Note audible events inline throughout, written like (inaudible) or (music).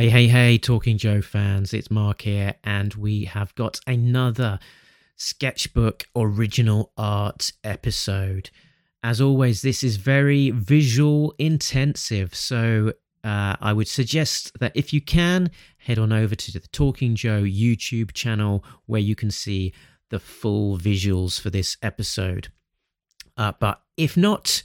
Hey, hey, hey, Talking Joe fans, it's Mark here, and we have got another sketchbook original art episode. As always, this is very visual intensive, so uh, I would suggest that if you can, head on over to the Talking Joe YouTube channel where you can see the full visuals for this episode. Uh, but if not,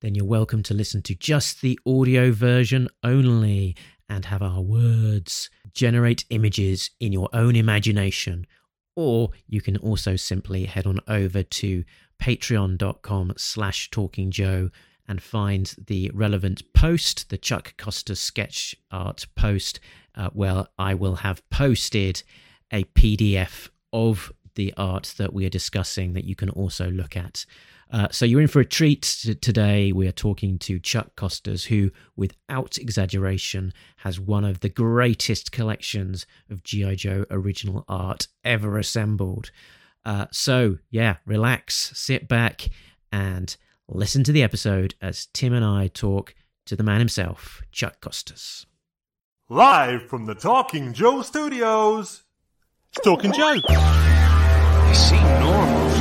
then you're welcome to listen to just the audio version only and have our words generate images in your own imagination. Or you can also simply head on over to patreon.com slash talkingjoe and find the relevant post, the Chuck Costas sketch art post, uh, where I will have posted a PDF of the art that we are discussing that you can also look at. Uh, so you're in for a treat today. We are talking to Chuck Costas, who, without exaggeration, has one of the greatest collections of G.I. Joe original art ever assembled. Uh, so, yeah, relax, sit back, and listen to the episode as Tim and I talk to the man himself, Chuck Costas. Live from the Talking Joe studios, it's Talking Joe. I see normal.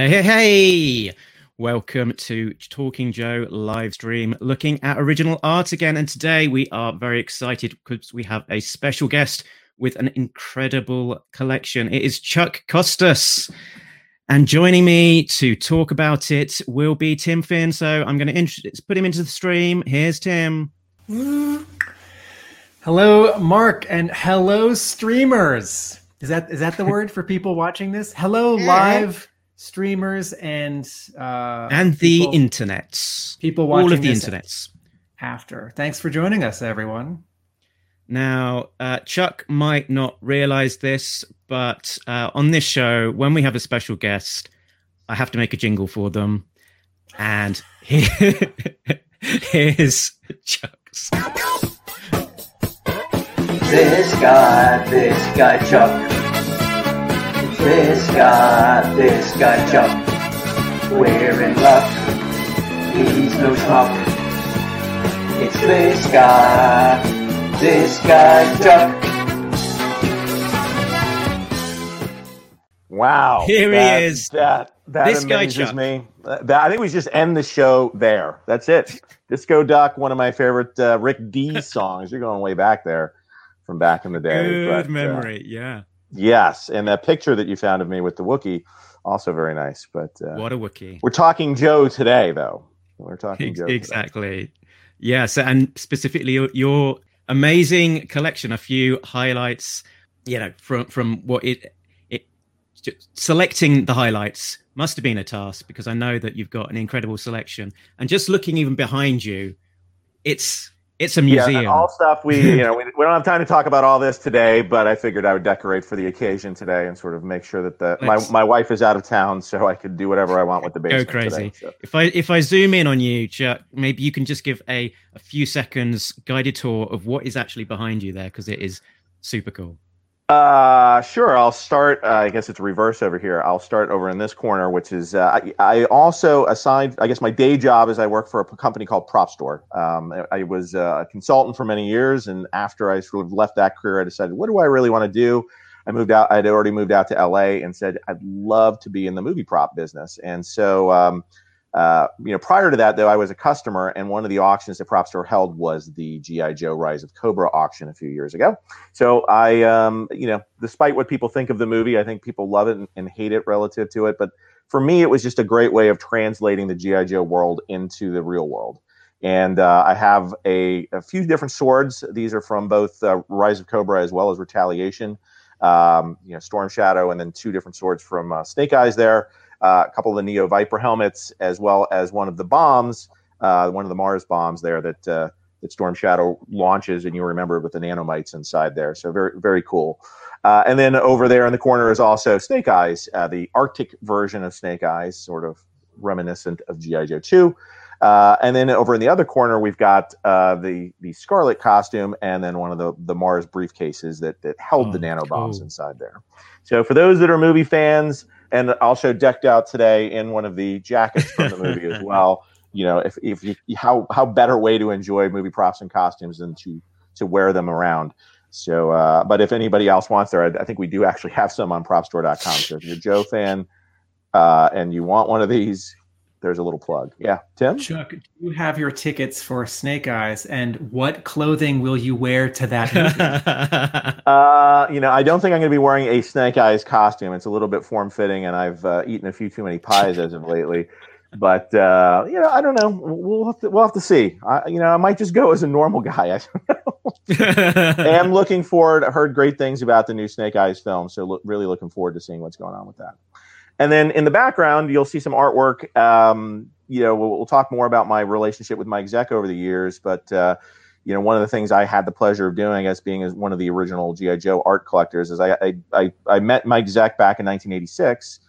Hey, hey, hey! Welcome to Talking Joe live stream, looking at original art again. And today we are very excited because we have a special guest with an incredible collection. It is Chuck Costas. And joining me to talk about it will be Tim Finn. So I'm going to put him into the stream. Here's Tim. Hello, Mark, and hello, streamers. Is that is that the (laughs) word for people watching this? Hello, live streamers and uh, and the people, internets. people watching All of the internets. after. Thanks for joining us, everyone. Now, uh, Chuck might not realize this, but uh, on this show, when we have a special guest, I have to make a jingle for them. And here, (laughs) here's Chuck's. This guy, this guy Chuck. This guy, this guy Chuck. We're in luck. He's no schmuck. It's this guy, this guy Chuck. Wow. Here he is. That that This guy, amazes Chuck. me. That, I think we just end the show there. That's it. Disco Duck, one of my favorite uh, Rick Dees songs. You're going way back there from back in the day. Good but, uh, memory, yeah. Yes, and that picture that you found of me with the Wookie, also very nice. But uh, What a Wookie! we're talking Joe today, though. We're talking Joe. exactly. Yeah. So, and specifically your, your amazing collection, a few highlights, you know, from, from what it, it, selecting the highlights must have been a task because I know that you've got an incredible selection and just looking even behind you, it's, it's a Yeah, museum. all stuff we you know we, (laughs) we don't have time to talk about all this today, but I figured I would decorate for the occasion today and sort of make sure that the my, my wife is out of town, so I could do whatever I want with the Go basement. crazy. Today, so. If I if I zoom in on you, Chuck, maybe you can just give a, a few seconds guided tour of what is actually behind you there because it is super cool. Uh, sure. I'll start. Uh, I guess it's reverse over here. I'll start over in this corner, which is uh, I, I also assigned. I guess my day job is I work for a company called Prop Store. Um, I, I was uh, a consultant for many years, and after I sort of left that career, I decided, what do I really want to do? I moved out. I'd already moved out to LA, and said I'd love to be in the movie prop business. And so, um, uh, you know, prior to that, though, I was a customer, and one of the auctions that Prop Store held was the GI Joe Rise of Cobra auction a few years ago. So I, um, you know, despite what people think of the movie, I think people love it and, and hate it relative to it. But for me, it was just a great way of translating the GI Joe world into the real world. And uh, I have a, a few different swords. These are from both uh, Rise of Cobra as well as Retaliation. Um, you know, Storm Shadow, and then two different swords from uh, Snake Eyes. There, uh, a couple of the Neo Viper helmets, as well as one of the bombs, uh, one of the Mars bombs there that uh, that Storm Shadow launches, and you remember with the nanomites inside there. So very very cool. Uh, and then over there in the corner is also Snake Eyes, uh, the Arctic version of Snake Eyes, sort of reminiscent of GI Joe 2. Uh, and then over in the other corner, we've got uh, the the Scarlett costume, and then one of the the Mars briefcases that that held the Oh, nano bombs cool. inside there. So for those that are movie fans, and also decked out today in one of the jackets from the movie as (laughs) well. You know, if if you how how better way to enjoy movie props and costumes than to to wear them around. So, uh, but if anybody else wants there, I, I, think we do actually have some on propstore.com. So if you're a Joe fan uh, and you want one of these, there's a little plug. Yeah, Tim. Chuck, do you have your tickets for Snake Eyes, and what clothing will you wear to that movie? (laughs) uh, you know, I don't think I'm going to be wearing a Snake Eyes costume. It's a little bit form fitting, and I've uh, eaten a few too many pies as of lately. But uh, you know, I don't know. We'll have to, we'll have to see. I, you know, I might just go as a normal guy. I (laughs) am looking forward. I heard great things about the new Snake Eyes film, so lo- really looking forward to seeing what's going on with that. And then in the background, you'll see some artwork. Um, you know, we'll, we'll, talk more about my relationship with Mike Zeck over the years, but uh, you know, one of the things I had the pleasure of doing as being as one of the original GI Joe art collectors is I I, I, I met Mike Zeck back in 1986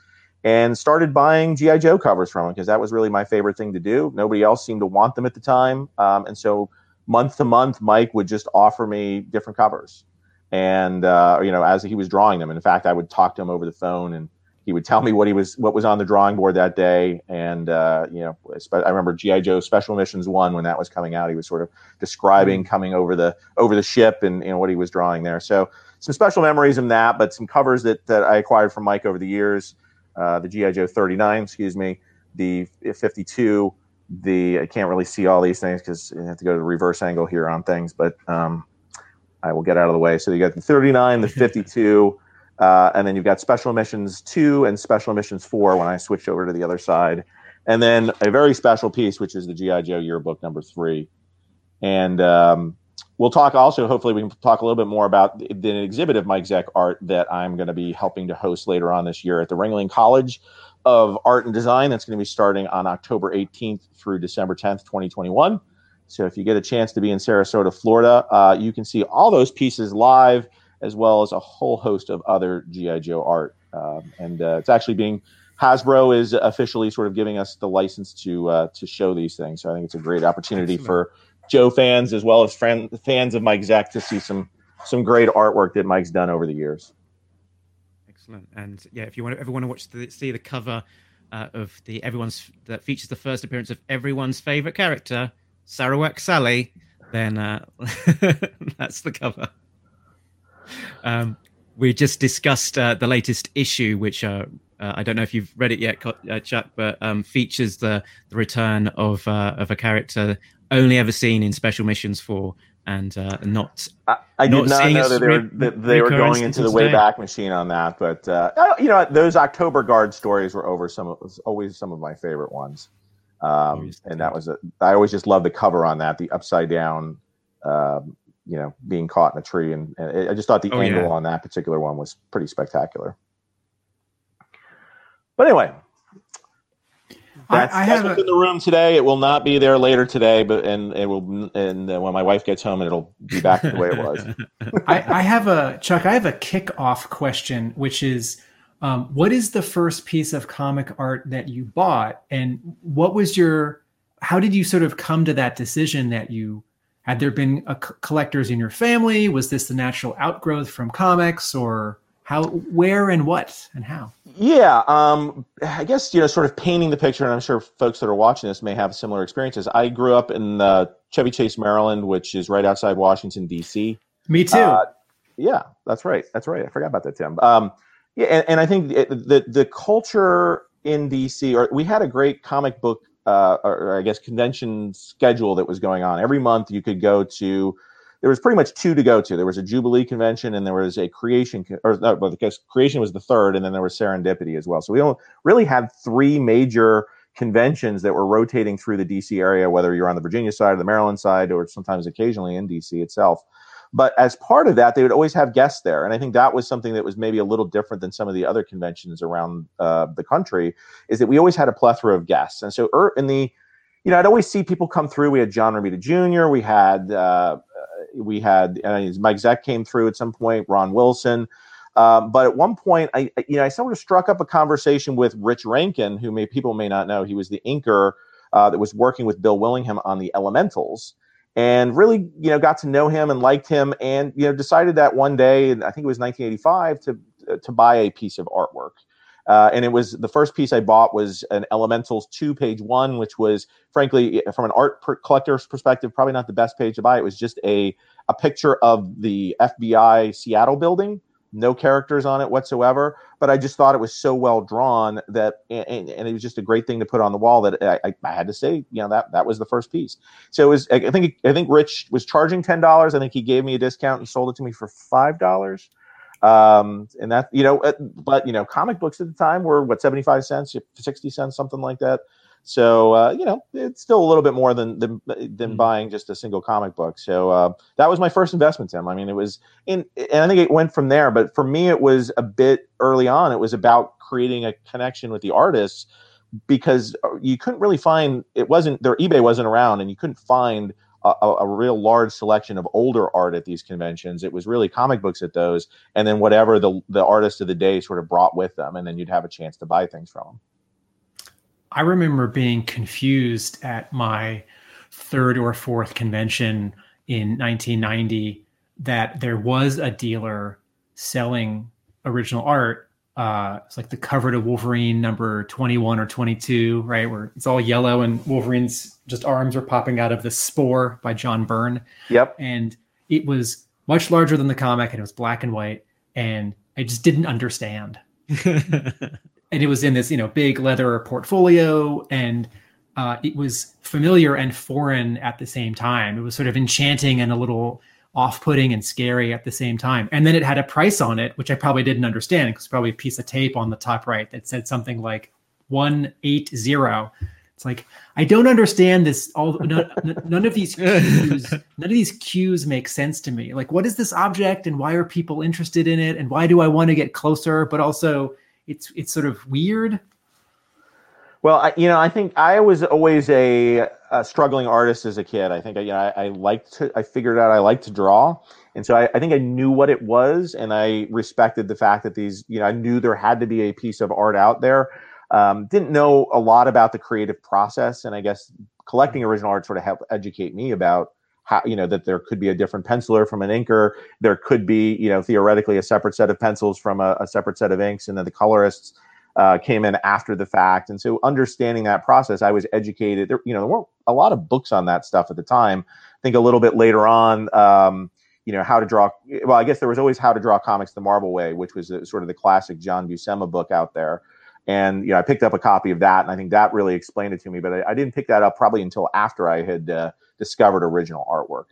and started buying GI Joe covers from him because that was really my favorite thing to do. Nobody else seemed to want them at the time, um, and so month to month, Mike would just offer me different covers, and uh, you know, as he was drawing them. In fact, I would talk to him over the phone and he would tell me what he was what was on the drawing board that day. And uh, you know i remember gi joe special missions one when that was coming out he was sort of describing mm-hmm. coming over the over the ship and you know what he was drawing there. So some special memories in that but some covers that, that i acquired from mike over the years uh, the gi joe 39 excuse me the 52 the i can't really see all these things because you have to go to the reverse angle here on things but um, i will get out of the way. So you got the 39 the (laughs) 52 uh, and then you've got Special Missions 2 and Special Missions 4 when I switched over to the other side. And then a very special piece, which is the G.I. Joe yearbook number three. And um, we'll talk also, hopefully, we can talk a little bit more about the, the exhibit of Mike Zeck art that I'm going to be helping to host later on this year at the Ringling College of Art and Design. That's going to be starting on October 18th through December 10th, 2021. So if you get a chance to be in Sarasota, Florida, uh, you can see all those pieces live as well as a whole host of other GI Joe art. Um, and uh, it's actually being Hasbro is officially sort of giving us the license to uh, to show these things. So I think it's a great opportunity Excellent. for Joe fans as well as friend, fans of Mike Zeck to see some some great artwork that Mike's done over the years. Excellent. And yeah, if you want to, ever want to watch the, see the cover uh, of the everyone's that features the first appearance of everyone's favorite character, Sarawak Sally, then uh, (laughs) that's the cover. Um, we just discussed uh, the latest issue, which uh, uh, I don't know if you've read it yet, uh, Chuck, but um, features the, the return of uh, of a character only ever seen in Special Missions Four, and uh, not. I, I not did not know that they were that they were going into the Wayback Machine on that, but you know those October Guard stories were over some of, always some of my favorite ones, um, and that was a, I always just loved the cover on that, the upside down um, you know being caught in a tree and, and i just thought the oh, angle yeah. on that particular one was pretty spectacular but anyway that's, I, I that's what's a, in the room today. It will not be there later today, but and it will. And uh, when my wife gets home, it'll be back to the way it was. (laughs) I, I, have a Chuck. I have a kickoff question, which is, um, what is the first piece of comic art that you bought, and what was your? How did you sort of come to that decision that you had there been a, collectors in your family? Was this the natural outgrowth from comics, or how, where, and what, and how? Yeah, um, I guess you know, sort of painting the picture, and I'm sure folks that are watching this may have similar experiences. I grew up in uh, Chevy Chase, Maryland, which is right outside Washington D.C. Me too. Uh, yeah, that's right. That's right. I forgot about that, Tim. Um, yeah, and, and I think it, the the culture in DC, or we had a great comic book uh, or I guess convention schedule that was going on. Every month you could go to. There was pretty much two to go to. There was a Jubilee convention and there was a Creation, or no, well, because Creation was the third, and then there was Serendipity as well. So we really had three major conventions that were rotating through the DC area, whether you're on the Virginia side or the Maryland side, or sometimes occasionally in DC itself. But as part of that, they would always have guests there, and I think that was something that was maybe a little different than some of the other conventions around uh, the country. Is that we always had a plethora of guests, and so er, in the you know, I'd always see people come through. We had John Romita Jr. We had uh, we had uh, Mike Zeck came through at some point. Ron Wilson. Um, but at one point, I you know I sort of struck up a conversation with Rich Rankin, who may people may not know. He was the inker uh, that was working with Bill Willingham on the Elementals, and really you know got to know him and liked him and you know decided that one day i think it was 1985 to to buy a piece of artwork Uh, and it was the first piece I bought was an Elementals two page one, which was frankly from an art per- collector's perspective probably not the best page to buy. It was just a a picture of the FBI Seattle building, no characters on it whatsoever. But I just thought it was so well drawn that, and, and it was just a great thing to put on the wall that I, I, had to say, you know, that that was the first piece. So it was, I think, I think Rich was charging ten dollars. I think he gave me a discount and sold it to me for five dollars. Um, and that, you know, uh, but you know, comic books at the time were what seventy five cents, sixty cents, something like that. So uh, you know, it's still a little bit more than than, than mm-hmm. buying just a single comic book. So uh, that was my first investment, Tim. I mean, it was in, and I think it went from there. But for me, it was a bit early on. It was about creating a connection with the artists because uh, you couldn't really find. It wasn't their eBay wasn't around, and you couldn't find. A, a, real large selection of older art at these conventions. It was really comic books at those, and then whatever the the artist of the day sort of brought with them, and then you'd have a chance to buy things from them. I remember being confused at my third or fourth convention in 1990 that there was a dealer selling original art. Uh, it's like the cover to Wolverine number 21 or 22, right? Where it's all yellow and Wolverine's just arms are popping out of the spore by John Byrne. Yep. And it was much larger than the comic and it was black and white. And I just didn't understand. (laughs) and it was in this you know big leather portfolio and uh, it was familiar and foreign at the same time. It was sort of enchanting and a little off-putting and scary at the same time. And then it had a price on it which i probably didn't understand because probably a piece of tape on the top right that said something like 180 it's like i don't understand this all none, none of these cues (laughs) none of these cues make sense to me. Like what is this object and why are people interested in it? And why do i want to get closer? But also it's it's sort of weird. Well, I, you know, I think I was always a, a struggling artist as a kid. I think I, you know, I, I liked to, I figured out I liked to draw, and so I, I, think I knew what it was, and I respected the fact that these, you know, I knew there had to be a piece of art out there. Um, didn't know a lot about the creative process, and I guess collecting original art sort of helped educate me about how you know that there could be a different penciler from an inker. There could be you know theoretically a separate set of pencils from a, a separate set of inks and then the colorists uh, came in after the fact. And so understanding that process i was educated. There you know there weren't a lot of books on that stuff at the time. I think a little bit later on um, you know how to draw well i guess there was always how to draw comics the marvel way which was a, sort of the classic john buscema book out there and you know i picked up a copy of that and i think that really explained it to me but i, I didn't pick that up probably until after i had uh, discovered original artwork.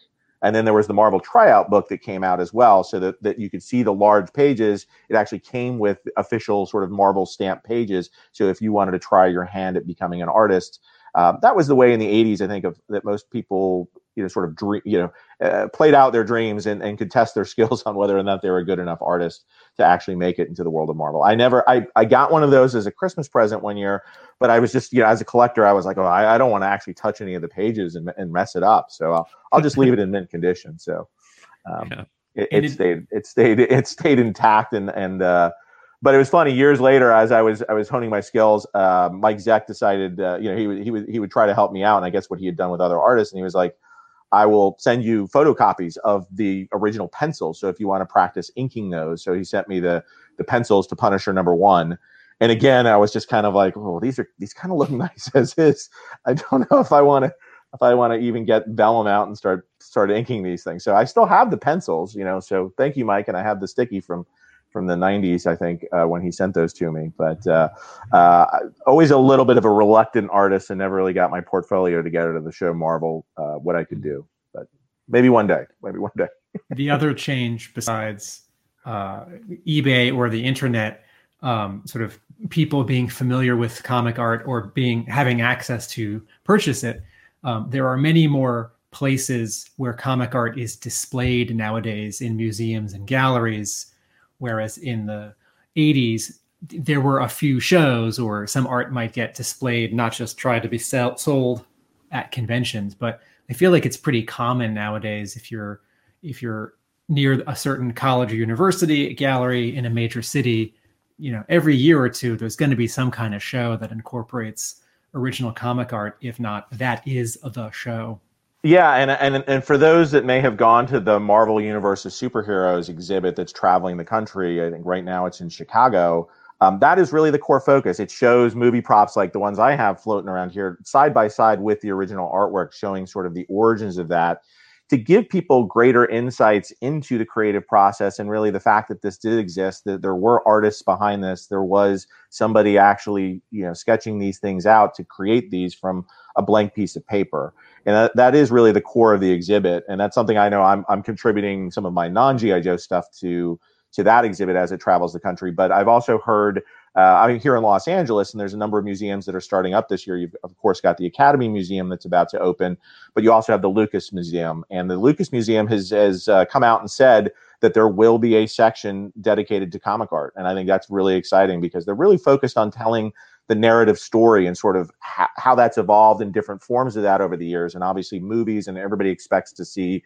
And then there was the Marvel tryout book that came out as well, so that, that you could see the large pages. It actually came with official sort of Marvel stamp pages. So if you wanted to try your hand at becoming an artist, um, that was the way in the 80s, I think, of that most people you know sort of dream you know uh, played out their dreams and, and could test their (laughs) skills on whether or not they were a good enough artist to actually make it into the world of marvel i never i, I got one of those as a christmas present one year but i was just you know as a collector i was like oh i, I don't want to actually touch any of the pages and, and mess it up so i'll, I'll just leave it in mint (laughs) condition so um, yeah. it, it, it, stayed it stayed (laughs) it stayed intact and and uh, but it was funny years later as I was I was honing my skills. Uh, Mike Zeck decided uh, you know he would he would he would try to help me out, and I guess what he had done with other artists, and he was like, I will send you photocopies of the original pencils. So if you want to practice inking those, so he sent me the the pencils to Punisher number one. And again, I was just kind of like, oh, these are these kind of look (laughs) nice as is. I don't know if I want to if I want to even get vellum out and start start inking these things. So I still have the pencils, you know. So thank you, Mike, and I have the sticky from from the 90s, I think, uh, when he sent those to me. But uh, uh, always a little bit of a reluctant artist and never really got my portfolio together to show Marvel uh, what I could do. But maybe one day, maybe one day. (laughs) the other change besides uh, eBay or the internet, um, sort of people being familiar with comic art or being having access to purchase it, um, there are many more places where comic art is displayed nowadays in museums and galleries Whereas in the 80s, there were a few shows or some art might get displayed, not just try to be sell- sold at conventions. But I feel like it's pretty common nowadays if you're if you're near a certain college or university gallery in a major city, you know, every year or two there's going to be some kind of show that incorporates original comic art. If not, that is the show. Yeah, and and and for those that may have gone to the Marvel Universe of Superheroes exhibit that's traveling the country, I think right now it's in Chicago. Um, that is really the core focus. It shows movie props like the ones I have floating around here, side by side with the original artwork, showing sort of the origins of that to give people greater insights into the creative process and really the fact that this did exist that there were artists behind this there was somebody actually you know sketching these things out to create these from a blank piece of paper and that, that is really the core of the exhibit. And that's something i know i'm, I'm contributing some of my non-gi joe stuff to to that exhibit as it travels the country. But i've also heard uh, I'm here in Los Angeles, and there's a number of museums that are starting up this year. You've of course got the Academy Museum that's about to open, but you also have the Lucas Museum, and the Lucas Museum has has uh, come out and said that there will be a section dedicated to comic art, and I think that's really exciting because they're really focused on telling the narrative story and sort of ha- how that's evolved in different forms of that over the years, and obviously movies, and everybody expects to see,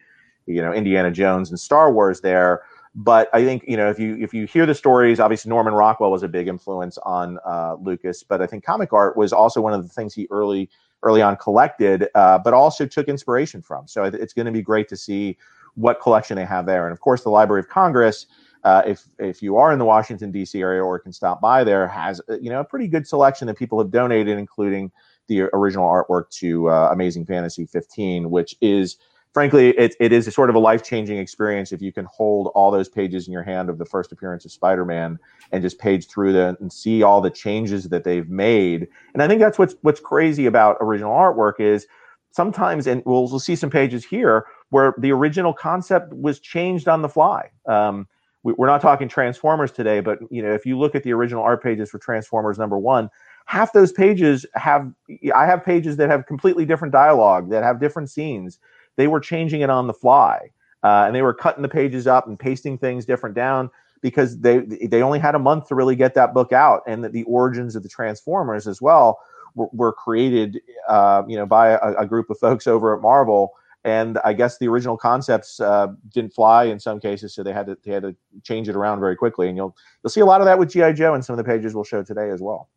you know, Indiana Jones and Star Wars there but I think you know if you if you hear the stories, obviously Norman Rockwell was a big influence on uh, Lucas, but I think comic art was also one of the things he early early on collected, uh, but also took inspiration from. So it's going to be great to see what collection they have there, and of course the Library of Congress. Uh, if if you are in the Washington D.C. area or can stop by there, has uh, you know a pretty good selection that people have donated, including the original artwork to uh, Amazing Fantasy 15, which is frankly, it, it is sort of a life changing experience if you can hold all those pages in your hand of the first appearance of Spider Man and just page through them and see all the changes that they've made. And I think that's what's what's crazy about original artwork is sometimes, and we'll, we'll see some pages here where the original concept was changed on the fly. Um, we, we're not talking Transformers today, but you know, if you look at the original art pages for Transformers number one, half those pages have I have pages that have completely different dialogue that have different scenes they were changing it on the fly, uh, and they were cutting the pages up and pasting things different down because they they only had a month to really get that book out, and that the origins of the Transformers as well were, were created, uh, you know, by a, a, group of folks over at Marvel. And I guess the original concepts uh, didn't fly in some cases, so they had to they had to change it around very quickly. And you'll you'll see a lot of that with GI Joe and some of the pages we'll show today as well.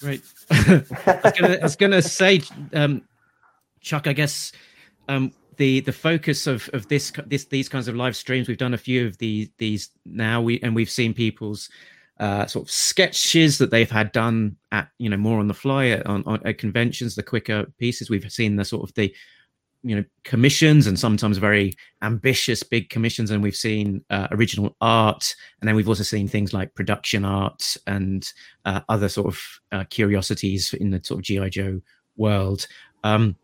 Great. (laughs) I was going to say, um, Chuck, I guess um, the the focus of of this this these kinds of live streams, we've done a few of these these now, we and we've seen people's uh, sort of sketches that they've had done at you know more on the fly on, on at conventions, the quicker pieces. We've seen the sort of the you know commissions and sometimes very ambitious big commissions. And we've seen uh, original art. And then we've also seen things like production art and uh, other sort of uh, curiosities in the sort of gi joe world. Um,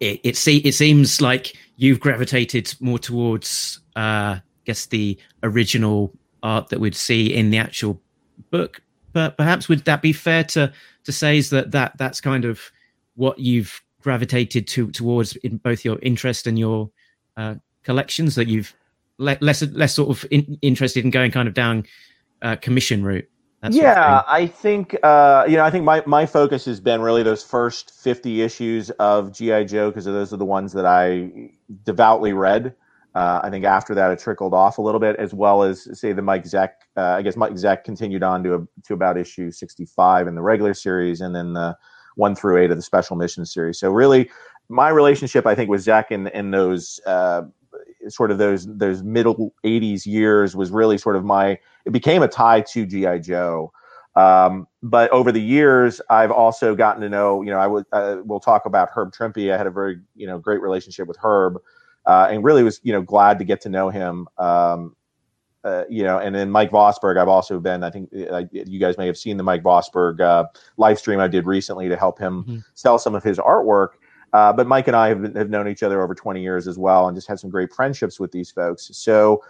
it it, see, it seems like you've gravitated more towards, uh, I guess, the original art that we'd see in the actual book. But perhaps would that be fair to to say is that that that's kind of what you've gravitated to towards in both your interest and your uh, collections that you've le- less less sort of in, interested in going kind of down uh, commission route yeah, I think uh, you know. I think my my focus has been really those first fifty issues of GI Joe because those are the ones that I devoutly read. Uh, I think after that it trickled off a little bit, as well as say the Mike Zeck. Uh, I guess Mike Zeck continued on to a, to about issue sixty five in the regular series, and then the one through eight of the special mission series. So really, my relationship I think with Zeck in in those uh, sort of those those middle 80s years was really sort of my it became a tie to gi joe um, but over the years i've also gotten to know you know i would uh, we'll talk about herb trimpe i had a very you know great relationship with herb uh, and really was you know glad to get to know him um, uh, you know, and then Mike Vosburg, I've also been. I think uh, you guys may have seen the Mike Vosburg uh, live stream I did recently to help him mm-hmm. sell some of his artwork. Uh, but Mike and I have, have known each other over 20 years as well, and just had some great friendships with these folks. So,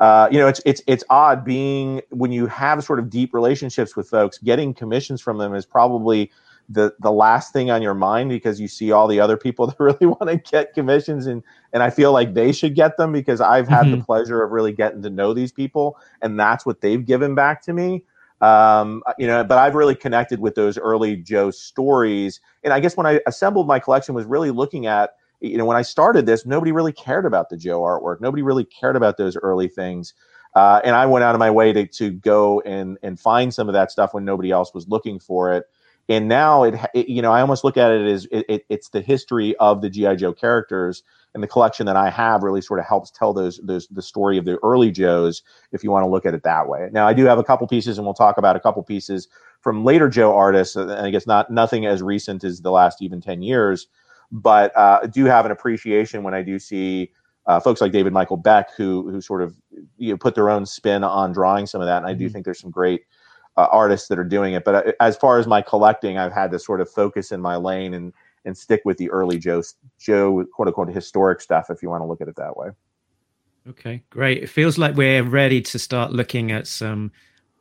uh, you know, it's it's it's odd being when you have sort of deep relationships with folks. Getting commissions from them is probably the the last thing on your mind because you see all the other people (laughs) that really want to get commissions and and I feel like they should get them because I've had mm-hmm. the pleasure of really getting to know these people and that's what they've given back to me. Um, you know, but I've really connected with those early Joe stories. And I guess when I assembled my collection was really looking at, you know, when I started this, nobody really cared about the Joe artwork. Nobody really cared about those early things. Uh, and I went out of my way to, to go and, and find some of that stuff when nobody else was looking for it. And now it, it you know I almost look at it as it, it, it's the history of the GI Joe characters and the collection that I have really sort of helps tell those those the story of the early Joes if you want to look at it that way. Now I do have a couple pieces and we'll talk about a couple pieces from later Joe artists and I guess not nothing as recent as the last even 10 years but uh, I do have an appreciation when I do see uh, folks like David Michael Beck who who sort of you know, put their own spin on drawing some of that and I do mm-hmm. think there's some great uh, artists that are doing it. But uh, as far as my collecting, I've had to sort of focus in my lane and and stick with the early Joe Joe quote unquote historic stuff, if you want to look at it that way. Okay, great. It feels like we're ready to start looking at some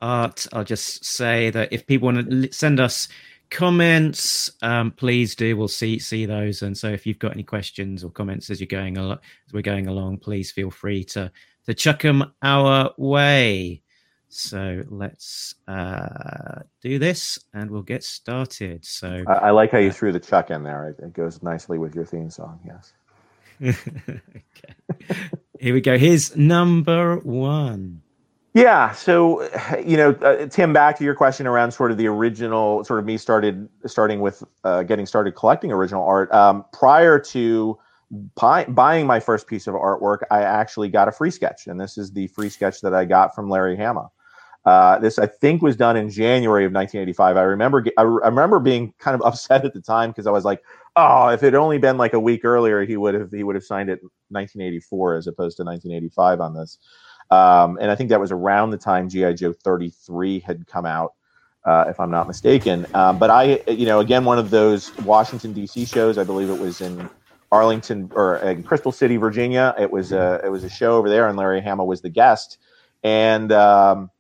art. I'll just say that if people want to send us comments, um, please do. We'll see see those. And so, if you've got any questions or comments as you're going al- as we're going along, please feel free to to chuck them our way. So let's uh, do this and we'll get started. So I, I like how you uh, threw the chuck in there. It, it, goes nicely with your theme song. Yes. (laughs) okay. Here we go. Here's number one. Yeah. So, (sighs) you know, uh, Tim, back to your question around sort of the original, sort of me started starting with uh, getting started collecting original art. Um, prior to buy, buying my first piece of artwork, I actually got a free sketch, and this is the free sketch that I got from Larry Hama. Uh, this I think was done in January of 1985. I remember I, remember being (laughs) kind of upset at the time because I was like, oh, if it had only been like a week earlier, he would have he would have signed it 1984 as opposed to 1985 on this. Um, and I think that was around the time GI Joe 33 had come out, uh, if I'm not mistaken. Um, but I, you know, again, one of those Washington D.C. shows. I believe it was in Arlington or in Crystal City, Virginia. It was a it was a show over there, and Larry Hama was the guest. And um,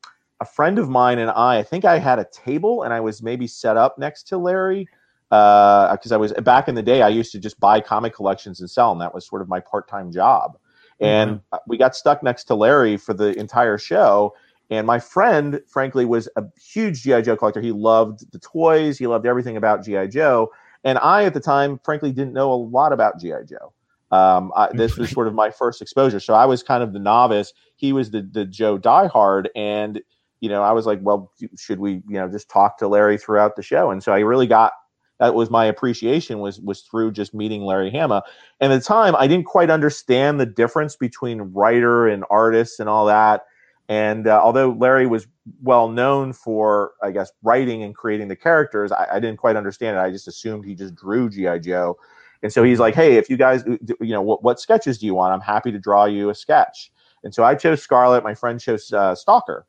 a friend of mine and I, I think I had a table and I was maybe set up next to Larry because uh, I was back in the day. I used to just buy comic collections and sell them. That was sort of my part-time job. And mm-hmm. we got stuck next to Larry for the entire show. And my friend, frankly, was a huge GI Joe collector. He loved the toys. He loved everything about GI Joe. And I, at the time, frankly, didn't know a lot about GI Joe. Um, I, this was sort of my first exposure. So I was kind of the novice. He was the the Joe diehard, and you know, I was like, well, should we, you know, just talk to Larry throughout the show? And so I really got that was my appreciation was was through just meeting Larry Hama. And at the time, I didn't quite understand the difference between writer and artist and all that. And uh, although Larry was well known for, I guess, writing and creating the characters, I, I didn't quite understand it. I just assumed he just drew GI Joe. And so he's like, "Hey, if you guys, you know, what, what sketches do you want? I'm happy to draw you a sketch." And so I chose Scarlett. My friend chose uh, Stalker.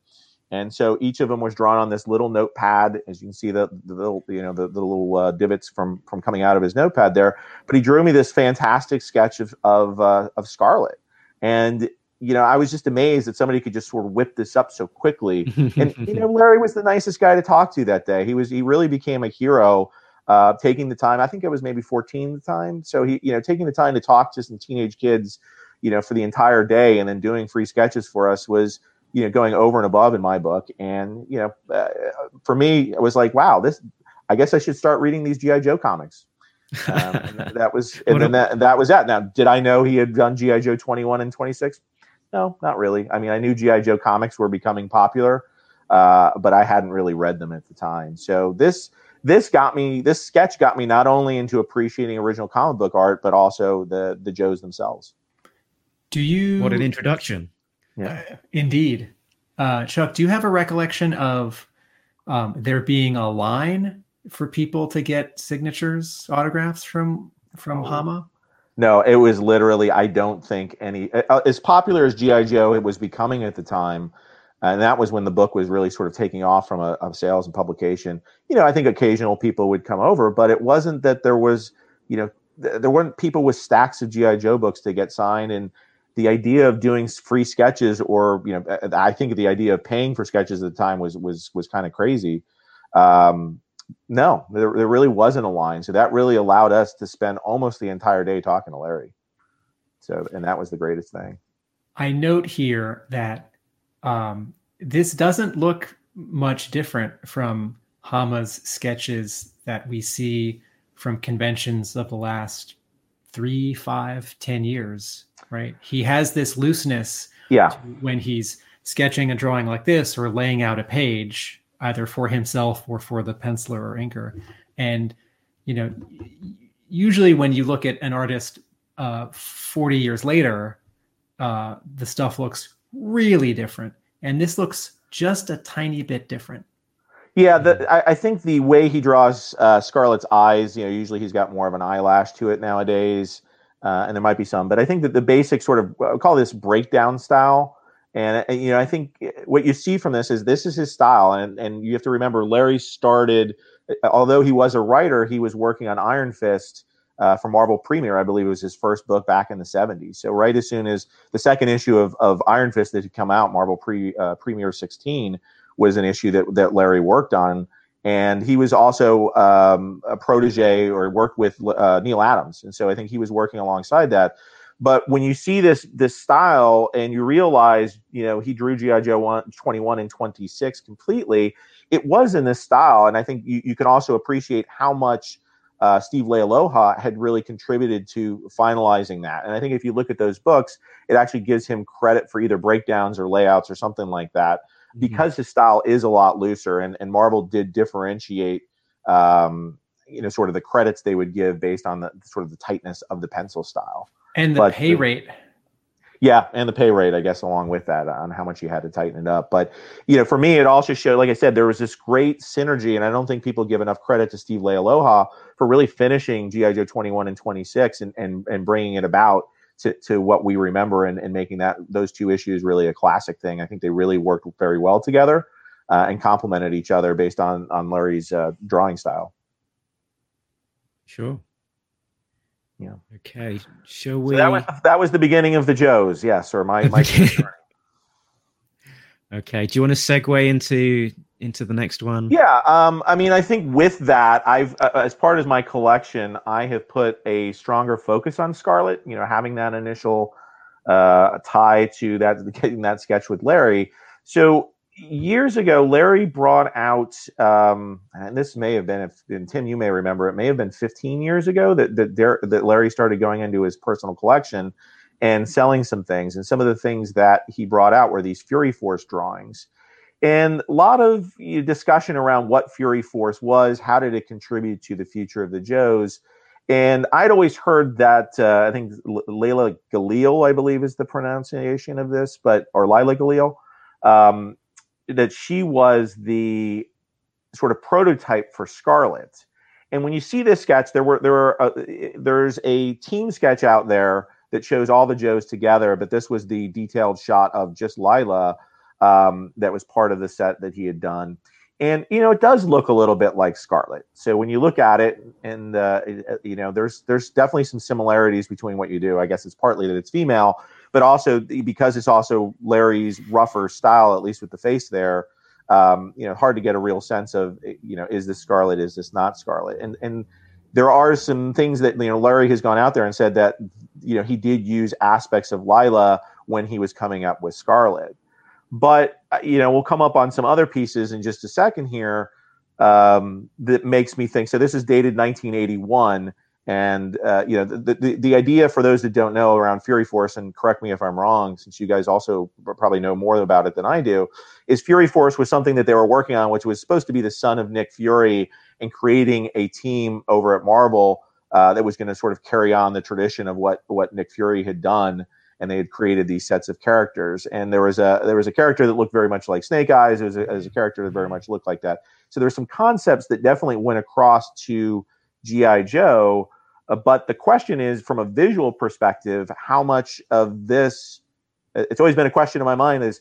And so each of them was drawn on this little notepad, as you can see the, the little you know the, the little uh, divots from from coming out of his notepad there. But he drew me this fantastic sketch of of uh, of Scarlett, and you know I was just amazed that somebody could just sort of whip this up so quickly. and you know (laughs) Larry was the nicest guy to talk to that day. He was he really became a hero. Uh, taking the time, I think I was maybe 14 at the time. So he, you know, taking the time to talk to some teenage kids, you know, for the entire day and then doing free sketches for us was, you know going over and above in my book. And you know uh, for me it was like wow this i guess i should start reading these gi joe comics. Um, (laughs) that was and then that, that was that. Now did i know he had done gi joe 21 and 26 no not really. I mean i knew gi joe comics were becoming popular uh, but i hadn't really read them at the time. So this this got me this sketch got me not only into appreciating original comic book art but also the the joes themselves. Do you what an introduction yeah, uh, indeed. Uh, Chuck, do you have a recollection of um, there being a line for people to get signatures, autographs from from oh. Hama? No, it was literally. I don't think any uh, as popular as GI Joe it was becoming at the time, and that was when the book was really sort of taking off from a, a sales and publication. You know, I think occasional people would come over, but it wasn't that there was, you know, th- there weren't people with stacks of GI Joe books to get signed and the idea of doing free sketches or you know i think the idea of paying for sketches at the time was was was kind of crazy. Um, no there, there really wasn't a line so that really allowed us to spend almost the entire day talking to larry. So and that was the greatest thing. I note here that um, this doesn't look much different from hama's sketches that we see from conventions of the last three five ten years right? He has this looseness yeah. when he's sketching a drawing like this or laying out a page either for himself or for the penciler or inker. And you know, usually when you look at an artist uh, 40 years later, uh, the stuff looks really different, and this looks just a tiny bit different. Yeah, the, I, I, think the way he draws uh, Scarlett's eyes, you know, usually he's got more of an eyelash to it nowadays, uh, and there might be some, but I think that the basic sort of I'll call this breakdown style, and uh, you know, I think what you see from this is this is his style, and and you have to remember Larry started, uh, although he was a writer, he was working on Iron Fist. Uh, for Marvel Premiere, I believe it was his first book back in the 70s. So right as soon as the second issue of, of Iron Fist that had come out, Marvel Pre uh, Premiere 16, was an issue that that Larry worked on, and he was also um, a protege or worked with uh, Neal Adams, and so I think he was working alongside that. But when you see this this style and you realize, you know, he drew GI Joe 1, 21 and 26 completely, it was in this style, and I think you, you can also appreciate how much. Uh, Steve Leialoha had really contributed to finalizing that. And I think if you look at those books, it actually gives him credit for either breakdowns or layouts or something like that. Mm-hmm. because his style is a lot looser and, and Marvel did differentiate um, you know sort of the credits they would give based on the sort of the tightness of the pencil style. And the but pay the, rate. Yeah and the pay rate i guess along with that on how much you had to tighten it up. But you know for me it also showed like i said there was this great synergy and i don't think people give enough credit to steve Leialoha for really finishing gi joe 21 and 26 and, and, and bringing it about to, to what we remember and, and making that those two issues really a classic thing. I think they really worked very well together uh, and complemented each other based on on Larry's uh, drawing style. Sure. Yeah. Okay. Shall we? So that was that was the beginning of the Joes. Yes, or my my. (laughs) okay. Do you want to segue into into the next one? Yeah, um, I mean, I think with that, I've uh, as part of my collection, I have put a stronger focus on Scarlett. You know, having that initial uh, tie to that, (laughs) getting that sketch with Larry. So years ago, Larry brought out, um, and this may have been, if and Tim, you may remember, it may have been 15 years ago that that, there, that Larry started going into his personal collection and selling some things. And some of the things that he brought out were these Fury Force drawings and a lot of discussion around what Fury Force was, how did it contribute to the future of the Joes. And I'd always heard that uh, I think Layla Galil, I believe, is the pronunciation of this, but or Lila Galil, um, that she was the sort of prototype for Scarlett. And when you see this sketch, there were there were uh, there's a team sketch out there that shows all the Joes together, but this was the detailed shot of just Lila um, that was part of the set that he had done. And you know, it does look a little bit like Scarlett. So when you look at it, and uh, you know, there's there's definitely some similarities between what you do. I guess it's partly that it's female, but also because it's also Larry's rougher style, at least with the face there. Um, you know, hard to get a real sense of you know, is this Scarlett? Is this not Scarlett? And and there are some things that you know Larry has gone out there and said that you know he did use aspects of Lila when he was coming up with Scarlett. But uh, you know, we'll come up on some other pieces in just a second here um, that makes me think. So this is dated 1981, and uh, you know, the, the the idea for those that don't know around Fury Force, and correct me if I'm wrong, since you guys also probably know more about it than I do, is Fury Force was something that they were working on, which was supposed to be the son of Nick Fury, and creating a team over at Marvel. Uh, that was going to sort of carry on the tradition of what what Nick Fury had done and they had created these sets of characters. And there was a there was a character that looked very much like Snake Eyes. There was a, there was a character that very much looked like that. So there's some concepts that definitely went across to GI Joe. Uh, but the question is, from a visual perspective, how much of this? It's always been a question in my mind: is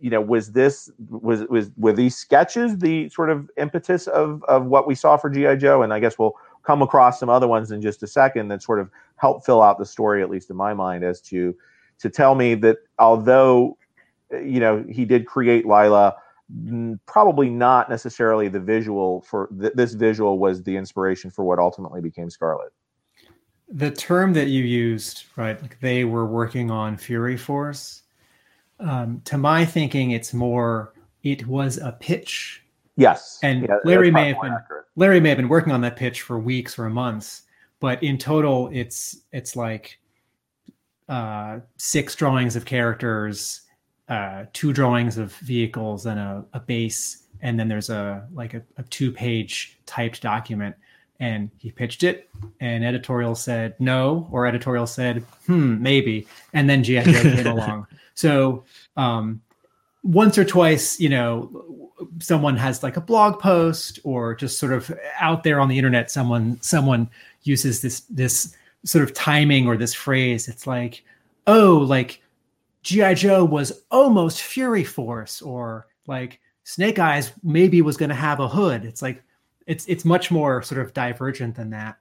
you know, was this was was were these sketches the sort of impetus of of what we saw for GI Joe? And I guess we'll come across some other ones in just a second that sort of help fill out the story, at least in my mind, as to to tell me that although you know he did create Lila, probably not necessarily the visual for th- this visual was the inspiration for what ultimately became Scarlett. The term that you used, right? Like they were working on Fury Force. Um, to my thinking, it's more it was a pitch Yes. And yeah, Larry may have been accurate. Larry may have been working on that pitch for weeks or months, but in total it's it's like uh, six drawings of characters, uh, two drawings of vehicles and a, a base and then there's a like a, a two page typed document. And he pitched it and editorial said no or editorial said hmm maybe. And then gi joe came (laughs) along. So um, once or twice you know someone has like a blog post or just sort of out there on the internet someone someone uses this this sort of timing or this phrase it's like oh like gi joe was almost fury force or like snake eyes maybe was going to have a hood it's like it's it's much more sort of divergent than that.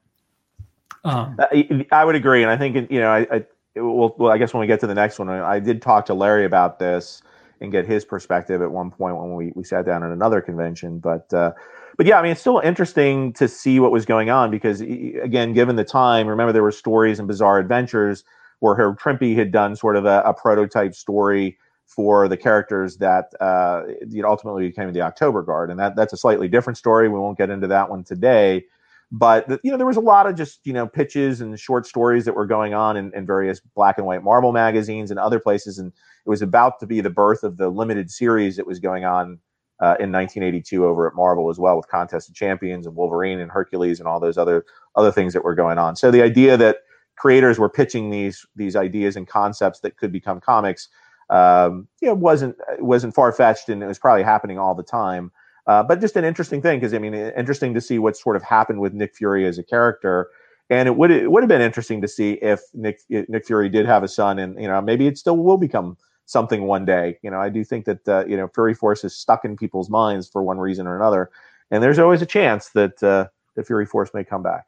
Um, I, I, would agree, and I think you know, I, I well, well, I guess when we get to the next one, I did talk to Larry about this and get his perspective at one point when we, we sat down at another convention. But uh, but yeah, I mean, it's still interesting to see what was going on because again, given the time, remember there were stories and bizarre adventures where Herb had done sort of a, a prototype story for the characters that uh, you know, ultimately became the October Guard, and that that's a slightly different story. We won't get into that one today, but you know there was a lot of just you know pitches and short stories that were going on in, in, various black and white Marvel magazines and other places, and it was about to be the birth of the limited series that was going on uh, in 1982 over at Marvel as well, with Contest of Champions and Wolverine and Hercules and all those other other things that were going on. So the idea that creators were pitching these these ideas and concepts that could become comics um, you know, wasn't wasn't far fetched, and it was probably happening all the time. Uh, but just an interesting thing because I mean, interesting to see what sort of happened with Nick Fury as a character, and it would it would have been interesting to see if Nick Nick Fury did have a son, and you know, maybe it still will become something one day. You know, I do think that uh, you know Fury Force is stuck in people's minds for one reason or another, and there's always a chance that uh, the Fury Force may come back.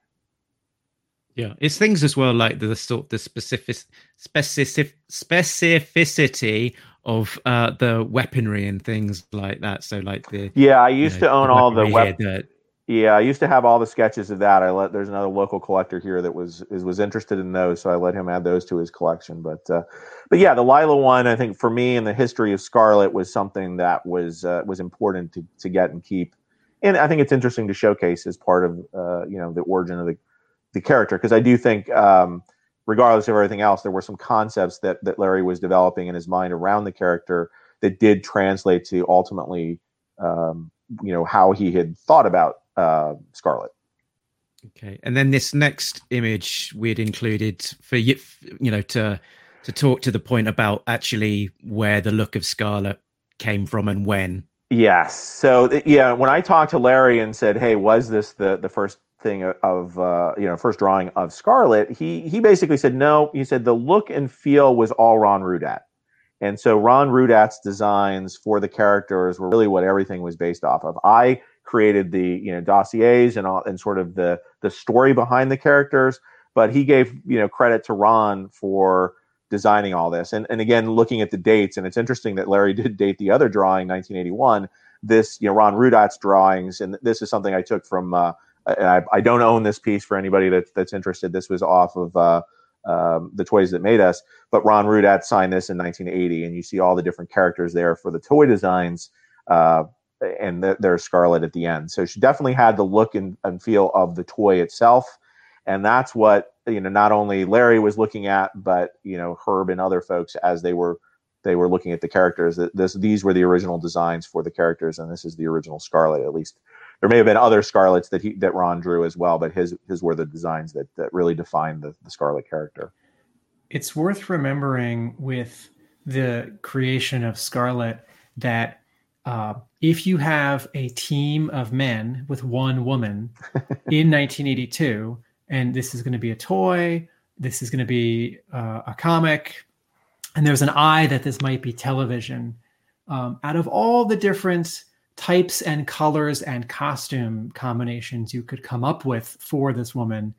Yeah, it's things as well like the sort the specific specific specificity of uh, the weaponry and things like that. So like the yeah, I used you know, to own the all the weapons. Yeah, I used to have all the sketches of that. I let there's another local collector here that was is, was interested in those, so I let him add those to his collection. But uh, but yeah, the Lila one, I think for me in the history of Scarlett was something that was uh, was important to to get and keep, and I think it's interesting to showcase as part of uh, you know the origin of the the character because I do think, um, regardless of everything else, there were some concepts that that Larry was developing in his mind around the character that did translate to ultimately, um, you know, how he had thought about uh, Scarlett. Okay, and then this next image we had included for you, you know, to to talk to the point about actually where the look of Scarlett came from and when. Yes. So yeah, when I talked to Larry and said, "Hey, was this the the first thing of uh, you know first drawing of Scarlett, he he basically said no. He said the look and feel was all Ron Rudat, and so Ron Rudat's designs for the characters were really what everything was based off of. I created the you know dossiers and all and sort of the the story behind the characters, but he gave you know credit to Ron for designing all this. And and again, looking at the dates, and it's interesting that Larry (laughs) did date the other drawing, 1981. This you know Ron Rudat's drawings, and this is something I took from. Uh, I, I, don't own this piece for anybody that, that's interested. This was off of uh, um, the toys that made us, but Ron Rudat signed this in 1980, and you see all the different characters there for the toy designs, uh, and th- there's Scarlett at the end. So she definitely had the look and, and feel of the toy itself, and that's what you know. Not only Larry was looking at, but you know Herb and other folks as they were they were looking at the characters. This these were the original designs for the characters, and this is the original Scarlett, at least there may have been other Scarletts that he that Ron drew as well, but his his were the designs that that really defined the, the Scarlett character. It's worth remembering with the creation of Scarlett that uh, if you have a team of men with one woman (laughs) in 1982, and this is going to be a toy, this is going to be uh, a comic, and there's an eye that this might be television. Um, out of all the different types and colors and costume combinations you could come up with for this woman.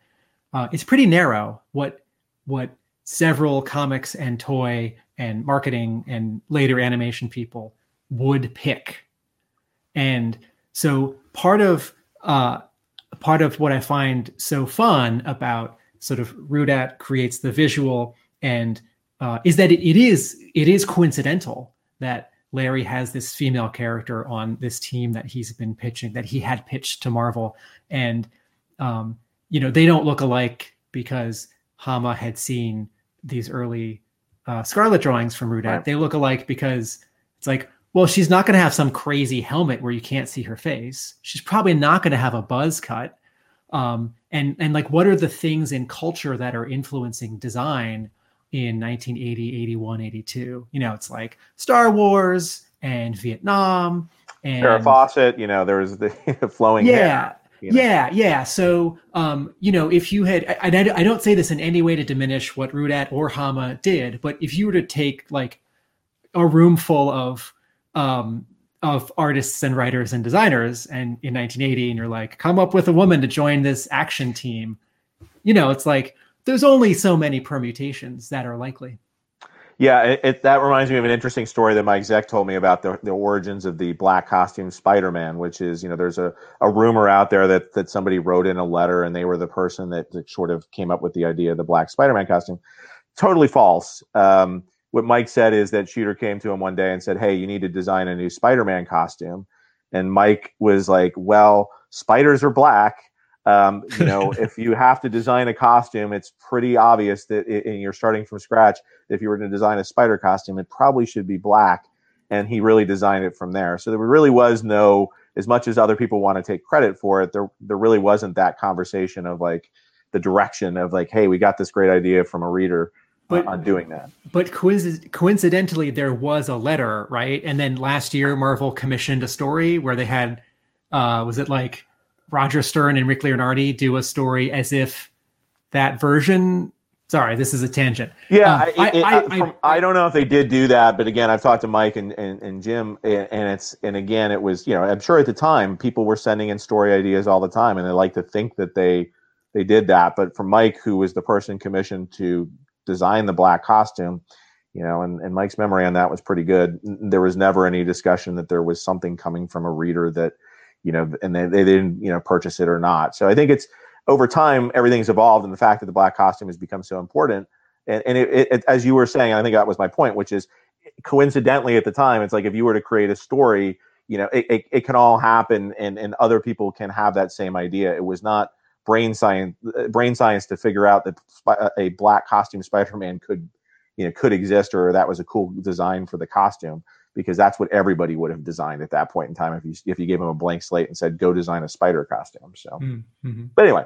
Uh, it's pretty narrow what what several comics and toy and marketing and later animation people would pick. And so part of uh, part of what i find so fun about sort of rudat creates the visual and uh, is that it, it is it is coincidental that Larry has this female character on this team that he's been pitching, that he had pitched to Marvel. And, um, you know, they don't look alike because Hama had seen these early uh, Scarlett drawings from Rudat. Right. They look alike because it's like, well, she's not going to have some crazy helmet where you can't see her face. She's probably not going to have a buzz cut. Um, and and like, what are the things in culture that are influencing design in 1980, 81, 82? You know, it's like Star Wars and Vietnam and Farrah Fawcett, you know, there was the (laughs) flowing yeah. hair. you know. Yeah, yeah. So, um, you know, if you had, I, I, I don't say this in any way to diminish what Rudat or Hama did, but if you were to take like a room full of, um, of artists and writers and designers, and in 1980, and you're like, come up with a woman to join this action team, you know, it's like there's only so many permutations that are likely. Yeah, it, it, that reminds me of an interesting story that Mike Zeck told me about the, the origins of the black costume Spider-Man, which is, you know, there's a, a rumor out there that, that somebody wrote in a letter and they were the person that, that sort of came up with the idea of the black Spider-Man costume. Totally false. Um, what Mike said is that Shooter came to him one day and said, Hey, you need to design a new Spider-Man costume. And Mike was like, Well, spiders are black. Um, you know, (laughs) if you have to design a costume, it's pretty obvious that it, and you're starting from scratch. If you were to design a spider costume, it probably should be black. And he really designed it from there. So there really was no, as much as other people want to take credit for it, there there really wasn't that conversation of like the direction of like, hey, we got this great idea from a reader But- on doing that. But coinc- coincidentally, there was a letter, right? And then last year, Marvel commissioned a story where they had, uh, was it like Roger Stern and Rick Leonardi do a story as if that version. Sorry, this is a tangent. Yeah, Um, I, it- I- I, from- I don't know if they did do that, but again, I've talked to Mike and, and, and Jim, and, and it's and again, it was you know I'm sure at the time people were sending in story ideas all the time, and they like to think that they they did that, but for Mike, who was the person commissioned to design the black costume, you know, and, and Mike's memory on that was pretty good. There was never any discussion that there was something coming from a reader that you know, and they, they didn't you know purchase it or not. So I think it's over time everything's evolved, and the fact that the black costume has become so important and, and it, it, as you were saying, I think that was my point, which is coincidentally at the time, it's like if you were to create a story, you know, it, it, it can all happen, and and other people can have that same idea. It was not brain science, uh, brain science to figure out that a black costume Spider-Man could, you know, could exist, or that was a cool design for the costume. Because that's what everybody would have designed at that point in time if you if you gave them a blank slate and said go design a spider costume. So, Mm-hmm. but anyway,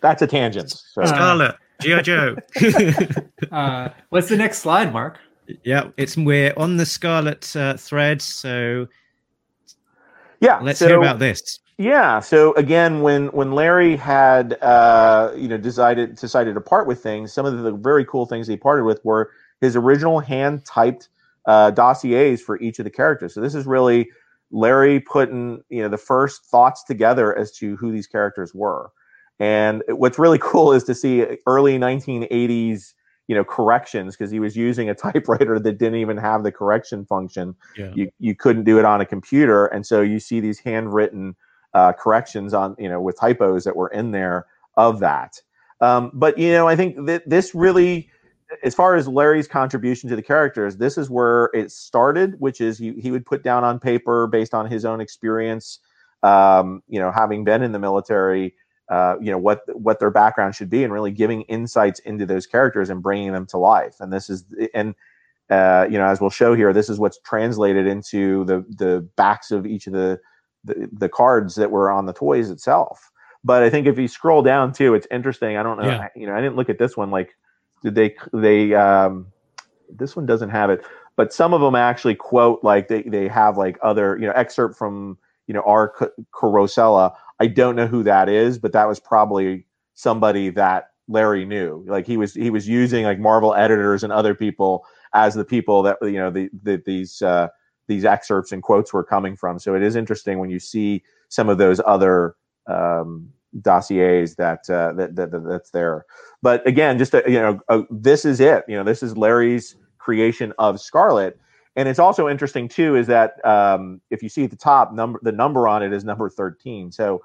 that's a tangent. So. Scarlett, G.I. Joe. (laughs) Uh, what's the next slide, Mark? yeah, it's we're on the Scarlett uh, thread, so yeah, let's so- hear about this. Yeah. So again, when when Larry had uh, you know decided decided to part with things, some of the very cool things he parted with were his original hand typed uh, dossiers for each of the characters. So this is really Larry putting you know the first thoughts together as to who these characters were. And what's really (laughs) cool is to see early 1980s you know corrections because he was using a (laughs) typewriter that didn't even have the correction function Yeah. you you couldn't do it on a computer and so you see these handwritten uh, corrections on you know with typos that were in there of that um, but you know i think that this really as far as larry's contribution to the characters this is where it started which is he, he would put down on paper based on his own experience um, you know having been in the military uh, you know what what their background should be and really giving insights into those characters and bringing them to life. And this is and uh, you know as we'll show here this is what's translated into the the backs of each of the the, the cards that were on the toys itself. But i think if you scroll down too it's interesting. I don't know. Yeah. you know i didn't look at this one like they they um this one doesn't have it but some of them actually quote like they, they have like other you know excerpt from you know R. C- Carosella. I don't know who that is, but that was probably somebody that Larry knew. Like he was he was using like Marvel editors and other people as the people that you know the, the these uh, these excerpts and quotes were coming from. So it is interesting when you see some of those other um, dossiers that, uh, that, that that that's there. But again, just uh you know, uh, this is it. You know, this is Larry's creation of Scarlett. And it's also interesting too is that um, if you see at the top number, the number on it is number thirteen. So,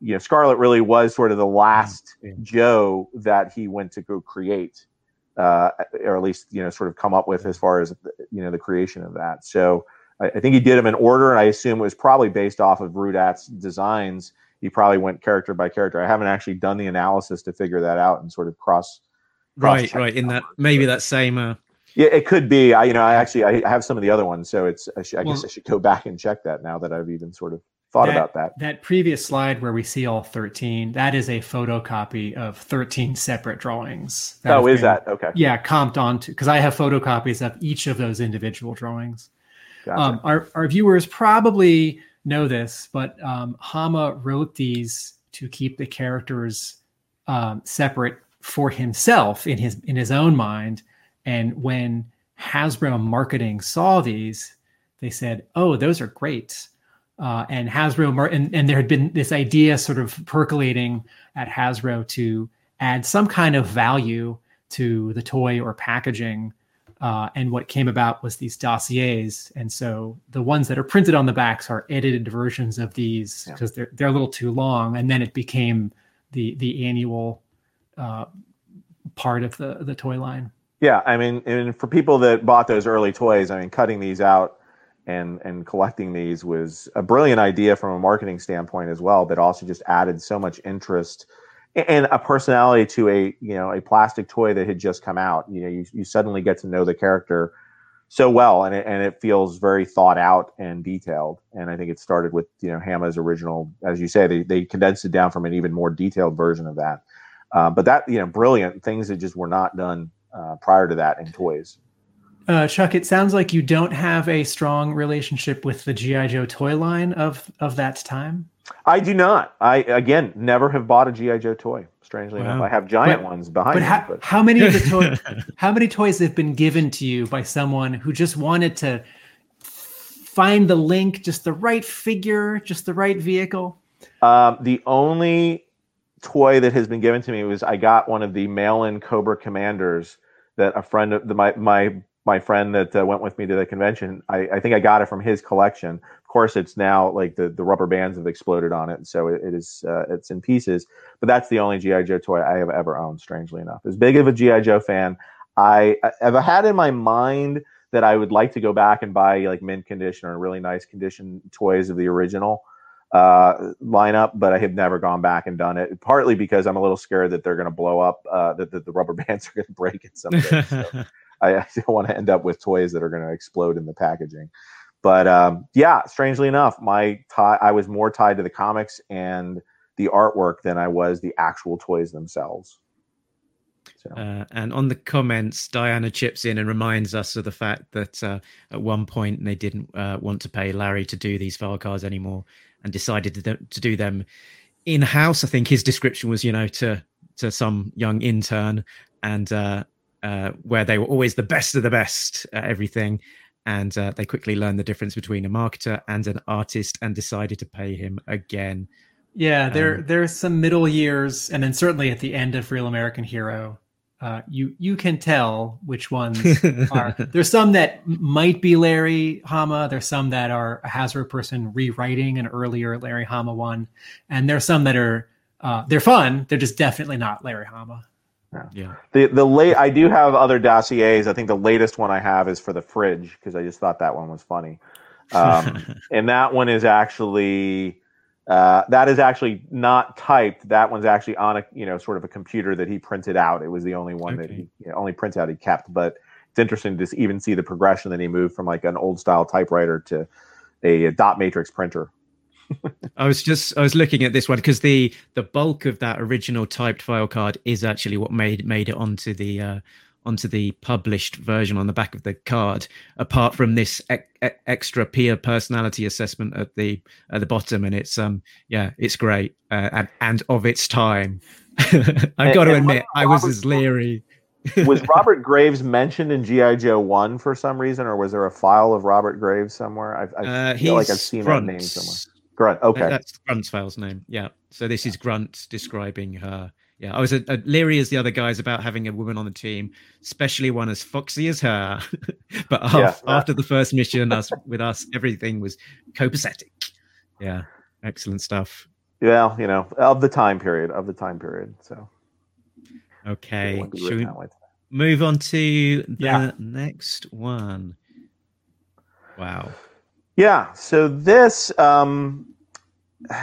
you know, Scarlett really was sort of the last Yeah. Joe that he went to go create, uh, or at least you know, sort of come up with as far as you know the creation of that. So, I, I think he did them in order, and I assume it was probably based off of Rudat's designs. He probably went character by character. I haven't actually done the analysis to figure that out and sort of cross. Right, cross-check right. In that maybe but- that same uh, Yeah, it could be. I, you know, I actually I have some of the other ones, so it's. I, should, I Well- guess I should go back and check that now that I've even sort of thought about that. That previous slide where we see all 13, that is a photocopy of 13 separate drawings. that Oh, is been- that okay? Yeah, comped onto because I have photocopies of each of those individual drawings. Gotcha. Um, our, our viewers probably know this, but um, Hama wrote these to keep the characters um, separate for himself in his in his own mind. And when Hasbro marketing saw these, they said, "Oh, those are great." Uh, and Hasbro mar- and, and there had been this idea sort of percolating at Hasbro to add some kind of value to the toy or packaging uh, and what came about was these dossiers. And so the ones that are printed on the backs are edited versions of these Yeah. because they're they're a little too long. And then it became the the annual uh, part of the the toy line. Yeah, I mean, and for people that bought those early toys, I mean, cutting these out and and collecting these was a brilliant idea from a marketing standpoint as well, but also just added so much interest and a personality to a you know a plastic toy that had just come out. You know, you, you suddenly get to know the character so well, and it, and it feels very thought out and detailed. And I think it started with you know Hama's original, as you say, they they condensed it down from an even more detailed version of that. Uh, but that you know, brilliant things that just were not done uh, prior to that in toys. Uh, Chuck, it sounds like you don't have a strong relationship with the GI Joe toy line of of that time. I do not. I again never have bought a GI Joe toy. Strangely enough, I have giant But- ones behind But me. how, but how many of the (laughs) toys how many toys have been given to you by someone who just wanted to find the link, just the right figure, just the right vehicle? um, the only toy that has been given to me was I got one of the mail-in Cobra Commanders that a friend of the, my my my friend that uh, went with me to the convention. I, I think I got it from his collection. Of course, it's now like the, the rubber bands have exploded on it, so it, it is uh, it's in pieces. But that's the only GI Joe toy I have ever owned. Strangely enough, as big of a GI Joe fan, I have had in my mind that I would like to go back and buy like mint condition or really nice condition toys of the original uh, lineup, but I have never gone back and done it. Partly because I'm a little scared that they're going to blow up, uh, that, that the rubber (laughs) bands are going to break at some point. So (laughs) I, I don't want to end up with toys that are going to explode in the packaging. But um, yeah, strangely enough, my tie I was more tied to the comics and the artwork than I was the actual toys themselves. So Uh, and on the comments, Diana chips in and reminds us of the fact that uh, at one point they didn't uh, want to pay Larry to do these file cards anymore and decided to, to do them in house. I think his description was, you know, to to some young intern, and uh, uh, where they were always the best of the best at everything. And uh, they quickly learned the difference between a marketer and an artist and decided to pay him again. Yeah, there Um, there's some middle years, and then certainly at the end of Real American Hero, uh, you you can tell which ones (laughs) are. There's some that might be Larry Hama. There's some that are a Hasbro person rewriting an earlier Larry Hama one, and there's some that are uh, they're fun. They're just definitely not Larry Hama. Yeah. the the late I do have other dossiers. I think the latest one I have is for the fridge because I just thought that one was funny. Um, (laughs) and that one is actually uh, that is actually not typed. That one's actually on a you know sort of a computer that he printed out. It was the only one that he you know, only printout he kept. But it's interesting to s- even see the progression that he moved from like an old style typewriter to a, dot matrix printer. I was just I was looking at this one because the the bulk of that original typed file card is actually what made made it onto the uh, onto the published version on the back of the card. Apart from this extra peer personality assessment at the at the bottom, and it's um yeah it's great uh, and and of its time. (laughs) I've got to and admit, I was as leery. (laughs) was Robert Graves mentioned in GI Joe One for some reason, or was there a file of Robert Graves somewhere? I, I Uh, feel like I've seen Grunt. that name somewhere. Grunt. Okay. Uh, That's Grunt's file's name. Yeah. So this is Grunt describing her. Yeah, I was a, a leery as the other guys about having a woman on the team, especially one as foxy as her. (laughs) but af- Yeah. after the first mission, us with us, everything was copacetic. Yeah, excellent stuff. Yeah, you know, of the time period, of the time period. So Okay, should we move on to the Yeah. next one? Wow. Yeah. So this, um,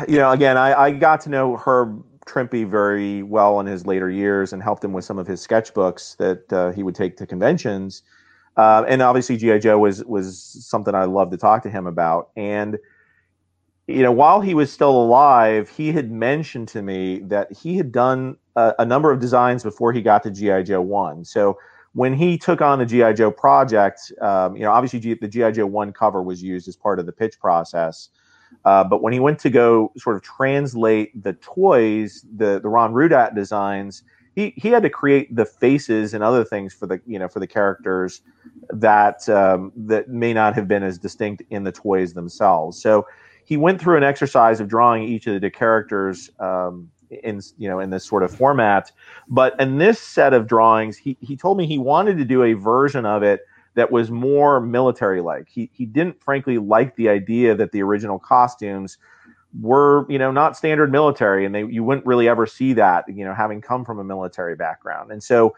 you know, again, I, I got to know Herb Trimpe very well in his later years and helped him with some of his sketchbooks that uh, he would take to conventions. Uh, and obviously, GI Joe was was something I loved to talk to him about. And you know, while he was still alive, he had mentioned to me that he had done a, a number of designs before he got to GI Joe One. So when he took on the GI Joe project, um, you know, obviously G- the GI Joe One cover was used as part of the pitch process. Uh, but when he went to go sort of translate the toys, the the Ron Rudat designs, he he had to create the faces and other things for the you know for the characters that um, that may not have been as distinct in the toys themselves. So he went through an exercise of drawing each of the characters um, in you know in this sort of format. But in this set of drawings, he he told me he wanted to do a version of it that was more military like. He he didn't frankly like the idea that the original costumes were you know not standard military and they you wouldn't really ever see that you know having come from a military background and so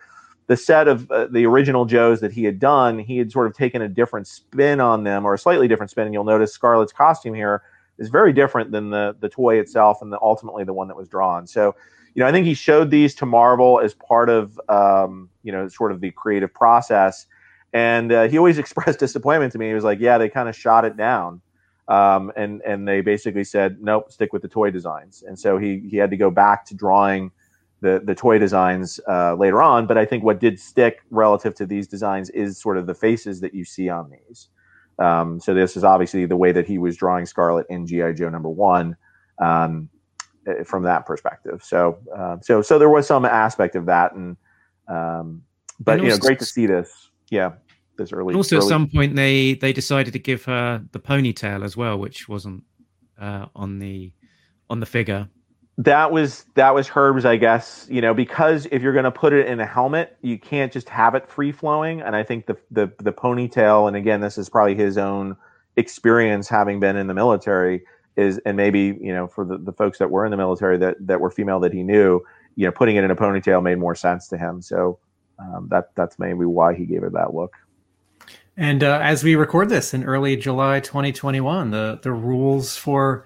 the set of uh, the original joes that he had done he had sort of taken a different spin on them or a slightly different spin and you'll notice scarlett's costume here is very different than the the toy itself and the, ultimately the one that was drawn so you know i think he showed these to marvel as part of um, you know sort of the creative process and uh, he always (laughs) expressed disappointment to me he was like yeah they kind of shot it down um, and and they basically said nope, stick with the toy designs. And so he he had to go back to drawing the the toy designs uh, later on. But I think what did stick relative to these designs is sort of the faces that you see on these. Um, so this is obviously the way that he was drawing Scarlett in GI Joe number one. Um, eh, from that perspective, so uh, so so there was some aspect of that, and um, but and you know, great to see this. Yeah, this early. And also, early... at some point, they they decided to give her the ponytail as well, which wasn't uh, on the on the figure. That was that was Herb's, I guess. You know, because if you're going to put it in a helmet, you can't just have it free flowing. And I think the the the ponytail, and again, this is probably his own experience having been in the military is and maybe you know for the, the folks that were in the military that that were female that he knew you know putting it in a ponytail made more sense to him so um, that that's maybe why he gave it that look and uh, as we record this in early July 2021, the the rules for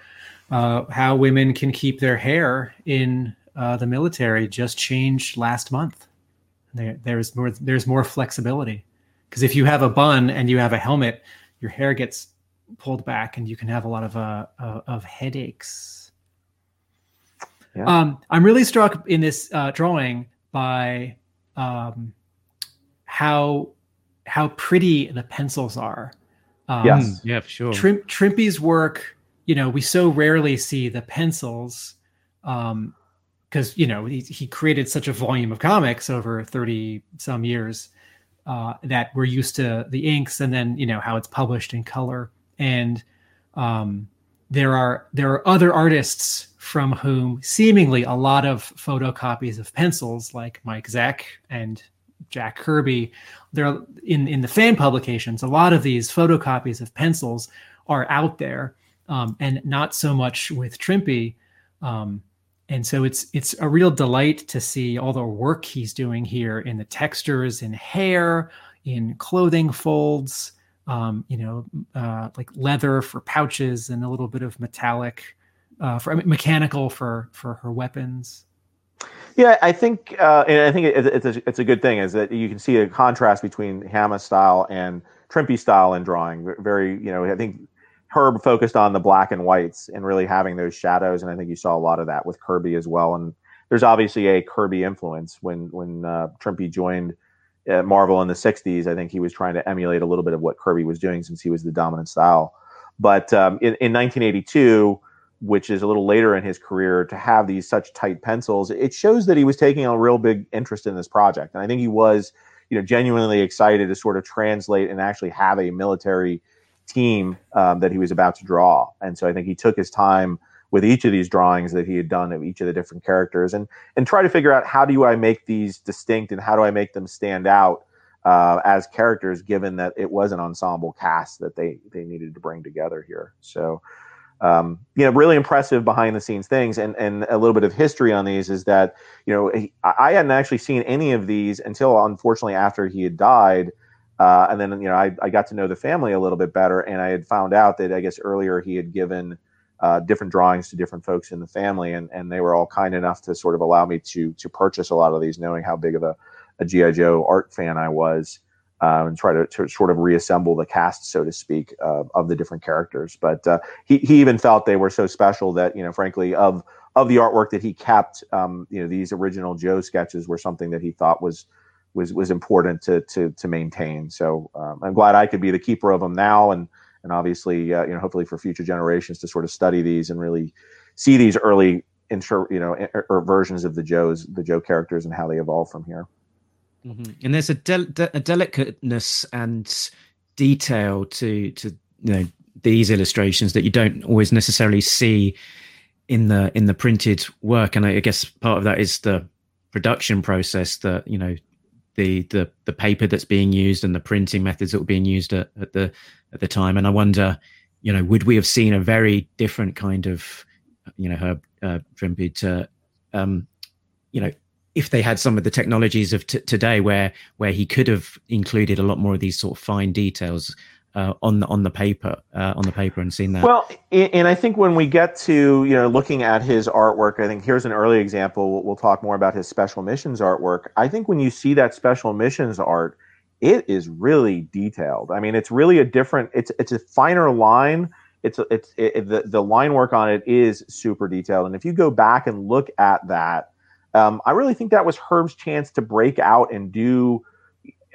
uh, how women can keep their hair in uh, the military just changed last month. There, there's more there's more flexibility because if you have a bun and you have a helmet, your hair gets pulled back and you can have a lot of uh, uh of headaches. Yeah. Um, I'm really struck in this uh, drawing by um, how how pretty the pencils are. Um, yes, mm, yeah, sure. Trim, Trimpe's work, you know, we so rarely see the pencils, because um, you know he, he, created such a volume of comics over thirty some years uh, that we're used to the inks and then you know how it's published in color. And um, there are there are other artists from whom seemingly a lot of photocopies of pencils, like Mike Zeck and Jack Kirby. There in in the fan publications, a lot of these photocopies of pencils are out there, um, and not so much with Trimpe. Um, and so it's it's a real delight to see all the work he's doing here in the textures, in hair, in clothing folds, um, you know, uh, like leather for pouches, and a little bit of metallic, uh, for I mean, mechanical for for her weapons. Yeah, I think, uh, and I think it, it's a, it's a good thing is that you can see a contrast between Hama style and Trimpe style in drawing. Very, you know, I think Herb focused on the black and whites and really having those shadows, and I think you saw a lot of that with Kirby as well. And there's obviously a Kirby influence when when uh, Trimpe joined uh, Marvel in the '60s. I think he was trying to emulate a little bit of what Kirby was doing since he was the dominant style. But um, in, in 1982 which is a little later in his career, to have these such tight pencils, it shows that he was taking a real big interest in this project. And I think he was, you know, genuinely excited to sort of translate and actually have a military team um, that he was about to draw. And so I think he took his time with each of these drawings that he had done of each of the different characters and and try to figure out how do I make these distinct and how do I make them stand out uh, as characters, given that it was an ensemble cast that they they needed to bring together here. So um, you know, really impressive behind the scenes things. And and a little bit of history on these is that you know I hadn't actually seen any of these until unfortunately after he had died. Uh, and then you know I, I got to know the family a little bit better, and I had found out that I guess earlier he had given uh, different drawings to different folks in the family, and, and they were all kind enough to sort of allow me to to purchase a lot of these, knowing how big of a, a GI Joe art fan I was. uh, and try to, to, sort of reassemble the cast, so to speak, of the different characters. But uh, he he even felt they were so special that you know, frankly, of of the artwork that he kept, um, you know, these original Joe sketches were something that he thought was was was important to to to maintain. So um, I'm glad I could be the keeper of them now, and and obviously, uh, you know, hopefully for future generations to sort of study these and really see these early intro, you know, or versions of the Joes, the Joe characters, and how they evolve from here. Mm-hmm. And there's a, del- de- a delicateness and detail to to you know these illustrations that you don't always necessarily see in the in the printed work and i guess part of that is the production process that you know the the the paper that's being used and the printing methods that were being used at, at the at the time. And i wonder you know would we have seen a very different kind of you know herb uh, to um you know if they had some of the technologies of t- today where where he could have included a lot more of these sort of fine details uh, on the on the paper uh, on the paper and seen that. Well, and I think when we get to you know looking at his artwork, I think here's an early example. We'll talk more about his special missions artwork. I think when you see that special missions art, it is really detailed. I mean, it's really a different. It's it's a finer line. It's it's it, the the line work on it is super detailed. And if you go back and look at that, um, I really think that was Herb's chance to break out and do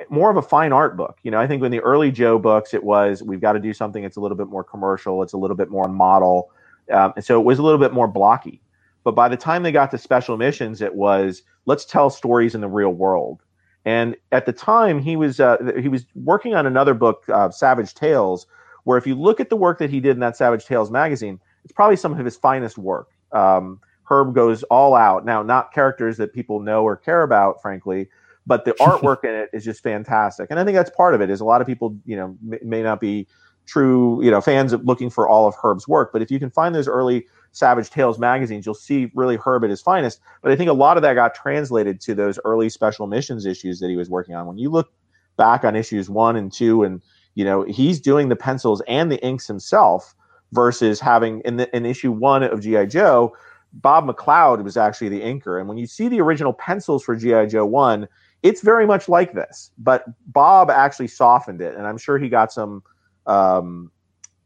more of a fine art book. You know, I think in the early Joe books, it was we've got to do something that's a little bit more commercial, it's a little bit more model, um, and so it was a little bit more blocky. But by the time they got to special missions, it was let's tell stories in the real world. And at the time, he was uh, he was working on another book, uh, Savage Tales, where if you look at the work that he did in that Savage Tales magazine, it's probably some of his finest work. Um, Herb goes all out. Now, not characters that people know or care about, frankly, but the (laughs) artwork in it is just fantastic. And I think that's part of it. Is a lot of people, you know, may, not be true, you know, fans of looking for all of Herb's work, but if you can find those early Savage Tales magazines, you'll see really Herb at his finest. But I think a lot of that got translated to those early special missions issues that he was working on. When you look back on issues one and two, and you know, he's doing the pencils and the inks himself versus having in the in issue one of GI Joe. Bob McLeod was actually the inker, and when you see the original pencils for GI Joe one, it's very much like this, but Bob actually softened it, and I'm sure he got some um,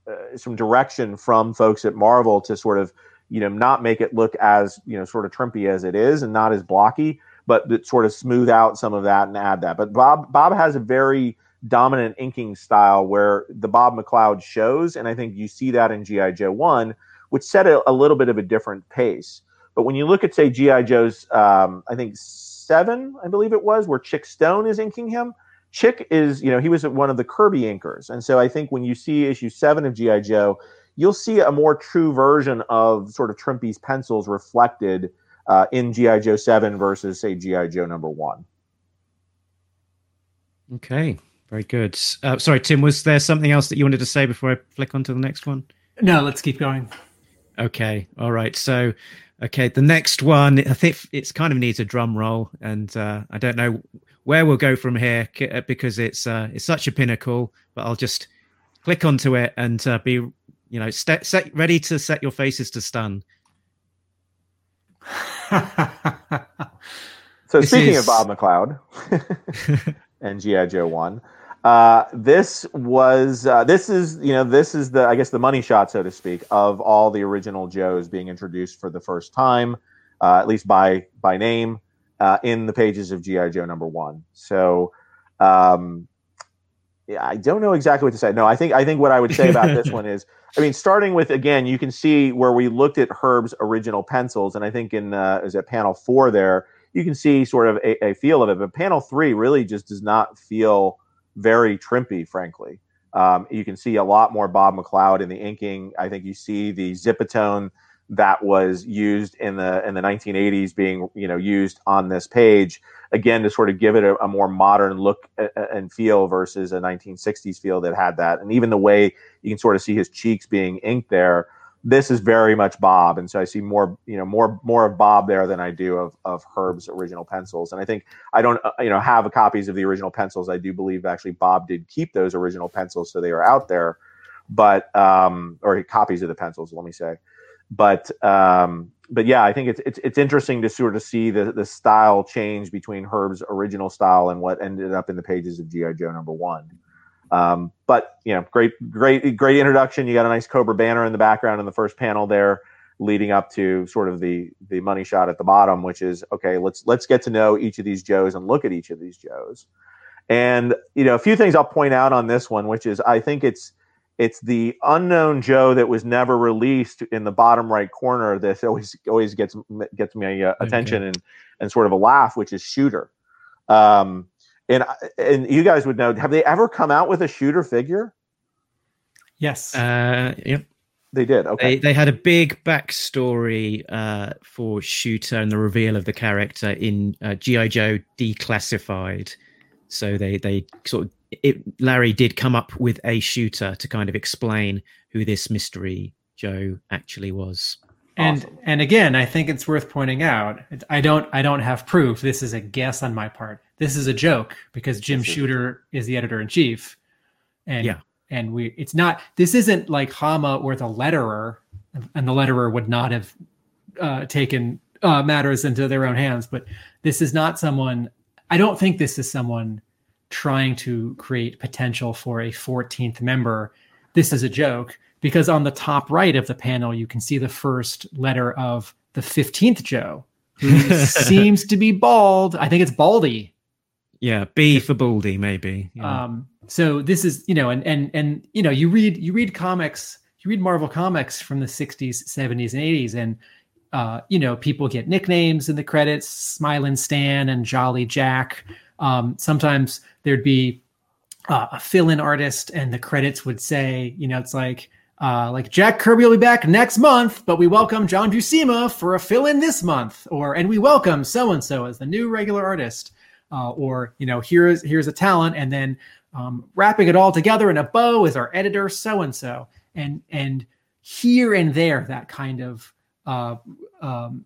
uh, some direction from folks at Marvel to sort of you know not make it look as you know sort of trimpy as it is and not as blocky, but sort of smooth out some of that and add that. But Bob Bob has a very dominant inking style where the Bob McLeod shows, and I think you see that in GI Joe one, which set a, a little bit of a different pace. But when you look at say GI Joe's, um, I think seven, I believe it was, where Chic Stone is inking him. Chic is, you know, he was one of the Kirby inkers. And so I think when you see issue seven of G.I. Joe, you'll see a more true version of sort of Trimpe's pencils reflected uh, in G.I. Joe 7 versus, say, G.I. Joe number one. Okay, very good. Uh, sorry, Tim, was there something else that you wanted to say before I flick on to the next one? No, let's keep going. Okay, all right. So Okay, the next one, I think it's kind of needs a drum roll, and uh, I don't know where we'll go from here uh, because it's uh, it's such a pinnacle. But I'll just click onto it and uh, be, you know, st- set ready to set your faces to stun. (laughs) so this speaking is... of Bob McLeod (laughs) and GI Joe one, uh, this was uh, this is you know this is the I guess the money shot so to speak of all the original Joes being introduced for the first time, uh, at least by by name, uh, in the pages of GI Joe number one. So, um, yeah, I don't know exactly what to say. No, I think I think what I would say about this (laughs) one is, I mean, starting with again, you can see where we looked at Herb's original pencils, and I think in uh, is at panel four there, you can see sort of a, a feel of it, but panel three really just does not feel very trimpy, frankly. Um, you can see a lot more Bob McLeod in the inking. I think you see the Zipatone that was used in the in the 1980s being you know used on this page again to sort of give it a, a more modern look and feel versus a 1960s feel that had that and even the way you can sort of see his cheeks being inked there this is very much Bob, and so I see more, you know, more more of Bob there than I do of of Herb's original pencils. And I think I don't, uh, you know, have copies of the original pencils. I do believe actually Bob did keep those original pencils, so they are out there, but um, or copies of the pencils, let me say. But um, but yeah, I think it's it's it's interesting to sort of see the the style change between Herb's original style and what ended up in the pages of GI Joe number one. Um, but you know, great, great, great introduction. You got a nice Cobra banner in the background in the first panel there, leading up to sort of the the money shot at the bottom, which is okay. Let's let's get to know each of these Joes and look at each of these Joes. And you know, a few things I'll point out on this one, which is I think it's it's the unknown Joe that was never released in the bottom right corner that always always gets gets my uh, attention okay. and and sort of a laugh, which is Shooter. Um, and and you guys would know. Have they ever come out with a Shooter figure? Yes. Uh, yep. They did. Okay. They, they had a big backstory uh, for Shooter and the reveal of the character in uh, GI Joe Declassified. So they they sort of it, Larry did come up with a shooter to kind of explain who this mystery Joe actually was. And awesome. and again, I think it's worth pointing out. I don't I don't have proof. This is a guess on my part. This is a joke because Jim Shooter is the editor in chief, and yeah. and we it's not. This isn't like Hama or the letterer, and the letterer would not have uh, taken uh, matters into their own hands. But this is not someone. I don't think this is someone trying to create potential for a 14th member. This is a joke because on the top right of the panel, you can see the first letter of the 15th Joe, who (laughs) seems to be bald. I think it's Baldy. Yeah, B for Baldy, maybe. Yeah. Um, so this is, you know, and and and you know, you read you read comics, you read Marvel comics from the 60s, 70s, and 80s, and uh, you know, people get nicknames in the credits, Smiling Stan and Jolly Jack. Um, sometimes there'd be uh, a fill-in artist, and the credits would say, you know, it's like uh, like Jack Kirby will be back next month, but we welcome John Buscema for a fill-in this month, or and we welcome so and so as the new regular artist, uh, or you know, here's here's a talent, and then um, wrapping it all together in a bow is our editor so and so, and and here and there that kind of uh, um,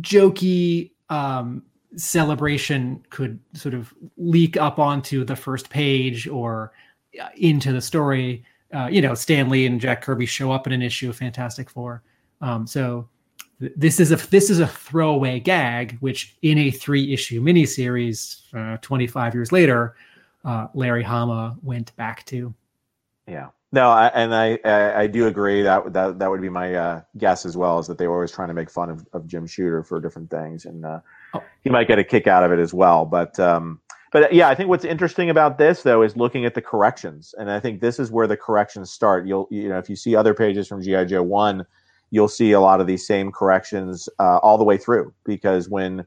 jokey um, celebration could sort of leak up onto the first page or uh, into the story. Uh, you know, Stan Lee and Jack Kirby show up in an issue of Fantastic Four. Um, so this is a this is a throwaway gag, which in a three issue miniseries, uh, 25 years later, uh, Larry Hama went back to. Yeah. No, I, and I, I, I do agree that that that would be my uh, guess as well is that they were always trying to make fun of, of Jim Shooter for different things, and uh, oh. he might get a kick out of it as well. But um, but yeah, I think what's interesting about this though is looking at the corrections, and I think this is where the corrections start. You'll you know if you see other pages from GI Joe one, you'll see a lot of these same corrections uh, all the way through because when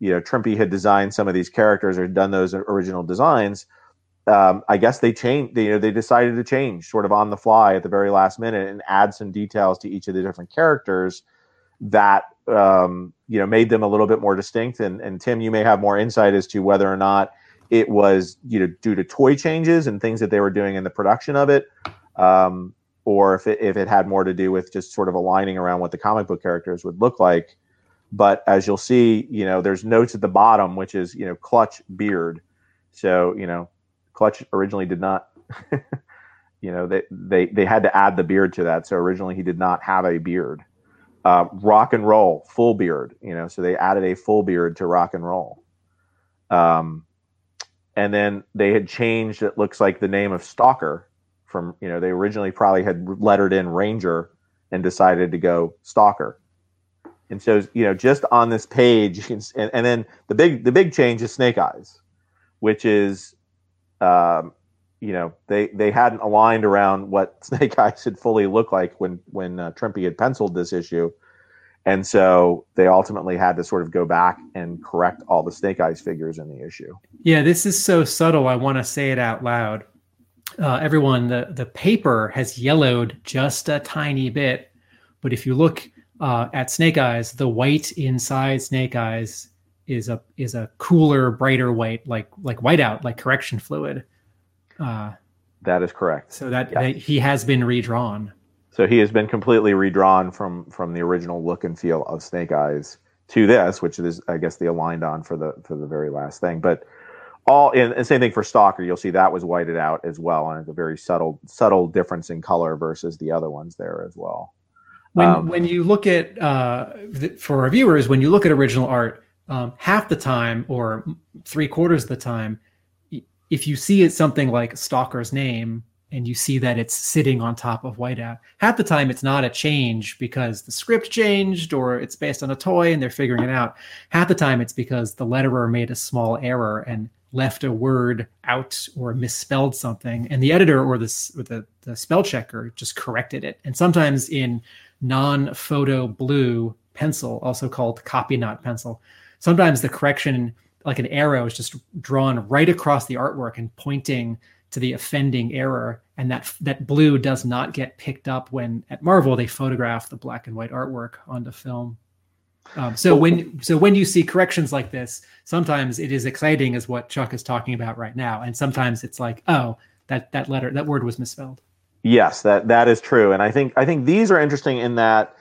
you know Trimpe had designed some of these characters or done those original designs um, I guess they changed. They, you know, they decided to change sort of on the fly at the very last minute and add some details to each of the different characters that um, you know made them a little bit more distinct. And, and Tim, you may have more insight as to whether or not it was you know due to toy changes and things that they were doing in the production of it, um, or if it, if it had more to do with just sort of aligning around what the comic book characters would look like. But as you'll see, you know, there's notes at the bottom, which is you know clutch beard. So you know Clutch originally did not. (laughs) you know, they, they they had to add the beard to that. So originally he did not have a beard. Uh, rock and roll, full beard. You know, so they added a full beard to rock and roll. Um, and then they had changed. It looks like the name of Stalker from you know they originally probably had lettered in Ranger and decided to go Stalker. And so you know just on this page, you and, and then the big the big change is Snake Eyes, which is um, you know, they they hadn't aligned around what (laughs) Snake Eyes had fully looked like when when uh, Trimpe had penciled this issue, and so they ultimately had to sort of go back and correct all the Snake Eyes figures in the issue. Yeah, this is so subtle. I want to say it out loud. Uh, everyone, the the paper has yellowed just a tiny bit, but if you look uh, at Snake Eyes, the white inside Snake Eyes is a is a cooler, brighter white, like like whiteout, like correction fluid. Uh, that is correct. So that, that he has been redrawn. So he has been completely redrawn from from the original look and feel of Snake Eyes to this, which is I guess the aligned on for the for the very last thing. But all and, and same thing for Stalker. You'll see that was whited out as well, and it's a very subtle subtle difference in color versus the other ones there as well. When Um, when you look at uh, for our viewers, when you look at original art, um, half the time or three quarters of the time, if you see it something like Stalker's name and you see that it's sitting on top of whiteout, half the time it's not a change because the script changed or it's based on a toy and they're figuring it out. Half the time it's because the letterer made a small error and left a word out or misspelled something and the editor or the, or the, the spell checker just corrected it. And sometimes in non-photo blue pencil also called copy not pencil sometimes the correction like an arrow is just drawn right across the artwork and pointing to the offending error. And that that blue does not get picked up when at marvel they photograph the black and white artwork onto film um, so when so when you see corrections like this, sometimes it is exciting, as what Chuck is talking about right now, and sometimes it's like, oh, that that letter that word was misspelled. Yes, that that is true, and I think I think these are interesting in that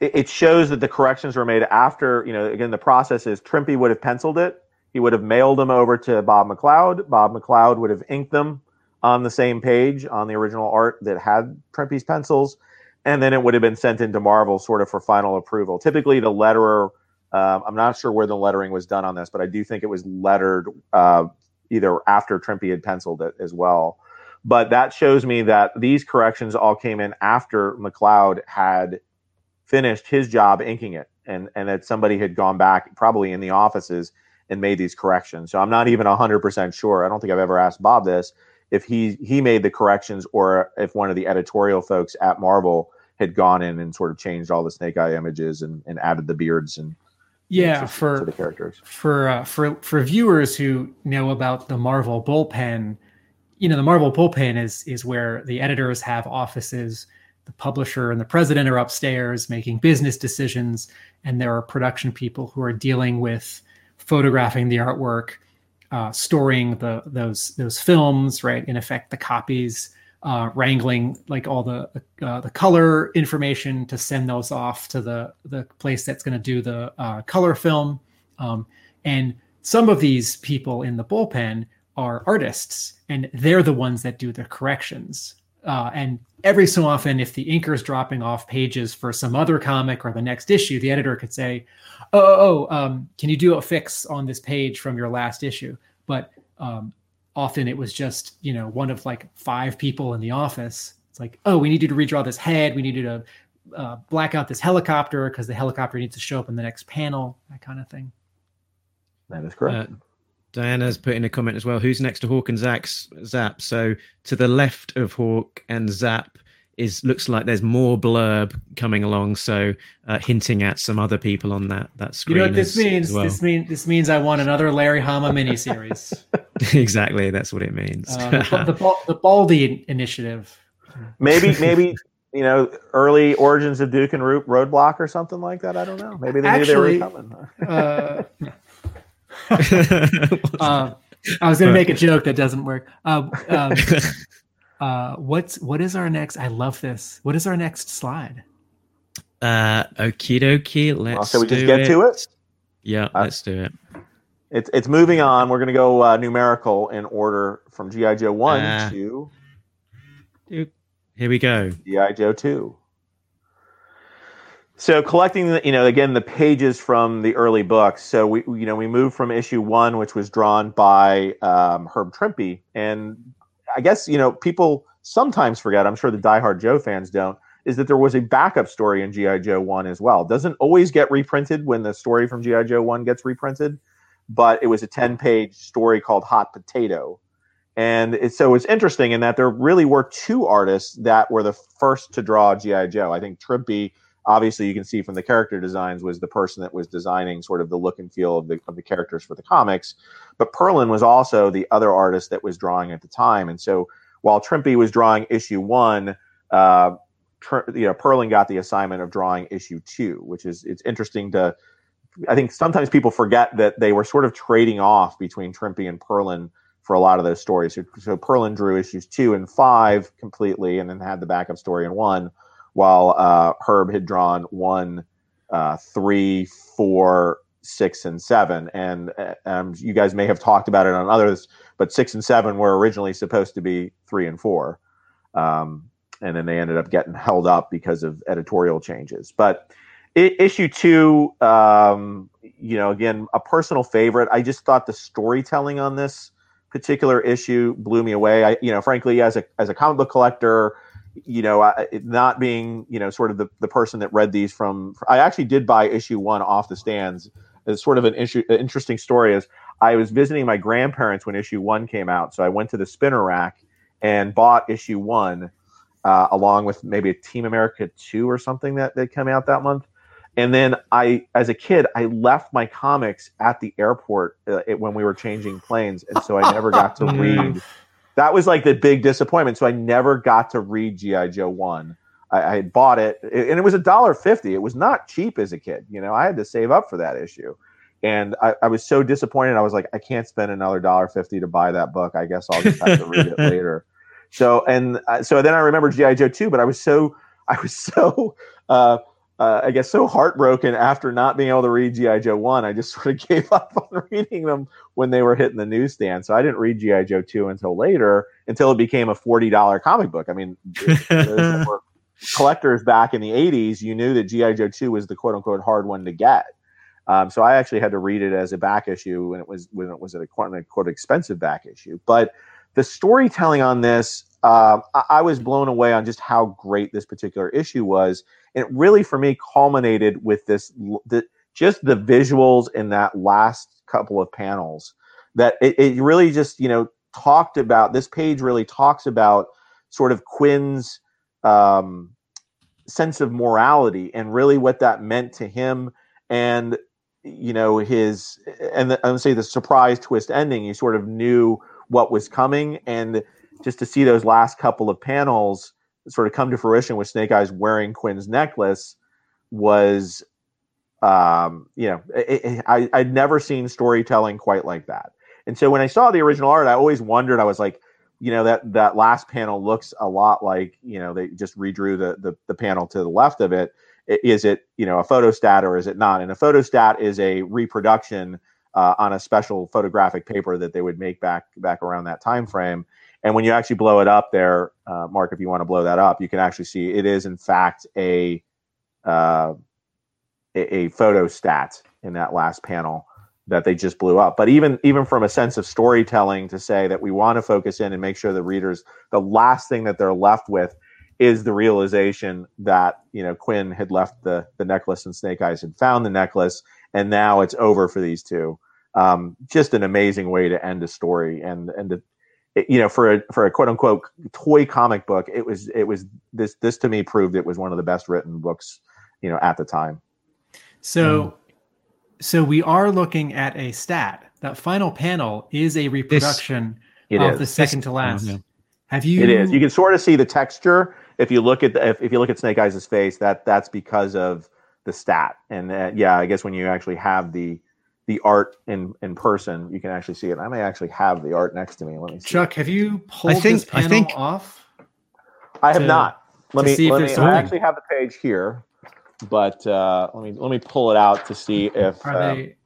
it, shows that the corrections were made after you know again the process is Trimpe would have penciled it, he would have mailed them over to Bob McLeod, Bob McLeod would have inked them on the same page on the original art that had Trimpe's pencils, and then it would have been sent into Marvel sort of for final approval. Typically, the letterer. Um, I'm not sure where the lettering was done on this, but I do think it was lettered uh, either after Trimpe had penciled it as well but that shows me that these corrections all came in after McLeod had finished his job inking it and and that somebody had gone back probably in the offices and made these corrections so i'm not even 100% sure i don't think i've ever asked bob this if he he made the corrections or if one of the editorial folks at marvel had gone in and sort of changed all the snake eye images and, and added the beards and Yeah, to, for to the characters for uh, for for viewers who know about the Marvel bullpen, you know the Marvel bullpen is is where the editors have offices, the publisher and the president are upstairs making business decisions, and there are production people who are dealing with photographing the artwork, uh, storing the those those films, right? In effect, the copies, uh, wrangling like all the uh, the color information to send those off to the the place that's going to do the uh, color film. Um, and some of these people in the bullpen are artists, and they're the ones that do the corrections. Uh, and every so often, if the inker is dropping off pages for some other comic or the next issue, the editor could say, "Oh, oh, oh um, can you do a fix on this page from your last issue?" But um, often it was just you know one of like five people in the office. It's like, "Oh, we need you to redraw this head. We need you to uh, black out this helicopter because the helicopter needs to show up in the next panel." That kind of thing. that is correct Uh, Diana's put in a comment as well. Who's next to Hawk and Zach's Zap? So to the left of Hawk and Zap is looks like there's more blurb coming along, so uh, hinting at some other people on that that screen. You know what this as- means? as well. This means this means I want another Larry Hama miniseries. (laughs) exactly, that's what it means. uh, the, the, the Baldy initiative. maybe (laughs) maybe you know early origins of duke and Root roadblock or something like that i don't know maybe they Actually- knew they were coming Uh, (laughs) uh, I was going to make a joke that doesn't work. Uh, um, uh, what's what is our next? I love this. What is our next slide? uh, okie dokie, let's Well, shall we just do get to it? Yeah, Uh, let's do it. it's it's moving on we're going to go uh, numerical in order from gi joe 1 Uh, to Here we go. gi joe 2 so collecting the you know again the pages from the early books so we we, you know we moved from issue one which was drawn by um, herb trimpe and i guess you know people sometimes forget i'm sure the diehard joe fans don't is that there was a backup story in gi joe 1 as well. Doesn't always get reprinted when the story from gi joe 1 gets reprinted but it was a 10 page story called hot potato. And it, so it's interesting in that there really were two artists that were the first to draw gi joe. I think trimpe obviously you can see from the character designs was the person that was designing sort of the look and feel of the, of the characters for the comics. But perlin was also the other artist that was drawing at the time. And so while trimpe was drawing issue one uh, Tr- you know perlin got the assignment of drawing issue two which is it's interesting to i think sometimes people forget that they were sort of trading off between trimpe and perlin for a lot of those stories. So, so perlin drew issues two and five completely and then had the backup story in one while uh, Herb had drawn one, uh, three, four, six, and seven. And uh, um, you guys may have talked about it on others, but six and seven were originally supposed to be three and four. Um, and then they ended up getting held up because of editorial changes. But I- issue two, um, you know, again, a personal favorite. I just thought the storytelling on this particular issue blew me away. I, you know, frankly, as a as a comic book collector, you know, I, not being you know sort of the, the person that read these from, I actually did buy issue one off the stands. It's sort of an issue, an interesting story. Is I was visiting my grandparents when issue one came out, so I went to the spinner rack and bought issue one uh, along with maybe a Team America two or something that that came out that month. And then I, as a kid, I left my comics at the airport uh, it, when we were changing planes, and so I never got to (laughs) read. That was like the big disappointment. So I never got to read GI Joe one. I, I had bought it, and it was a dollar fifty. It was not cheap as a kid. You know, I had to save up for that issue, and I, I was so disappointed. I was like, I can't spend another dollar fifty to buy that book. I guess I'll just have to read it (laughs) later. So and uh, so then I remember GI Joe two, but I was so I was so uh, uh, I guess so heartbroken after not being able to read GI Joe one. I just (laughs) sort of gave up on reading them when they were hitting the newsstand. So I didn't read GI Joe two until later, until it became a forty dollar comic book. I mean, (laughs) collectors back in the '80s, you knew that GI Joe two was the quote unquote hard one to get. Um, so I actually had to read it as a back issue when it was when it was a quote unquote expensive back issue. But the storytelling on this, uh, I, I was blown away on just how great this particular issue was it really for me culminated with this the, just the visuals in that last couple of panels that it, it really just you know talked about this page really talks about sort of quinn's um, sense of morality and really what that meant to him and you know his and the, i would say the surprise twist ending. He sort of knew what was coming and just to see those last couple of panels sort of come to fruition with Snake Eyes wearing Quinn's necklace was, um, you know, it, it, I, I'd never seen storytelling quite like that. And so when I saw the original art, I always wondered, I was like, you know, that, that last panel looks a lot like, you know, they just redrew the, the, the panel to the left of it. Is it, you know, a photostat or is it not? And a photostat is a reproduction uh, on a special photographic paper that they would make back back around that time frame. And when you actually blow it up there, uh, Mark, if you want to blow that up, you can actually see it is in fact a uh, a, photo stat in that last panel that they just blew up. But even even from a sense of storytelling, to say that we want to focus in and make sure the readers, the last thing that they're left with is the realization that you know Quinn had left the the necklace and Snake Eyes had found the necklace, and now it's over for these two. Um, just an amazing way to end a story, and and to, it, you know for a for a quote unquote toy comic book, it was it was this this to me proved it was one of the best written books you know at the time. So, Mm. so we are looking at a stat. That final panel is a reproduction It of is. the second to last. yeah. Have you? It is. You can sort of see the texture if you look at the, if, if you look at Snake Eyes' face. That that's because of the stat. And uh, yeah, I guess when you actually have the the art in in person, you can actually see it. I may actually have the art next to me. Let me see. Chuck, have you pulled think- this I panel think- off? I have to- not. Let me. see if Let there's me I actually have the page here, but uh, let me let me pull it out to see if. Are um, they?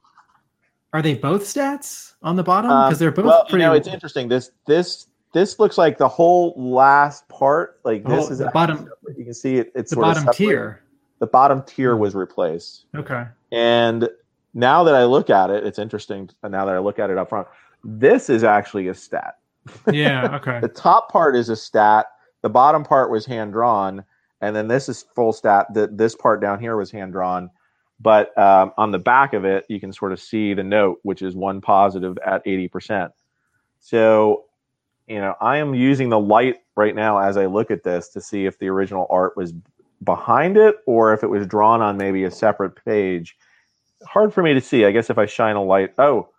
Are they both stats on the bottom? Um, Because they're both well, pretty. You know, it's interesting. This this this looks like the whole last part. Like this Oh, is the bottom- separate. You can see it. It's the sort bottom separated. tier. The bottom tier was replaced. Okay. And now that I look at it, it's interesting. Now that I look at it up front, this is actually a stat. (laughs) Yeah. Okay. The top part is a stat. The bottom part was hand drawn, and then this is full stat. That this part down here was hand drawn, but um, on the back of it, you can sort of see the note, which is one positive at eighty percent. So, you know, I am using the light right now as I look at this to see if the original art was behind it or if it was drawn on maybe a separate page. Hard for me to see. I guess if I shine a light, oh,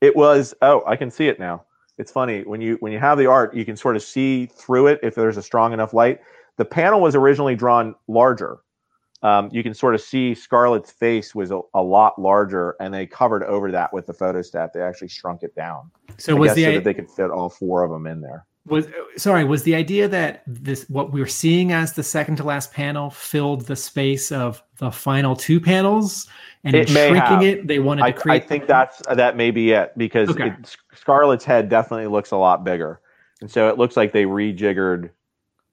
it was. Oh, I can see it now. It's funny when you when you have the art you can sort of see through it if there's a strong enough light. The panel was originally drawn larger. Um, you can sort of see scarlett's face was a, a lot larger and they covered over that with the photostat they actually shrunk it down. So I was the so that they could fit all four of them in there was sorry was the idea that this what we were seeing as the second to last panel filled the space of the final two panels and It shrinking have. it they wanted I, to create I think that's that may be it because Okay. it, scarlett's head definitely looks a lot bigger and so it looks like they rejiggered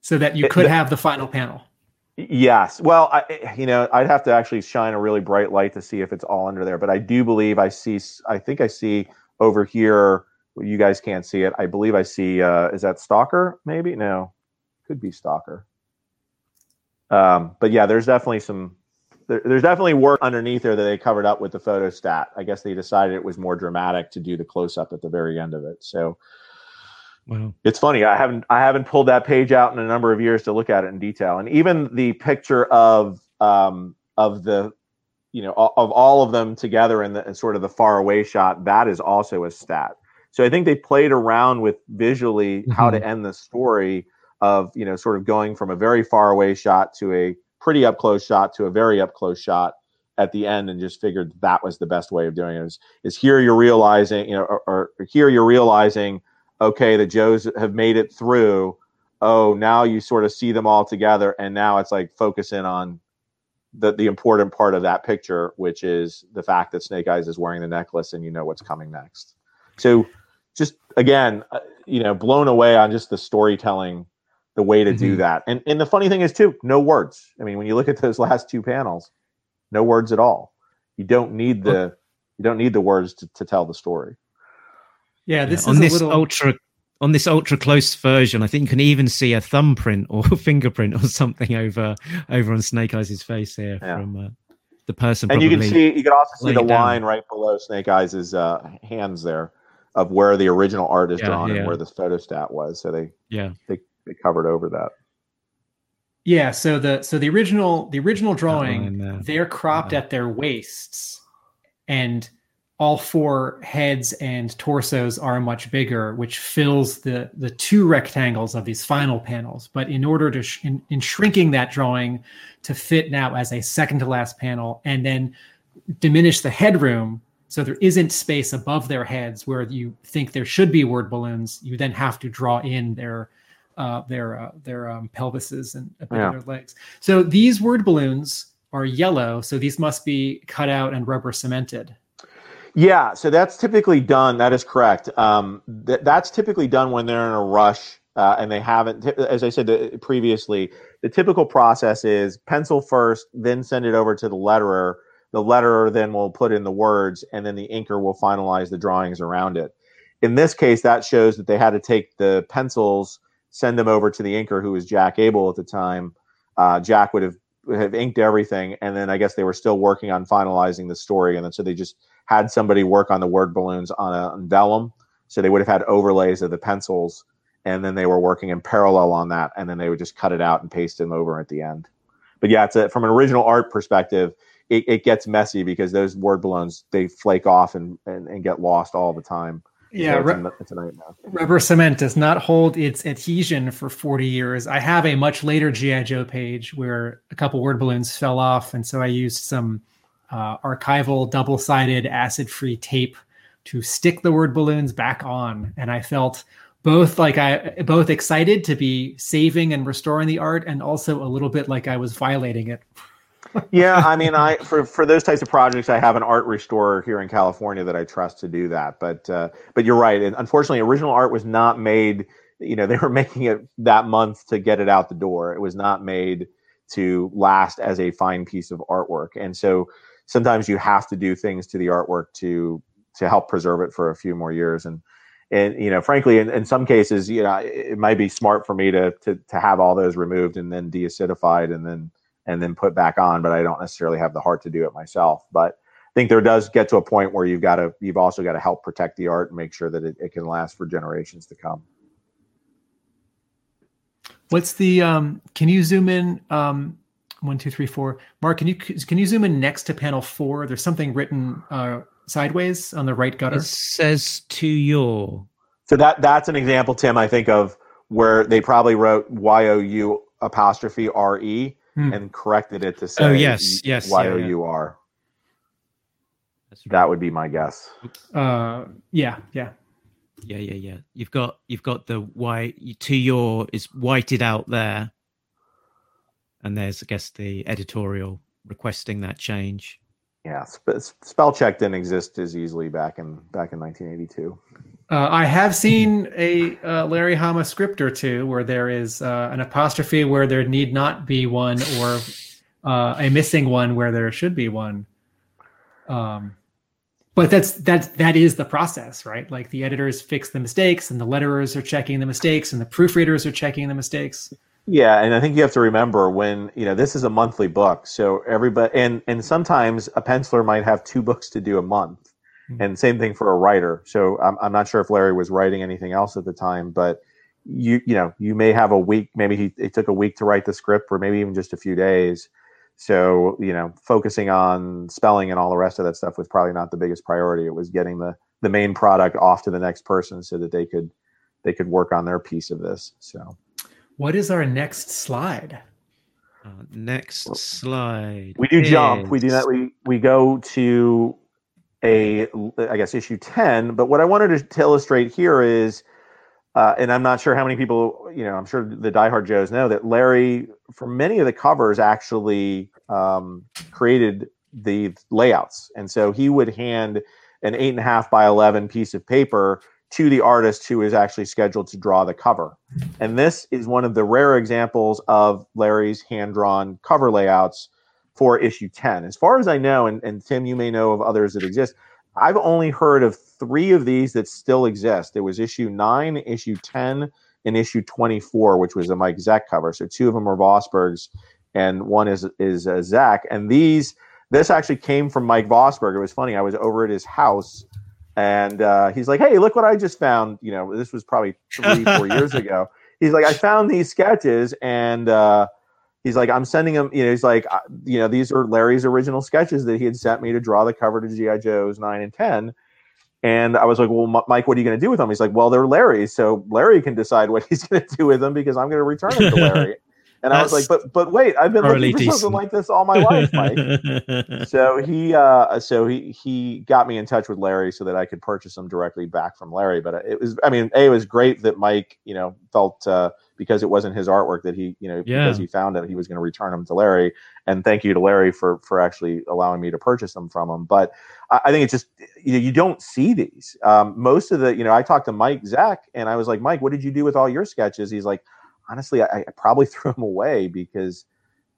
so that you It- could the- have the final panel. Yes. Well, I, eh, you know, I'd have to actually shine a really bright light to see if it's all under there. But I do believe I see. I think I see over here. Well, You guys can't see it. I believe I see. Uh, is that Stalker? Maybe no. Could be Stalker. Um, but yeah, there's definitely some. There, there's definitely work underneath there that they covered up with the photo stat. I guess they decided it was more dramatic to do the close up at the very end of it. So Wow. it's funny. I haven't I haven't pulled that page out in a number of years to look at it in detail, and even the picture of um, of the you know of of all of them together in the in sort of the far away shot that is also a stat. So I think they played around with visually how to mm-hmm. end the story of you know sort of going from a very far away shot to a pretty up close shot to a very up close shot at the end and just figured that was the best way of doing it is, is here you're realizing you know or, or here you're realizing okay, the Joes have made it through. Oh, now you sort of see them all together, and now it's like focus in on the the important part of that picture, which is the fact that Snake Eyes is wearing the necklace, and you know what's coming next. So, just again, uh, you know, blown away on just the storytelling, the way to do Mhm. that, and and the funny thing is too, no words. I mean, when you look at those (laughs) last two panels, no words at all. You don't need the you don't need the words to, to tell the story. Yeah, Yeah, this on is this little. ultra on this ultra close version, I think you can even see a thumbprint or (laughs) fingerprint or something over over on Snake Eyes' face here Yeah. from uh, the person. and you can see you can also see laying the down. line right below snake eyes' uh, hands there of where the original art is Yeah, drawn yeah. and where the photostat was so they yeah, they, they covered over that Yeah, so the so the original the original drawing there. they're cropped Yeah. at their waists and all four heads and torsos are much bigger which fills the the two rectangles of these final panels but in order to sh- in, in shrinking that drawing to fit now as a second to last panel and then diminish the headroom so there isn't space above their heads where you think there should be word balloons you then have to draw in their uh, their uh, their um, pelvises and Yeah. their legs so these word balloons are yellow, so these must be cut out and rubber cemented. yeah so that's typically done that is correct um, th- that's typically done when they're in a rush uh, and they haven't as i said uh, previously the typical process is pencil first then send it over to the letterer the letterer then will put in the words and then the inker will finalize the drawings around it. In this case that shows that they had to take the pencils send them over to the inker who was jack abel at the time. Uh, jack would have have inked everything and then i guess they were still working on finalizing the story and then so they just had somebody work on the word balloons on a on vellum so they would have had overlays of the pencils and then they were working in parallel on that and then they would just cut it out and paste them over at the end. But yeah it's a, from an original art perspective it, it gets messy because those word balloons they flake off and, and, and get lost all the time Yeah, so it's, a, it's a nightmare rubber cement does not hold its adhesion for 40 years. I have a much later GI Joe page where a couple word balloons fell off, and so I used some uh, archival double-sided acid-free tape to stick the word balloons back on, and I felt both like I both excited to be saving and restoring the art, and also a little bit like I was violating it. Yeah, I mean, I for for those types of projects, I have an art restorer here in California that I trust to do that. But uh, but you're right. And unfortunately, original art was not made. You know, (laughs) they were making it that month to get it out the door. It was not made to last as a fine piece of artwork. And so sometimes you have to do things to the artwork to to help preserve it for a few more years. And and you know, frankly, in, in some cases, you know, it, might be smart for me to to to have all those removed and then deacidified and then and then put back on, but I don't necessarily have the heart to do it myself. But I think there does get to a point where you've got to, you've also got to help protect the art and make sure that it, it can last for generations to come. What's the um can you zoom in um one, two, three, four. Mark, can you can you zoom in next to panel four? There's something written uh sideways on the right gutter. it says to your. So that that's an example, Tim, I think of where they probably wrote Y O U apostrophe R E Hmm. and corrected it to say Oh, yes, yes, yeah, Y O U R. That's right. That would be my guess. Uh yeah, yeah. Yeah, yeah, yeah. You've got you've got the white to your is whited out there, and there's I guess the editorial requesting that change. Yeah, sp- spell check didn't exist as easily back in back in 1982. Uh, I have seen a uh, Larry Hama script or two where there is uh, an apostrophe where there need not be one, or uh, a missing one where there should be one. Um, but that's that's that is the process, right? Like the editors fix the mistakes, and the letterers are checking the mistakes, and the proofreaders are checking the mistakes. Yeah, and I think you have to remember when you know this is a monthly book, so everybody and and sometimes a penciler might have two books to do a month. And same thing for a writer. So I'm I'm not sure if Larry was writing anything else at the time, but you you know you may have a week, maybe he it took a week to write the script, or maybe even just a few days so, you know, focusing on spelling and all the rest of that stuff was probably not the biggest priority. It was getting the the main product off to the next person so that they could they could work on their piece of this. So, what is our next slide? Uh, next slide. We do is... jump. We do that. We we go to a I guess issue ten. But what I wanted to, illustrate here is uh, and I'm not sure how many people, you know, I'm sure the diehard Joes know that Larry, for many of the covers, actually um, created the layouts. And so he would hand an eight and a half by 11 piece of paper to the artist who is actually scheduled to draw the cover. And this is one of the rare examples of Larry's hand drawn cover layouts for issue 10. As far as I know, and, and Tim, you may know of others that exist, I've only heard of three of these that still exist. There was issue nine, issue 10, and issue 24, which was a Mike Zeck cover. So two of them are Vosburgs, and one is is uh, Zeck. And these, this actually came from Mike Vosburg. It was funny. I was over at his house, and uh, he's like, "Hey, look what I just found." You know, this was probably three, four years (laughs) ago. He's like, "I found these sketches, and." Uh, he's like, I'm sending him, you know, he's like, uh, you know, these are Larry's original sketches that he had sent me to draw the cover to G.I. Joe's 9 and 10. And I was like, well, Mike, what are you going to do with them? He's like, well, they're Larry's. So Larry can decide what (laughs) he's going to do with them because I'm going to return them to (laughs) Larry. And I was like, but but wait, I've been looking for decent. something like this all my life, (laughs) Mike. so he uh, so he he got me in touch with Larry so that I could purchase them directly back from Larry. But it was, I mean, a it was great that Mike, you know, felt uh, because it wasn't his artwork that he, you know, yeah. because he found it, he was going to return them to Larry. And thank you to Larry for for actually allowing me to purchase them from him. But I, I think it's just you know you don't see these. Um, most of the, you know, I talked to Mike Zeck and I was like, Mike, what did you do with all your sketches? He's like honestly, I, I probably (laughs) threw them away because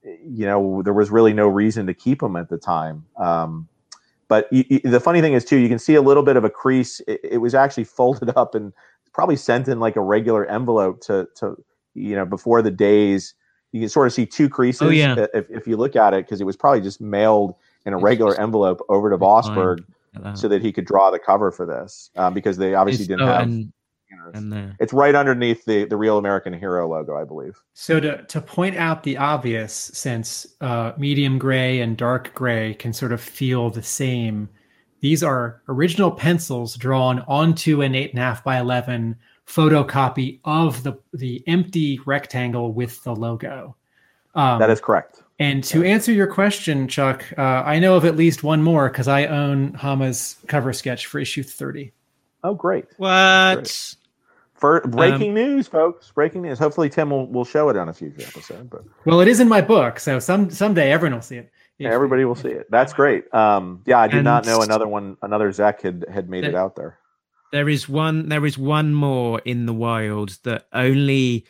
you know there was really no reason to keep them at the time. Um, but you, you, the funny thing is too, you can see a little bit of a crease. It, it, was actually (laughs) folded up and probably sent in like a regular envelope to to you know before the days. You can sort of see two creases oh, yeah. if, if you look at it because it was probably just mailed in a regular envelope over to Vosburg so that he could draw the cover for this um, because they obviously it's, didn't oh, have. And- and there. It's right underneath the the Real American Hero logo, I believe. So to to point out the obvious, since uh, medium gray and dark gray can sort of feel the same, these are original pencils drawn onto an eight and a half by eleven photocopy of the the empty rectangle with the logo. Um, that is correct. And to answer your question, Chuck, uh, I know of at least one more because I own Hama's cover sketch for issue 30. Oh, great. What? Great. For breaking um, news, folks. Breaking news. Hopefully, Tim will, will show it on a future episode. But well, it is in my book, so some someday everyone will see it. Yeah, everybody will see it. That's great. Um, yeah, I did not know another one. Another Zach had had made there, it out there. There is one. There is one more in the wild that only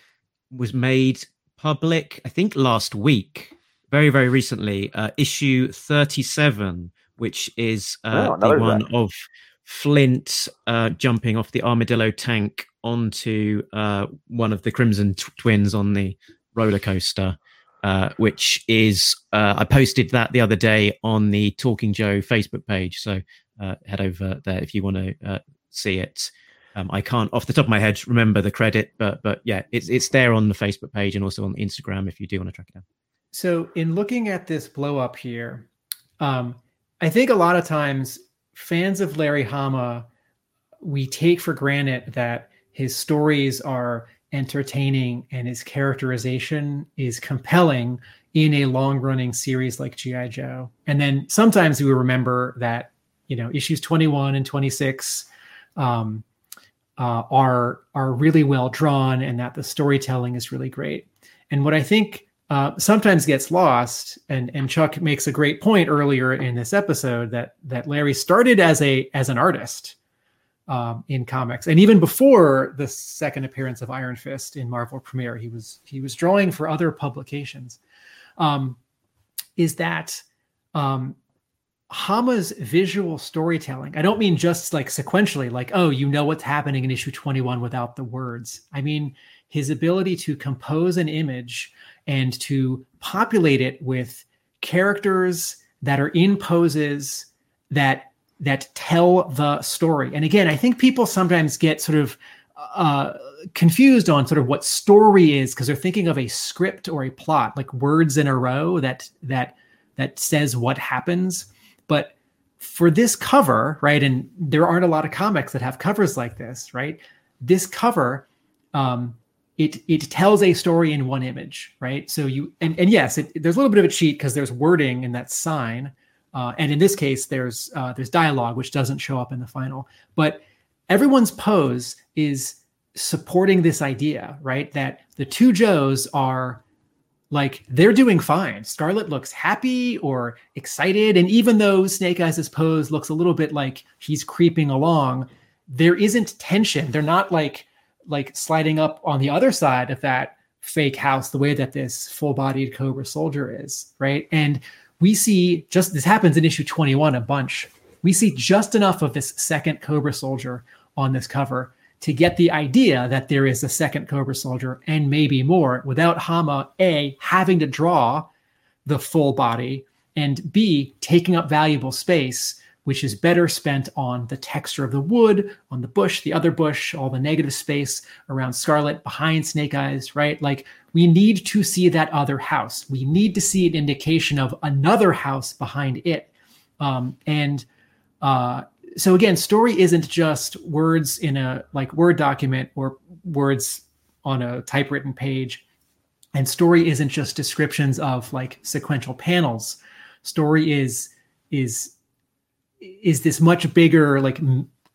was made public. I think last week, very very recently. Uh, issue thirty seven, which is uh, oh, the one Zeck. of Flint uh, jumping off the armadillo tank onto uh, one of the Crimson twins on the roller coaster, uh, which is uh, I posted that the other day on the Talking Joe Facebook page. So uh, head over there if you want to uh, see it. Um, I can't off the top of my head remember the credit, but but yeah, it's it's there on the Facebook page and also on Instagram if you do want to track it down. So in looking at this blow up here, um, I think a lot of times fans of Larry Hama, we take for granted that his stories are entertaining and his characterization is compelling in a long running series like G.I. Joe. And then sometimes we remember that, you know, issues 21 and 26 um, uh, are, are really well drawn and that the storytelling is really great. And what I think uh, sometimes gets lost. And and Chuck makes a great point earlier in this episode that that Larry started as a as an artist, um, in comics, and even before the second appearance of Iron Fist in Marvel Premiere, he was he was drawing for other publications. Um, is that um, Hama's visual storytelling? I don't mean just like sequentially, like oh, you know what's happening in issue twenty one without the words. I mean his ability to compose an image and to populate it with characters that are in poses that that tell the story. And again, I think people sometimes get sort of uh, confused on sort of what story is because they're thinking of a script or a plot, like words in a row that that that says what happens. But for this cover, right, and there aren't a lot of comics that have covers like this, right? This cover, um, it it tells a story in one image, right? So you and and yes, it, there's a little bit of a cheat because there's wording in that sign, uh, and in this case, there's uh, there's dialogue which doesn't show up in the final. But everyone's pose is supporting this idea, right? That the two Joes are like they're doing fine. Scarlett looks happy or excited, and even though Snake Eyes' pose looks a little bit like he's creeping along, there isn't tension. They're not like like sliding up on the other side of that fake house the way that this full-bodied Cobra soldier is, right? And we see just this happens in issue 21 a bunch. We see just enough of this second Cobra soldier on this cover to get the idea that there is a second Cobra soldier and maybe more without Hama A having to draw the full body and B taking up valuable space which is better spent on the texture of the wood, on the bush, the other bush, all the negative space around Scarlett, behind Snake Eyes, right? Like we need to see that other house. We need to see an indication of another house behind it. Um, and uh, so again, story isn't just words in a like Word document or words on a typewritten page. And story isn't just descriptions of like sequential panels. Story is is is this much bigger like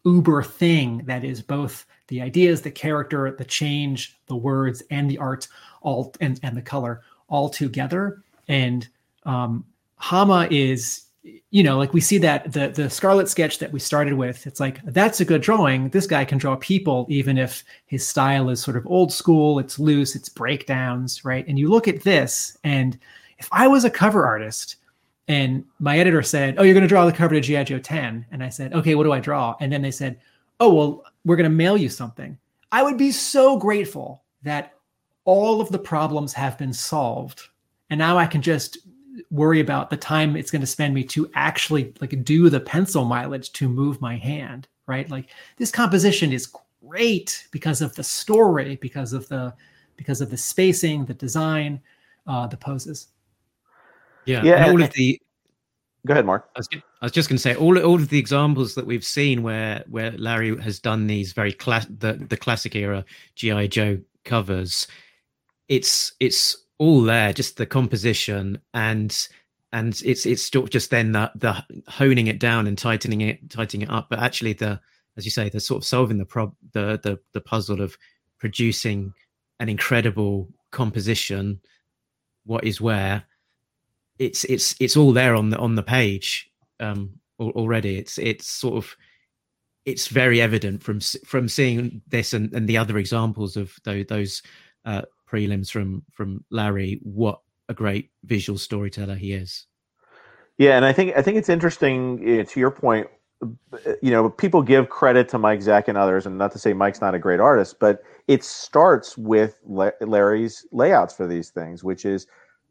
uber thing that is both the ideas the character the change the words and the art all and, and the color all together. And um hama is you know like we see that the the scarlett sketch that we started with it's like that's a good drawing. This guy can draw people even if his style is sort of old school it's loose it's breakdowns right? And you look at this and if i was a cover artist and my editor said, "Oh, you're going to draw the cover to GI Joe 10." And I said, "Okay, what do I draw?" And then they said, "Oh, well, we're going to mail you something." I would be so grateful that all of the problems have been solved, and now I can just worry about the time it's going to spend me to actually like do the pencil mileage to move my hand, right? Like this composition is great because of the story, because of the because of the spacing, the design, uh, the poses. Yeah, yeah. all of the. Go ahead, Mark. I was, I was just going to say all all of the examples that we've seen where where Larry has done these very class the the classic era GI Joe covers. It's it's all there, just the composition and and it's it's just then the the honing it down and tightening it tightening it up. But actually, the as you say, the sort of solving the prob the the the puzzle of producing an incredible composition. What is where it's it's it's all there on the on the page um, already. It's it's sort of it's very evident from from seeing this and, and the other examples of those, those uh, prelims from from Larry what a great visual storyteller he is. Yeah, and I think I think it's interesting uh, to your point. You know, people give credit to Mike Zeck and others, and not to say Mike's not a great artist, but it starts with Larry's layouts for these things, which is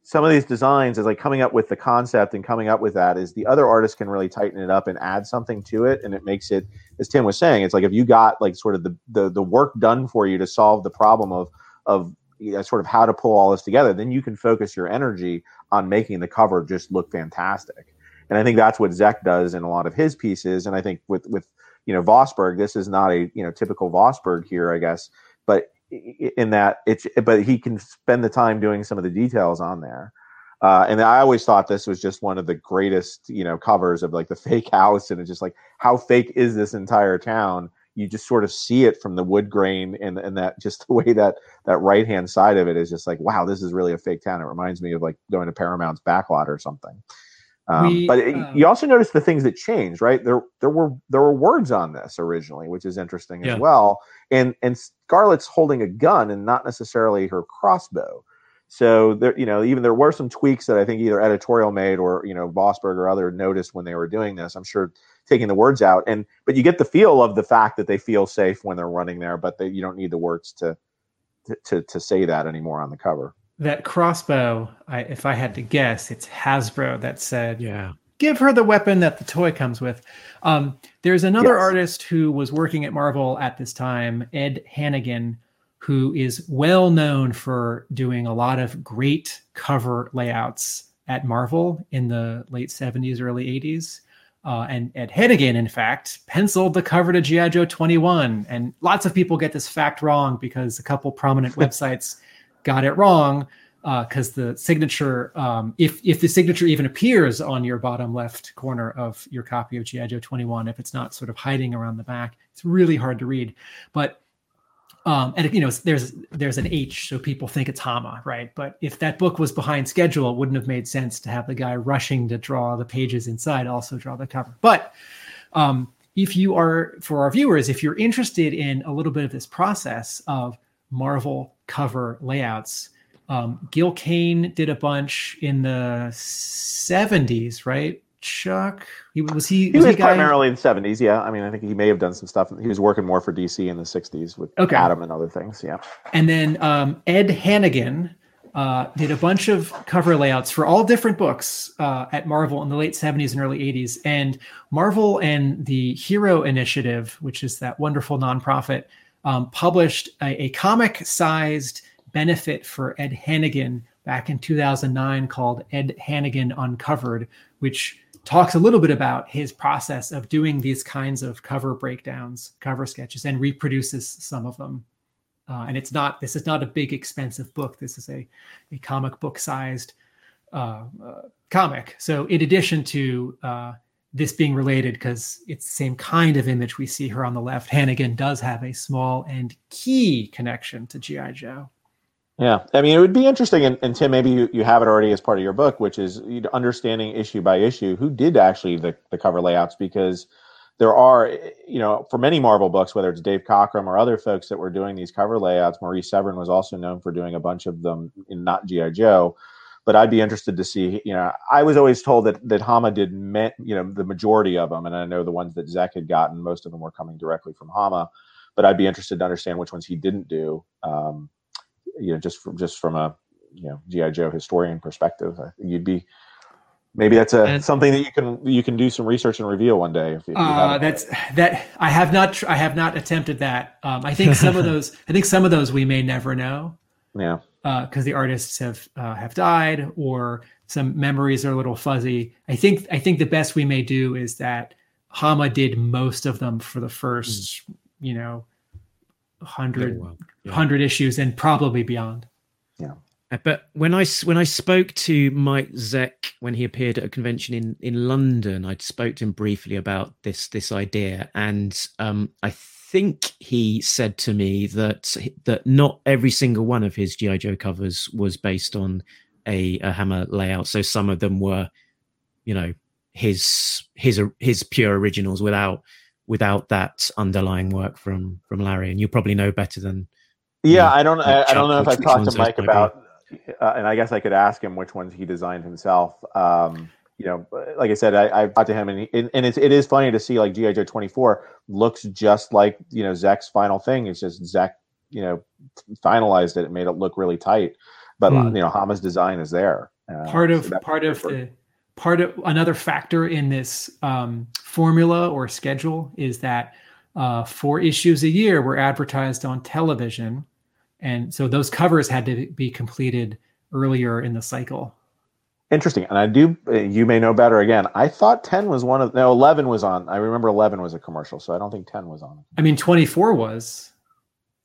some of these designs is like coming up with the concept and coming up with that is the other artist can really tighten it up and add something to it and it makes it as tim was saying it's like if you got like sort of the the, the work done for you to solve the problem of of you know, sort of how to pull all this together then you can focus your energy on making the cover just look fantastic. And i think that's what Zeck does in a lot of his pieces and i think with with you know Vosburg this is not a you know typical Vosburg here i guess but in that it's but he can spend the time doing some of the details on there uh, and I always thought this was just one of the greatest, you know, covers of like the (laughs) fake house, and it's just like how fake is this entire town? You just sort of see it from the wood grain, and and that (laughs) just the way that that right hand side of it is just like, wow, this is really a fake town. It reminds me of like going to Paramount's backlot or something. Um, We, but it- um, you also notice the things that changed, right? There, there were there were words on this originally, which is interesting Yeah. as well. And and Scarlett's holding a gun and not necessarily her crossbow. So there, you know, even there were some tweaks that I think either editorial made or you know Vosburg or other noticed when they were doing this. I'm sure taking the words out, and but you get the feel of the fact that they feel safe when they're running there, but they, you don't need the words to to to, to say that anymore on the cover. That crossbow, I, if I had to guess, it's Hasbro that said, Yeah. give her the weapon that the toy comes with. Um, there's another Yes. artist who was working at Marvel at this time, Ed Hannigan, who is well known for doing a lot of great cover layouts at Marvel in the late 70s, early 80s. Uh, and Ed Hannigan, in fact, penciled the cover to G.I. Joe 21. And lots of people get this fact wrong because a couple prominent (laughs) websites got it wrong because the signature, um, if if the signature even appears on your bottom left corner of your copy of GI Joe 21, if it's not sort of hiding around the back, it's really hard to read. But um, and you know, there's there's an H, so people think it's Hama, right? But if that book was behind schedule, it wouldn't have made sense to have the guy rushing to draw the pages inside also draw the cover. But um, if you are for our viewers, if you're interested in a little bit of this process of Marvel cover layouts, um, Gil Kane did a bunch in the 70s, right? Chuck, he was he He was, a guy- primarily in the 70s, yeah. I mean, I think he may have done some stuff. He was working more for DC in the 60s with Okay. Adam and other things, yeah. And then um, Ed Hannigan uh, did a bunch of cover layouts for all different books uh, at Marvel in the late 70s and early 80s. And Marvel and the Hero Initiative, which is that wonderful nonprofit, um, published a, a comic sized benefit for Ed Hannigan back in 2009 called Ed Hannigan Uncovered, which talks a little bit about his process of doing these kinds of cover breakdowns, cover sketches, and reproduces some of them. Uh, and it's not this is not a big expensive book. This is a a comic book sized uh, uh, comic. So in addition to uh, this being related, because it's the same kind of image we see her on the left, Hannigan does have a small and key connection to GI Joe. Yeah, I mean, it would be interesting, and, and Tim, maybe you, you have it already as part of your book, which is understanding issue by issue who did actually the, the cover layouts, because there are, you know, for many Marvel books, whether it's Dave Cockrum or other folks that were doing these cover layouts, Marie Severin was also known for doing a bunch of them in not GI Joe. But I'd be interested to see. You know, I was always told that that Hama did, me, you know, the majority of them, and I know the ones that Zeck had gotten, most of them were coming directly from Hama. But I'd be interested to understand which ones he didn't do. Um, you know, just from just from a you know GI Joe historian perspective, you'd be maybe that's a And- something that you can you can do some research and reveal one day if, if you Uh, that's that I have not tr- I have not attempted that. Um, I think some of (laughs) those I think some of those we may never know. yeah because the artists have uh, have died or some memories are a little fuzzy. I think I think the best we may do is that Hama did most of them for the first, you know, hundred Yeah. hundred issues and probably beyond. Yeah. But when I s- when I spoke to Mike Zeck when he appeared at a convention in in London, I spoke to him briefly about this this idea, and um, I think he said to me that that not every single one of his GI Joe covers was based on a, a Hama layout. So some of them were, you know, his his his pure originals without without that underlying work from from Larry. And you probably know better than yeah Yeah. I don't I, I don't know if I've talked to Mike about uh, and I guess I could ask him which ones he designed himself. Um, you know, like I said, I, I talked to him, and he, and, and it's it is funny to see like GI Joe twenty four looks just like you know Zeck's final thing. It's just Zach, you know, finalized it, and made it look really tight. But Hmm. you know, Hama's design is there. Uh, part of so part of the part of another factor in this um, formula or schedule is that uh, four issues a year were advertised on television, and so those covers had to be completed earlier in the cycle. Interesting, and I do. uh, You may know better. Again, I thought ten was one of no eleven was on. I remember eleven was a commercial, so I don't think ten was on. I mean, twenty four was,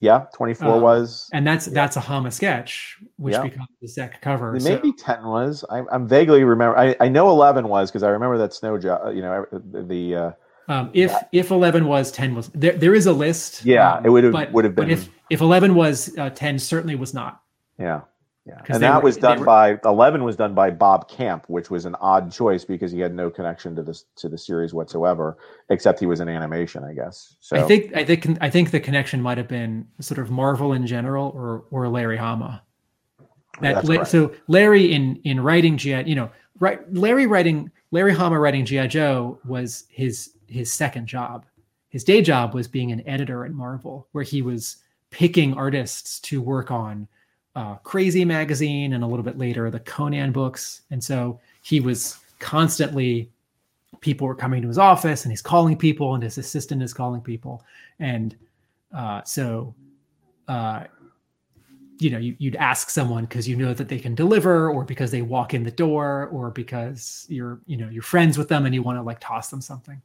Yeah, twenty four Uh, was. and that's that's a Hama sketch, which Yeah. becomes the Zeck cover. Maybe So, ten was. I, I'm vaguely remember. I, I know eleven was because I remember that snow job. You know the. uh, um, if if eleven was ten was there, there is a list. Yeah, um, it would have- but- would have But been- if if eleven was uh, ten, certainly was not. yeah. Yeah, 'Cause and that were- was done were- by Eleven was done by Bob Camp, which was an odd choice because he had no connection to this to the series whatsoever, except he was in animation, I guess. So I think I think I think the connection might have been sort of Marvel in general or or Larry Hama. That That's La- so Larry in in writing GI, you know, right Larry writing Larry Hama writing GI Joe was his his second job. His day job was being an editor at Marvel, where he was picking artists to work on uh, Crazy magazine and a little bit later the Conan books, and so he was constantly people were coming to his office and he's calling people and his assistant is calling people. And uh, so uh, you know you, you'd ask someone because you know that they can deliver or because they walk in the door or because you're you know you're friends with them and you want to like toss them something.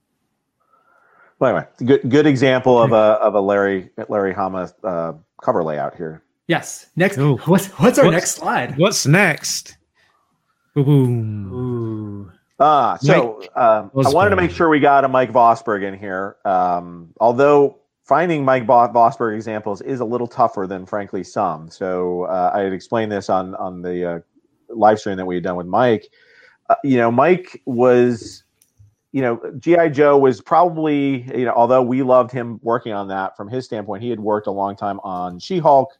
Well, anyway, good good example of a of a Larry Larry Hama uh, cover layout here. Yes next Ooh. what's what's our What's- next slide What's next? Boom. Ooh. Ah, so um, I wanted to make sure we got a Mike Vosburg in here. Um, although finding Mike Vo- Vosburg examples is a little tougher than, frankly, some. So uh, I had explained this on on the uh, live stream that we had done with Mike. Uh, you know, Mike was, you know, GI Joe was probably, you know, although we loved him working on that from his standpoint, he had worked a long time on She Hulk.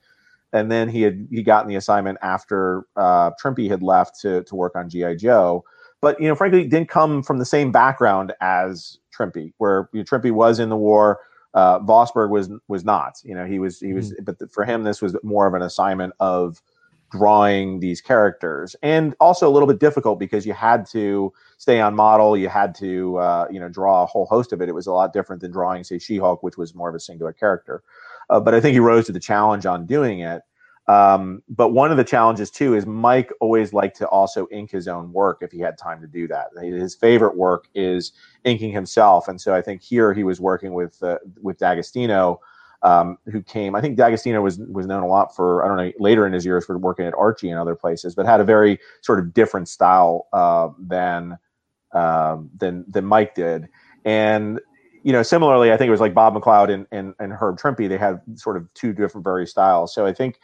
And then he had he gotten the assignment after uh, Trimpe had left to to work on GI Joe but you know, frankly, didn't come from the same background as Trimpe, where you know, Trimpe was in the war. Uh, Vosburg was was not. You know, he was he was, but th- for him, this was more of an assignment of drawing these characters, and also a little bit difficult because you had to stay on model. You had to uh, you know draw a whole host of it. It was a lot different than drawing, say, She-Hulk, which was more of a singular character. Uh, but I think he rose to the challenge on doing it. Um, but one of the challenges too is Mike always liked to also ink his own work if he had time to do that. His favorite work is inking himself, and so I think here he was working with uh, with D'Agostino, um, who came. I think D'Agostino was was known a lot for I don't know later in his years for working at Archie and other places, but had a very sort of different style uh, than um, than than Mike did, and you know, similarly, I think it was like Bob McLeod and, and, and Herb Trimpe. They had sort of two different very styles. So I think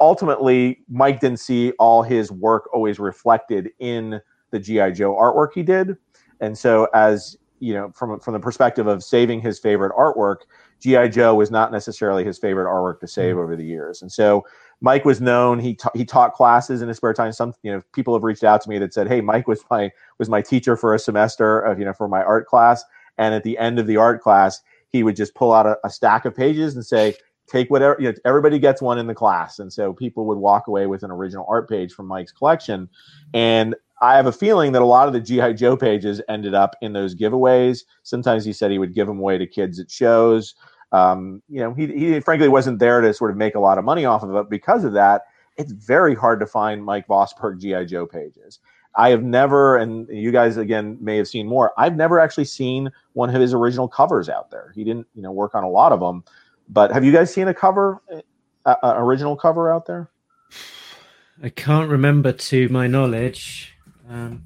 ultimately Mike didn't see all his work always reflected in the GI Joe artwork he did, and so as you know, from from the perspective of saving his favorite artwork, GI Joe was not necessarily his favorite artwork to save mm. over the years, and so. Mike was known. He ta- he taught classes in his spare time. Some you know people have reached out to me that said, "Hey, Mike was my was my teacher for a semester of you know for my art class." And at the end of the art class, he would just pull out a, a stack of pages and say, take whatever, you know, everybody gets one in the class. And so people would walk away with an original art page from Mike's collection. And I have a feeling that a lot of the G.I. Joe pages ended up in those giveaways. Sometimes he said he would give them away to kids at shows. Um, you know, he, he frankly wasn't there to sort of make a lot of money off of it. Because of that, it's very hard to find Mike Vosburg G.I. Joe pages. I have never, and you guys again may have seen more. I've never actually seen one of his original covers out there. He didn't, you know, work on a lot of them. But have you guys seen a cover, uh, uh, original cover out there? I can't remember to my knowledge. Um,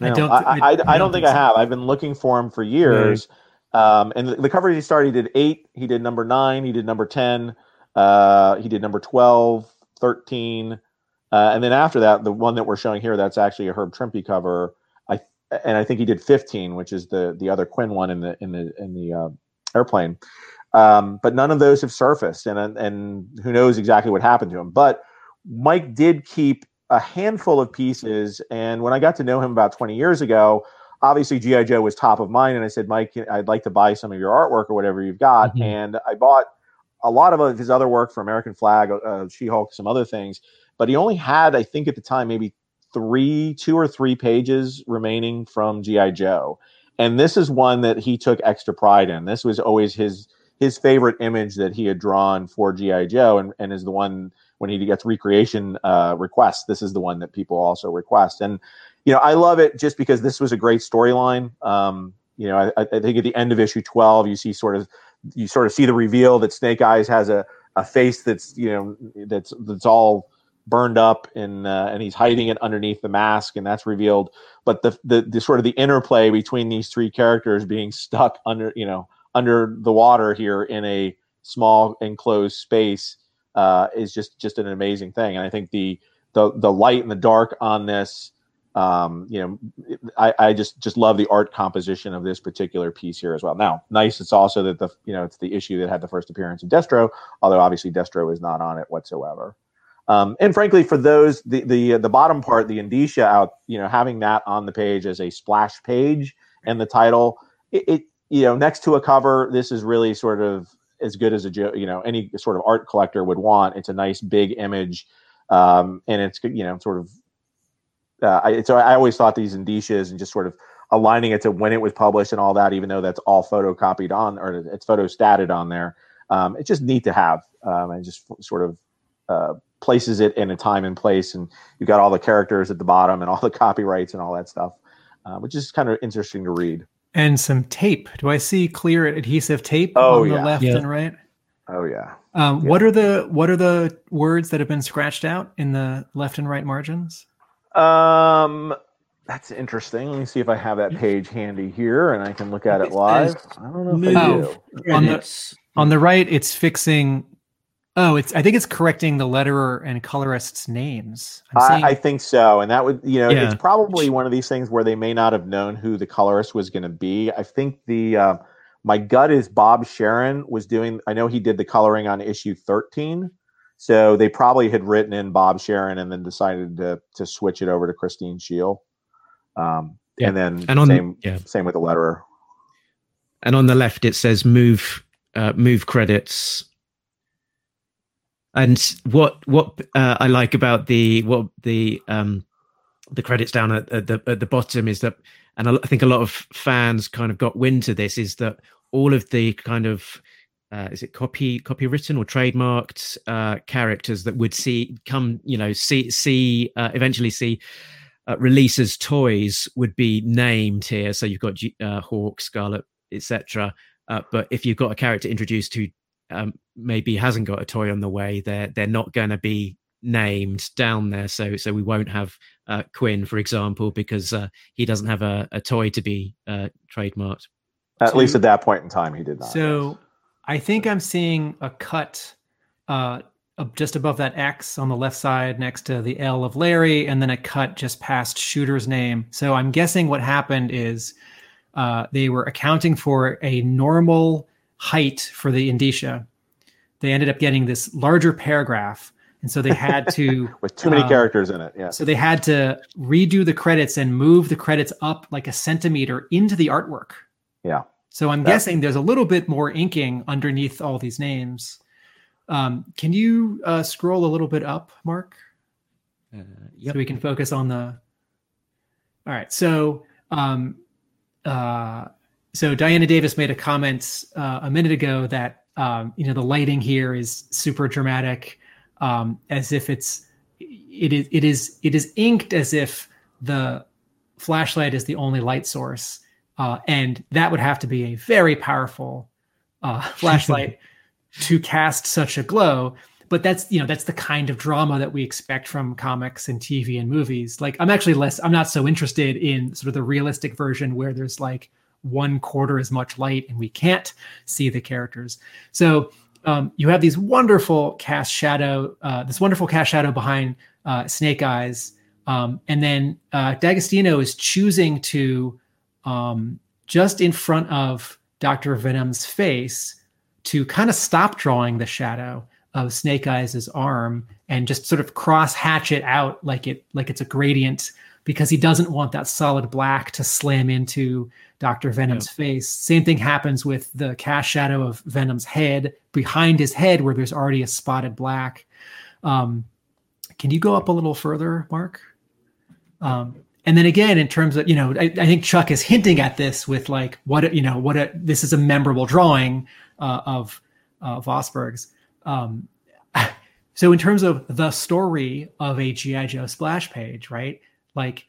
I don't- I, I- I, I don't think I have. I've been looking for him for years. Um, and the, the covers he started, he did eight, he did number nine, he did number 10, uh, he did number 12, 13. Uh, and then after that, the one that we're showing here, that's actually a Herb Trimpe cover. I and I think he did 15, which is the the other Kwinn one in the in the in the uh, airplane. Um, but none of those have surfaced, and and who knows exactly what happened to him. But Mike did keep a handful of pieces, and when I got to know him about 20 years ago, obviously GI Joe was top of mind, and I said, Mike, I'd like to buy some of your artwork or whatever you've got, Mhm. and I bought a lot of his other work for American Flag, uh, She Hulk, some other things, but he only had, I think, at the time, maybe three, two or three pages remaining from GI Joe, and this is one that he took extra pride in. This was always his his favorite image that he had drawn for GI Joe, and, and is the one when he gets recreation uh, requests. This is the one that people also request, and you know I love it just because this was a great storyline. Um, you know, I, I think at the end of issue twelve, you see sort of you sort of see the reveal that Snake Eyes has a, a face that's you know that's that's all burned up and uh, and he's hiding it underneath the mask and that's revealed but the, the the sort of the interplay between these three characters being stuck under you know under the water here in a small enclosed space uh, is just just an amazing thing and i think the the the light and the dark on this. Um, you know, I, I just just love the art composition of this particular piece here as well. Now, nice. It's also that the you know it's the issue that had the first appearance of Destro, although obviously Destro is not on it whatsoever. Um, and frankly, for those the the the bottom part, the indicia out, you know, having that on the page as a splash page and the title, it, it you know next to a cover, this is really sort of as good as a you know any sort of art collector would want. It's a nice big image, um, and it's you know sort of. Uh, I, so I always thought these indicias and just sort of aligning it to when it was published and all that, even though that's all photocopied on or it's photostated on there. Um, it's just neat to have um, and just sort of uh, places it in a time and place, and you've got all the characters at the bottom and all the (laughs) copyrights and all that stuff, uh, which is kind of interesting to read. And some tape. Do I see clear adhesive tape Oh, on the left Yeah. and right? Oh yeah. Um, Yeah. What are the what are the words that have been scratched out in the left and right margins? Um, that's interesting. Let me see if I have that page handy here, and I can look at it live. I don't know if I do. On the- On the right, it's fixing. Oh, it's I think it's correcting the letterer and colorist's names. I'm seeing, I, I think so, and that would you know Yeah. it's probably one of these things where they may not have known who the colorist was going to be. I think the uh, my gut is Bob Sharen was doing. I know he did the coloring on issue thirteen, so they probably had written in Bob Sharen and then decided to to switch it over to Christie Scheele. Um, Yeah. and then And on same yeah, same with the letterer. and on the left it says move uh, move credits. And what what uh, I like about the what the um the credits down at, at the at the bottom is that, and I think a lot of fans kind of got wind to this is that all of the kind of uh, is it copy copywritten or trademarked uh, characters that would see come you know see see uh, eventually see uh, release as toys would be named here. So you've got G- uh, Hawk, Scarlett, etc. Uh, but if you've got a character introduced who um, maybe hasn't got a toy on the way, they're they're not going to be named down there. So so we won't have uh, Kwinn, for example, because uh, he doesn't have a, a toy to be uh, trademarked. At So- least at that point in time, he did not. So I think I'm seeing a cut uh, just above that X on the left side next to the L of Larry, and then a cut just past Shooter's name. So I'm guessing what happened is uh, they were accounting for a normal height for the indicia. They ended up getting this larger paragraph, and so they had to. (laughs) with too many um, characters in it. Yeah. So they had to redo the credits and move the credits up like a centimeter into the artwork. Yeah. So I'm That- guessing there's a little bit more inking underneath all these names. Um, can you uh, scroll a little bit up, Mark, Uh, so we can focus on the? All right. So, um, uh, so Diana Davis made a comment uh, a minute ago that um, you know the lighting here is super dramatic, um, as if it's it is it is it is inked as if the flashlight is the only light source, uh, and that would have to be a very powerful uh, (laughs) flashlight to cast such a glow. But that's you know that's the kind of drama that we expect from comics and TV and movies. Like I'm actually less I'm not so interested in sort of the realistic version where there's like one quarter as much light and we can't see the characters. So um, you have these wonderful cast shadow, uh, this wonderful cast shadow behind uh, Snake Eyes, um, and then uh, D'Agostino is choosing to um, just in front of Doctor Venom's face to kind of stop drawing the shadow of Snake Eyes' arm and just sort of cross hatch it out like it like it's a gradient because he doesn't want that solid black to slam into Dr. Venom's face. Same thing happens with the cast shadow of Venom's head behind his head where there's already a spotted black. Um, can you go up a little further, Mark? Um, and then again, in terms of you know, I, I think Chuck is hinting at this with like what a- you know, what a, this is a memorable drawing uh, of uh, Vosburg's. Um, (laughs) so in terms of the story of a GI Joe splash page, right? Like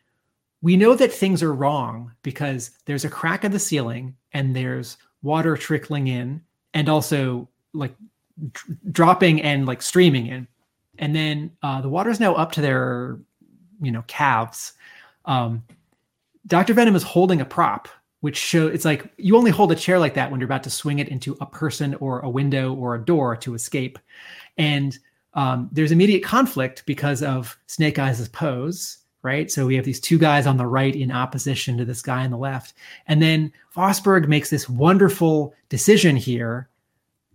we know that things are wrong because there's a crack in the ceiling and there's water trickling in and also like dr- dropping and like streaming in. And then uh, the water's now up to their you know calves. Um, dr venom is holding a prop which show it's like you only hold a chair like that when you're about to swing it into a person or a window or a door to escape. And um, there's immediate conflict because of Snake Eyes' pose, right? So we have these two guys on the right in opposition to this guy on the left. And then Vosburg makes this wonderful decision here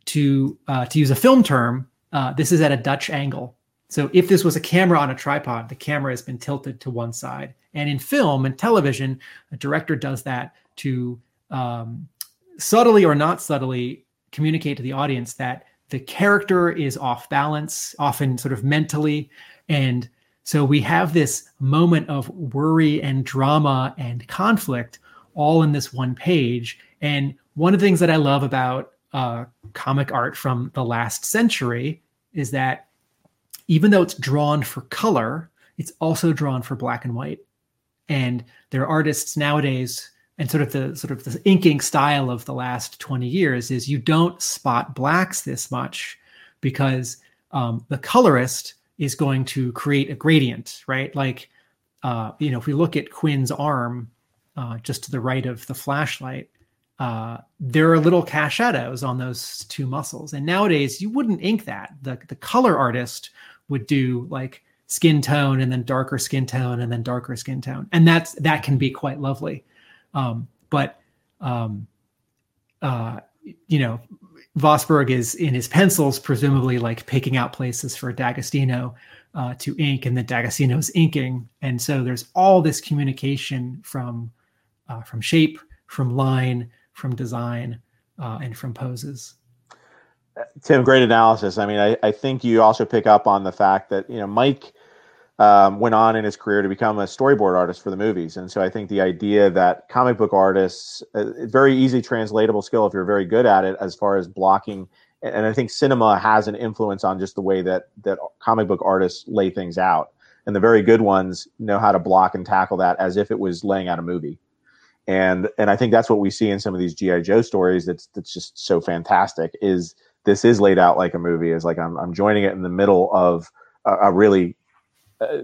to uh, to use a film term. Uh, this is at a Dutch angle. So if this was a camera on a tripod, the camera has been tilted to one side. And in film and television, a director does that to um, subtly or not subtly communicate to the audience that the character is off balance, often sort of mentally. And so we have this moment of worry and drama and conflict all in this one page. And one of the things that I love about uh, comic art from the last century is that even though it's drawn for color, it's also drawn for black and white. And there are artists nowadays, and sort of the sort of the inking style of the last 20 years is you don't spot blacks this much because um, the colorist is going to create a gradient, right? Like, uh, you know, if we look at Kwinn's arm uh, just to the right of the flashlight, uh, there are little cast shadows on those two muscles. And nowadays, you wouldn't ink that. The, the color artist would do like skin tone and then darker skin tone and then darker skin tone. And that's that can be quite lovely. Um, but um, uh, you know, Vosburg is in his pencils, presumably like picking out places for D'Agostino uh, to ink, and then D'Agostino's inking, and so there's all this communication from uh, from shape, from line, from design uh, and from poses. Tim, great analysis. I mean, I, I think you also pick up on the fact that, you know, Mike um, went on in his career to become a storyboard artist for the movies. And so I think the idea that comic book artists, uh, very easy translatable skill if you're very good at it as far as blocking. And I think cinema has an influence on just the way that, that comic book artists lay things out. And the very good ones know how to block and tackle that as if it was laying out a movie and and I think that's what we see in some of these GI Joe stories. That's that's just so fantastic. Is this is laid out like a movie? Is like I'm I'm joining it in the middle of a, a really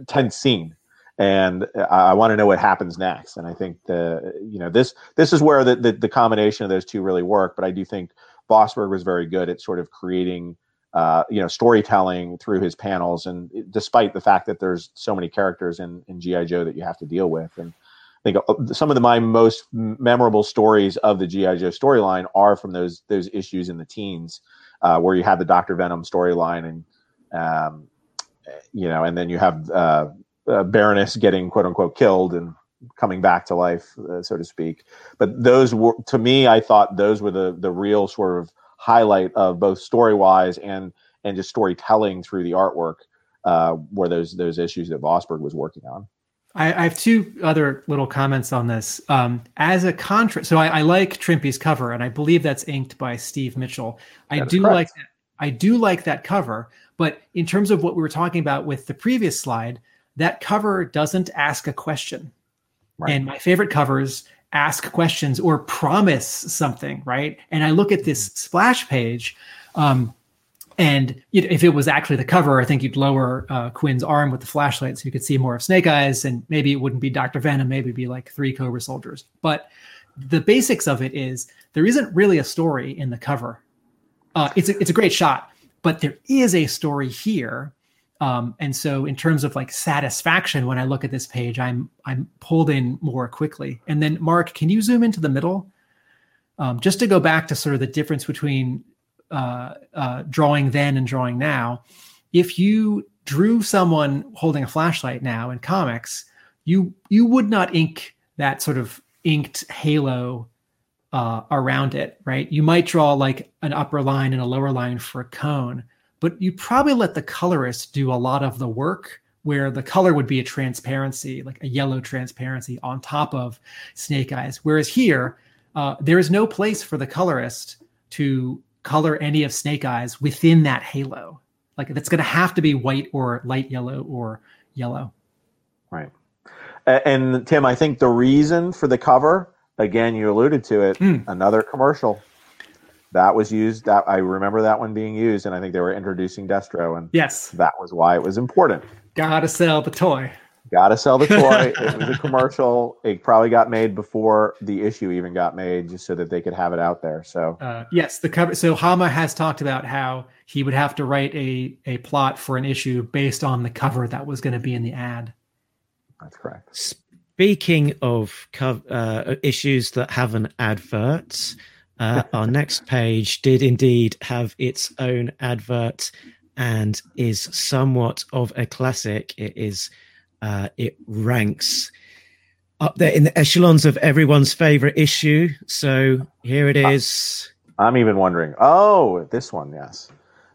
tense scene, and I, want to know what happens next. And I think the you know this this is where the, the the combination of those two really work. But I do think Vosburg was very good at sort of creating. Uh, you know, storytelling through his panels, and despite the fact that there's so many characters in, in GI Joe that you have to deal with, and I think uh, some of the, my most memorable stories of the GI Joe storyline are from those those issues in the teens, uh, where you have the Doctor Venom storyline, and um, you know, and then you have uh, uh, Baroness getting quote unquote killed and coming back to life, uh, so to speak. But those were, to me, I thought those were the the real sort of highlight of both story wise and and just storytelling through the artwork. Uh, were those those issues that Vosburg was working on. I, I, have two other little comments on this. Um, as a contrast, so I, I, like Trimpe's cover, and I believe that's inked by Steve Mitchell. I do correct. like that. I do like that cover, but in terms of what we were talking about with the previous slide, that cover doesn't ask a question. Right. And my favorite covers ask questions or promise something, right? And I look at this splash page. Um, and if it was actually the cover, I think you'd lower uh, Kwinn's arm with the flashlight so you could see more of Snake Eyes, and maybe it wouldn't be Doctor Venom, maybe be like three Cobra soldiers. But the basics of it is there isn't really a story in the cover. Uh, it's a, it's a great shot, but there is a story here. Um, and so, in terms of like satisfaction, when I look at this page, I'm I'm pulled in more quickly. And then, Mark, can you zoom into the middle, um, just to go back to sort of the difference between uh, uh, drawing then and drawing now, if you drew someone holding a flashlight now in comics, you you would not ink that sort of inked halo uh, around it, right? You might draw like an upper line and a lower line for a cone, but you probably let the colorist do a lot of the work where the color would be a transparency, like a yellow transparency on top of snake eyes. Whereas here, uh, there is no place for the colorist to color any of Snake Eyes within that halo. Like it's going to have to be white or light yellow or yellow. Right. And Tim, I think the reason for the cover, again, you alluded to it, mm. another commercial that was used. That I remember that one being used, and I think they were introducing Destro, and yes, that was why it was important. Gotta sell the toy. Got to sell the toy. (laughs) it was a commercial. It probably got made before the issue even got made, just so that they could have it out there. So Uh, yes, the cover. So Hama has talked about how he would have to write a a plot for an issue based on the cover that was going to be in the ad. that's correct. Speaking of uh, issues that have an advert, uh, (laughs) our next page did indeed have its own advert and is somewhat of a classic. It is, uh, it ranks up there in the echelons of everyone's favorite issue. So here it is. I'm even wondering. Oh, this one, yes.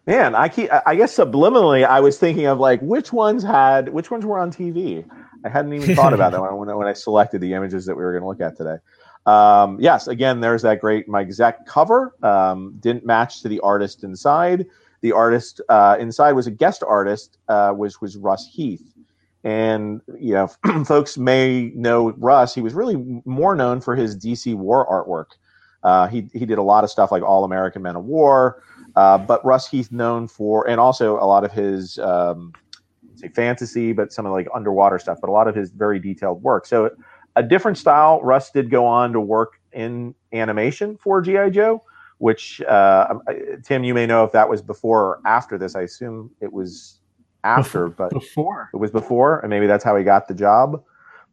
Man, I keep. I- I guess subliminally, I was thinking of like which ones had, which ones were on TV. I hadn't even thought about that when I, when I selected the images that we were going to look at today. Um, yes, again, there's that great Mike Zeck cover. Um, didn't match to the artist inside. The artist uh, inside was a guest artist, uh, was was Russ Heath. And you know, (clears throat) folks may know Russ. He was really more known for his DC War artwork. Uh, he he did a lot of stuff like All American Men of War, uh, but Russ Heath known for, and also a lot of his um, say fantasy, but some of like underwater stuff, but a lot of his very detailed work. So a different style. Russ did go on to work in animation for GI Joe, which uh, Tim, you may know if that was before or after this. I assume it was after, but Before it was before, and maybe that's how he got the job.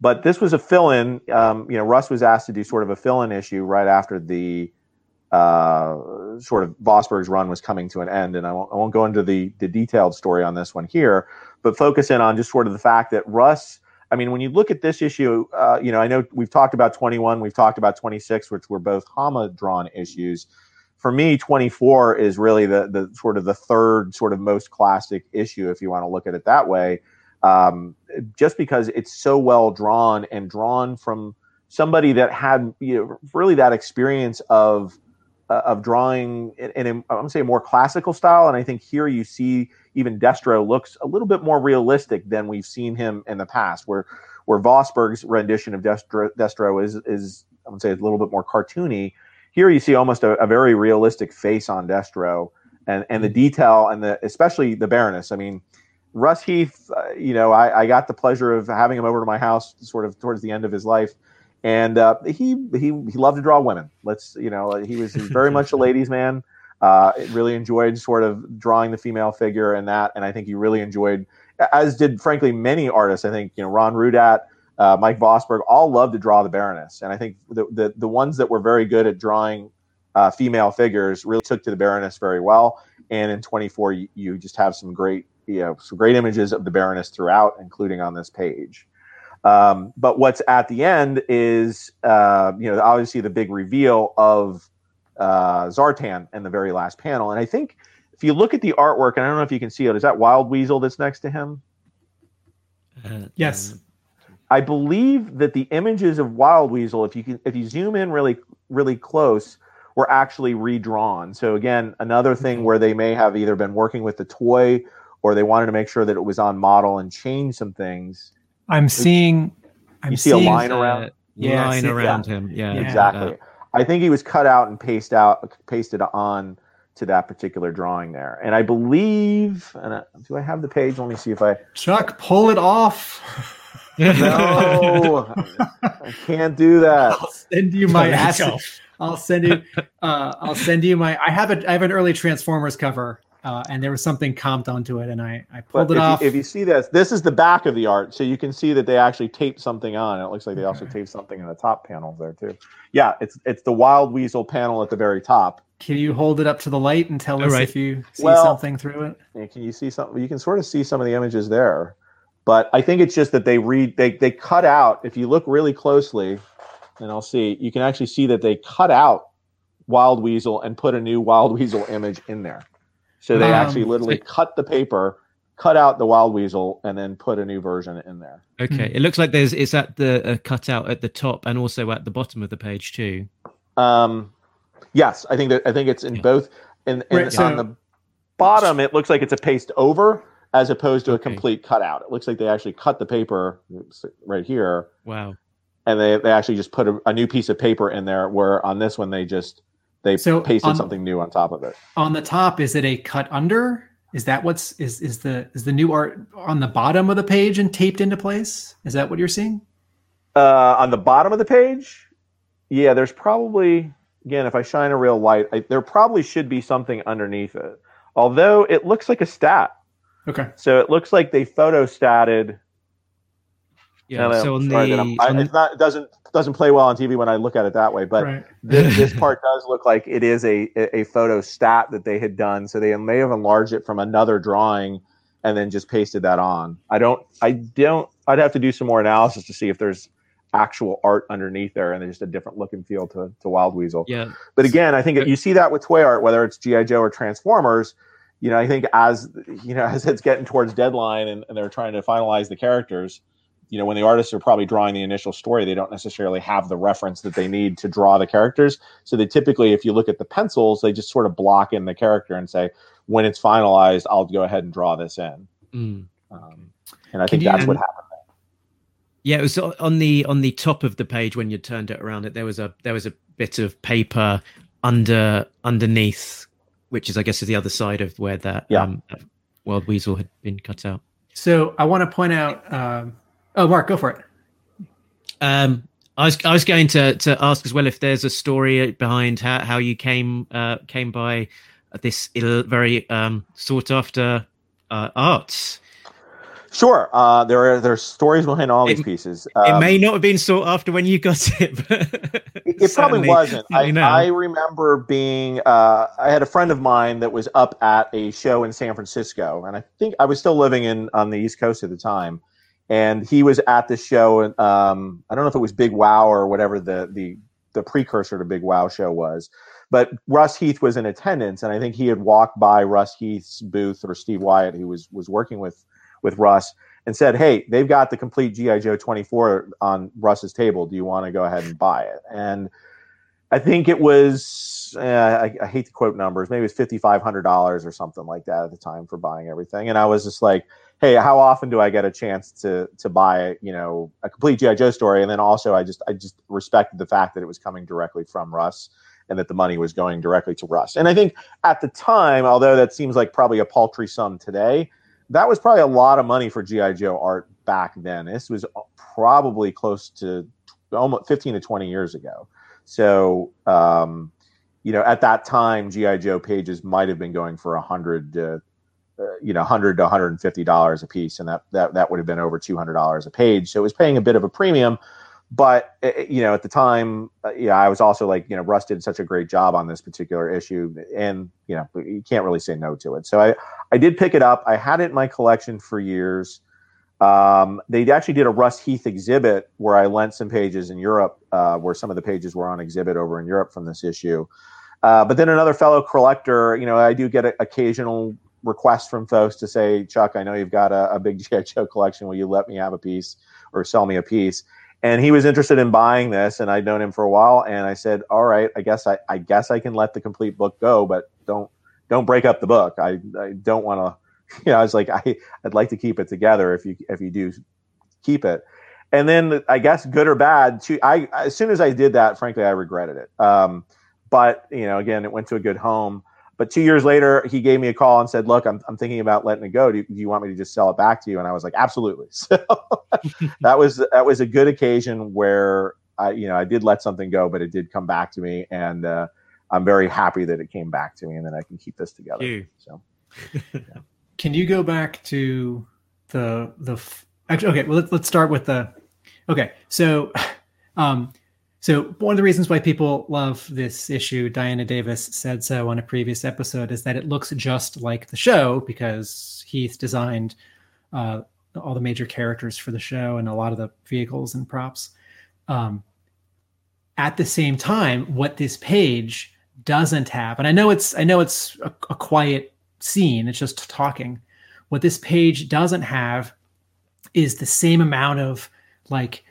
But this was a fill-in. Um, you know, Russ was asked to do sort of a fill-in issue right after the uh, sort of Vosburg's run was coming to an end, and I won't, I won't go into the the detailed story on this one here, but focus in on just sort of the fact that Russ. I mean, when you look at this issue, uh, you know, I know we've talked about 21, we've talked about 26, which were both Hama drawn issues. For me, 24 is really the the sort of the third sort of most classic issue, if you want to look at it that way um, just because it's so well drawn and drawn from somebody that had you know really that experience of uh, of drawing in, in a, I'm gonna say a more classical style, and I think here you see even Destro looks a little bit more realistic than we've seen him in the past, where where Vosburg's rendition of Destro, Destro is is I would say a little bit more cartoony. Here you see almost a, a very realistic face on Destro, and and the detail and the especially the Baroness. I mean. Russ Heath, uh, you know, I, I, got the pleasure of having him over to my house sort of towards the end of his life. And uh, he, he he loved to draw women. Let's you know he was, very much a (laughs) ladies' man. Uh, really enjoyed sort of drawing the female figure and that, and I think he really enjoyed, as did frankly many artists. I think you know Ron Rudat, uh, Mike Vosburg, all loved to draw the Baroness, and I think the the, the ones that were very good at drawing uh, female figures really took to the Baroness very well. And in 24, you, you just have some great you know some great images of the Baroness throughout, including on this page. Um, but what's at the end is uh, you know obviously the big reveal of uh, Zartan in the very last panel, and I think if you look at the artwork, and I don't know if you can see it, is that Wild Weasel that's next to him? Uh, Yes. um, I believe that the images of Wild Weasel, if you can, if you zoom in really, really close, were actually redrawn. So again, another thing where they may have either been working with the toy or they wanted to make sure that it was on model and change some things. I'm seeing. I'm You see a line uh, around? Yeah, line see- around him. Yeah, Yeah. Exactly. Uh, I think he was cut out and pasted out, pasted on to that particular drawing there. And I believe, and I, do I have the page? Let me see if I. Chuck, pull it off. (laughs) No, I can't do that. I'll send you my (laughs) Pull acid. I'll send you. Uh, I'll send you my. I have a. I have an early Transformers cover, uh, and there was something comped onto it, and I I pulled But it if, off. You, if you see this, this is the back of the art, so you can see that they actually taped something on. It looks like they also Okay. taped something in the top panels there too. Yeah, it's it's the Wild Weasel panel at the very top. Can you hold it up to the light and tell us Alright. if you see Well- something through it? Can you see something? You can sort of see some of the images there, but I think it's just that they read they they cut out. If you look really closely, and I'll see, you can actually see that they cut out Wild Weasel and put a new Wild Weasel image in there. So they Um, actually literally cut the paper, cut out the Wild Weasel, and then put a new version in there. Okay, it looks like there's it's at the uh, cutout at the top and also at the bottom of the page too. Um, yes, I think that I think it's in Yeah. both. And, and Right, so- on the bottom, it looks like it's a paste over as opposed to a complete cutout. It looks like they actually cut the paper oops, right here, Wow. and they, they actually just put a, a new piece of paper in there. Where on this one, they just they So pasted on- something new on top of it. On the top, is it a cut under Is that what's is is the is the new art on the bottom of the page and taped into place? Is that what you're seeing? Uh, on the bottom of the page, yeah, there's probably again, if I shine a real light, I, there probably should be something underneath it. Although it looks like a stat, Okay. so it looks like they photostated. Yeah. So on sorry that I'm- the, I- on- it's not it doesn't doesn't play well on TV when I look at it that way, but right. this, (laughs) this part does look like it is a a photo stat that they had done. So they may have enlarged it from another drawing and then just pasted that on. I don't. I don't. I'd have to do some more analysis to see if there's actual art underneath there and just a different look and feel to, to Wild Weasel. yeah. But again, I think you see that with toy art, whether it's GI Joe or Transformers. You know, I think as you know, (laughs) as it's getting towards deadline and, and they're trying to finalize the characters, you know, when the artists are probably drawing the initial story, they don't necessarily have the reference that they need to draw the characters. So they typically, if you look at the pencils, they just sort of block in the character and say, when it's finalized, I'll go ahead and draw this in. Mm. Um, and I Can think you- that's what and- happened. Yeah, it was on the on the top of the page when you turned it around. It there was a there was a bit of paper under underneath, which is I guess is the other side of where that Yeah. um, that wild weasel had been cut out. So I want to point out. Oh, Mark, go for it. Um, I was I was going to to ask as well if there's a story behind how how you came uh, came by this ill, very um, sought after uh, art. Sure, uh, there are there's stories behind all these It- pieces. it Um, may not have been sought after when you got it, but It, it probably wasn't. I, certainly now. I remember being. Uh, I had a friend of mine that was up at a show in San Francisco, and I think I was still living in on the East Coast at the time. And he was at the show. and Um, I don't know if it was Big Wow or whatever the the the precursor to Big Wow show was, but Russ Heath was in attendance, and I think he had walked by Russ Heath's booth or Steve Wyatt, who was was working with with Russ, and said, "Hey, they've got the complete GI Joe 24 on Russ's table. Do you want to go ahead and buy it?" And I think it was uh, I, I hate to quote numbers, maybe it was fifty five hundred dollars or something like that at the time for buying everything. And I was just like, "Hey, how often do I get a chance to to buy you know a complete GI Joe story?" And then also, I just I just respected the fact that it was coming directly from Russ. And that the money was going directly to Russ. And I think at the time, although that seems like probably a paltry sum today, that was probably a lot of money for GI Joe art back then. This was probably close to almost 15 to 20 years ago. So, um, you know, at that time, GI Joe pages might have been going for a hundred, uh, uh, you know, hundred to 150 dollars a piece, and that that that would have been over 200 dollars a page. So it was paying a bit of a premium. But uh, you know, at the time, uh, yeah, I was also like, you know, Russ did such a great job on this particular issue, and you know, you can't really say no to it. So I I did pick it up. I had it in my collection for years. Um, they actually did a Russ Heath exhibit where I lent some pages in Europe, uh, where some of the pages were on exhibit over in Europe from this issue. Uh, but then another fellow collector, you know, I do get a, occasional requests from folks to say, Chuck, I know you've got a, a big (laughs) GI Joe collection. Will you let me have a piece or sell me a piece? And he was interested in buying this, and I'd known him for a while. And I said, "All right, I guess I, I guess I can let the complete book go, but don't don't break up the book. I, I don't want to." (laughs) You know, I was like, I I'd like to keep it together if you if you do keep it. And then I guess good or bad, too, I as soon as I did that, frankly, I regretted it. Um, but you know, again, it went to a good home. But two years later, he gave me a call and said, "Look, I'm, I'm thinking about letting it go. Do you, do you want me to just sell it back to you?" And I was like, "Absolutely." (laughs) So (laughs) that was that was a good occasion where I, you know, I did let something go, but it did come back to me, and uh, I'm very happy that it came back to me, and then I can keep this together. So (laughs) Can you go back to the the actually? Okay, well let's let's start with the. Okay, so, um, so one of the reasons why people love this issue, Diana Davis said so on a previous episode, is that it looks just like the show because Heath designed uh, all the major characters for the show and a lot of the vehicles and props. Um, at the same time, what this page doesn't have, and I know it's I know it's a, a quiet scene, it's just talking. What this page doesn't have is the same amount of like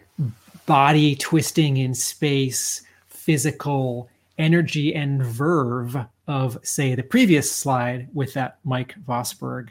body twisting in space, physical energy and verve of, say, the previous slide with that Mike Vosburg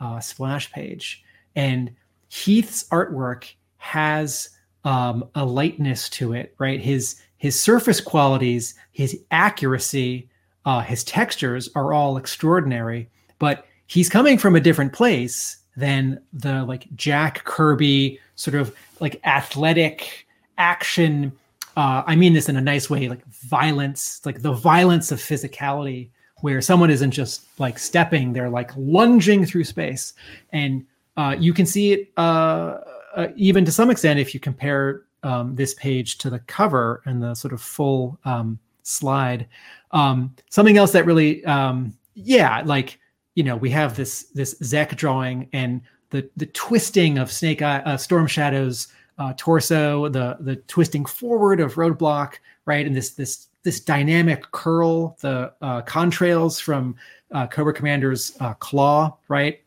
uh, splash page. And Heath's artwork has um, a lightness to it, right? His his surface qualities, his accuracy, uh, his textures are all extraordinary, but he's coming from a different place than the like Jack Kirby sort of like athletic action. Uh, I mean this in a nice way, like violence, like the violence of physicality, where someone isn't just like stepping, they're like lunging through space. And uh, you can see it uh, uh even to some extent if you compare um, this page to the cover and the sort of full um, slide. Um, something else that really, um, yeah, like you know, we have this this Zeck drawing and the the twisting of Snake Eye, uh, Storm Shadow's uh, torso, the the twisting forward of Roadblock, right, and this this this dynamic curl, the uh, contrails from uh, Cobra Commander's uh, claw, right.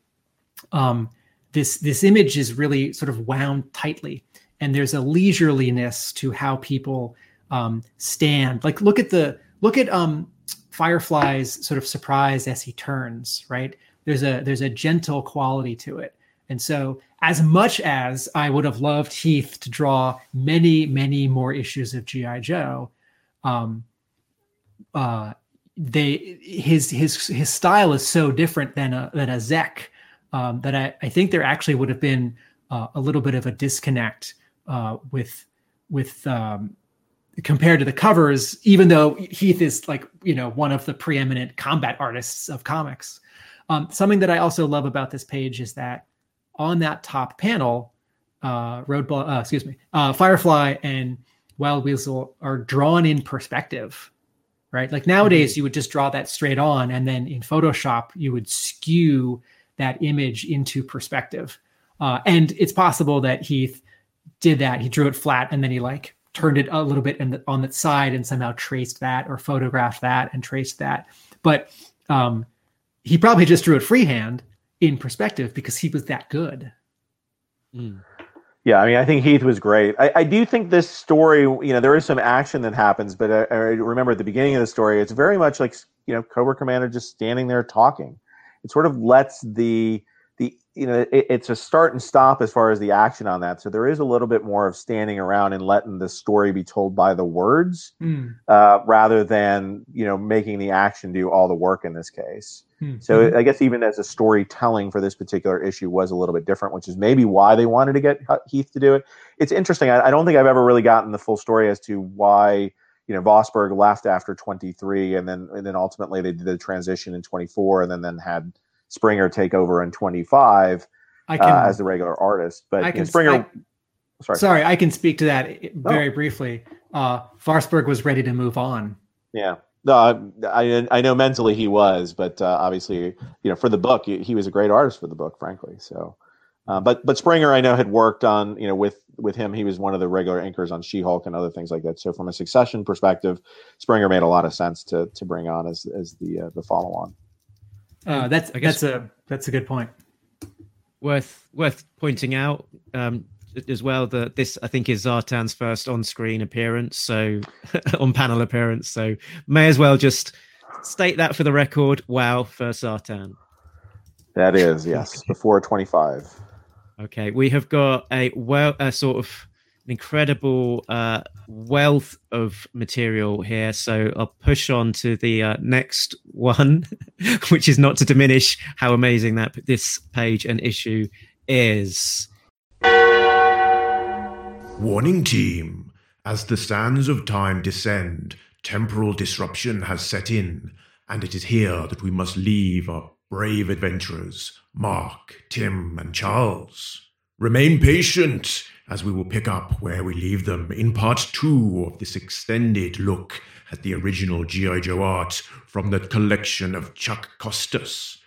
Um, this this image is really sort of wound tightly, and there's a leisureliness to how people um, stand. Like look at the look at um, Firefly's sort of surprise as he turns. Right there's a there's a gentle quality to it. And so, as much as I would have loved Heath to draw many, many more issues of GI Joe, um, uh, they his his his style is so different than a than a Zeck um, that I, I think there actually would have been uh, a little bit of a disconnect uh, with with um, compared to the covers, even though Heath is like you know one of the preeminent combat artists of comics. Um, something that I also love about this page is that on that top panel, uh, Roadblock, uh, excuse me, uh, Firefly and Wild Weasel are drawn in perspective, right? Like nowadays, mm-hmm. you would just draw that straight on, and then in Photoshop, you would skew that image into perspective. Uh, and it's possible that Heath did that. He drew it flat, and then he like turned it a little bit the, on the side and somehow traced that or photographed that and traced that. But um, he probably just drew it freehand in perspective because he was that good. Mm. Yeah, I mean, I think Heath was great. I, I, do think this story, you know, there is some action that happens, but I, I, remember at the beginning of the story, it's very much like, you know, Cobra Commander just standing there talking. It sort of lets the the you know it, it's a start and stop as far as the action on that. So there is a little bit more of standing around and letting the story be told by the words mm. uh, rather than you know making the action do all the work in this case. Mm-hmm. so i guess even as a storytelling for this particular issue was a little bit different which is maybe why they wanted to get heath to do it. It's interesting. I, I don't think i've ever really gotten the full story as to why you know Vosburg left after 23 and then and then ultimately they did the transition in 24 and then then had Springer take over in 25 I uh, can, uh, as the regular artist. But I can, Springer. I, sorry, sorry, I can speak to that very oh. briefly. Uh, Vosburg was ready to move on. Yeah. No, I I know mentally he was, but uh, obviously, you know, for the book, he, was a great artist for the book, frankly. So, uh, but but Springer, I know, had worked on you know with with him, he was one of the regular anchors on She Hulk and other things like that. So, from a succession perspective, Springer made a lot of sense to to bring on as as the uh, the follow on. Uh, that's that's a that's a good point. Worth worth pointing out um, as well that this I think is Zartan's first on-screen appearance, so (laughs) on panel appearance. So may as well just state that for the record. Wow, first Zartan. That is yes, before twenty-five. Okay, we have got a well a sort of incredible uh, wealth of material here. So I'll push on to the uh, next one, (laughs) which is not to diminish how amazing that this page and issue is. Warning team. As the sands of time descend, temporal disruption has set in, and it is here that we must leave our brave adventurers, Mark, Tim, and Charles. Remain patient as we will pick up where we leave them in part two of this extended look at the original G.I. Joe art from the collection of Chuck Costas.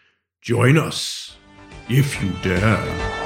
Join us if you dare.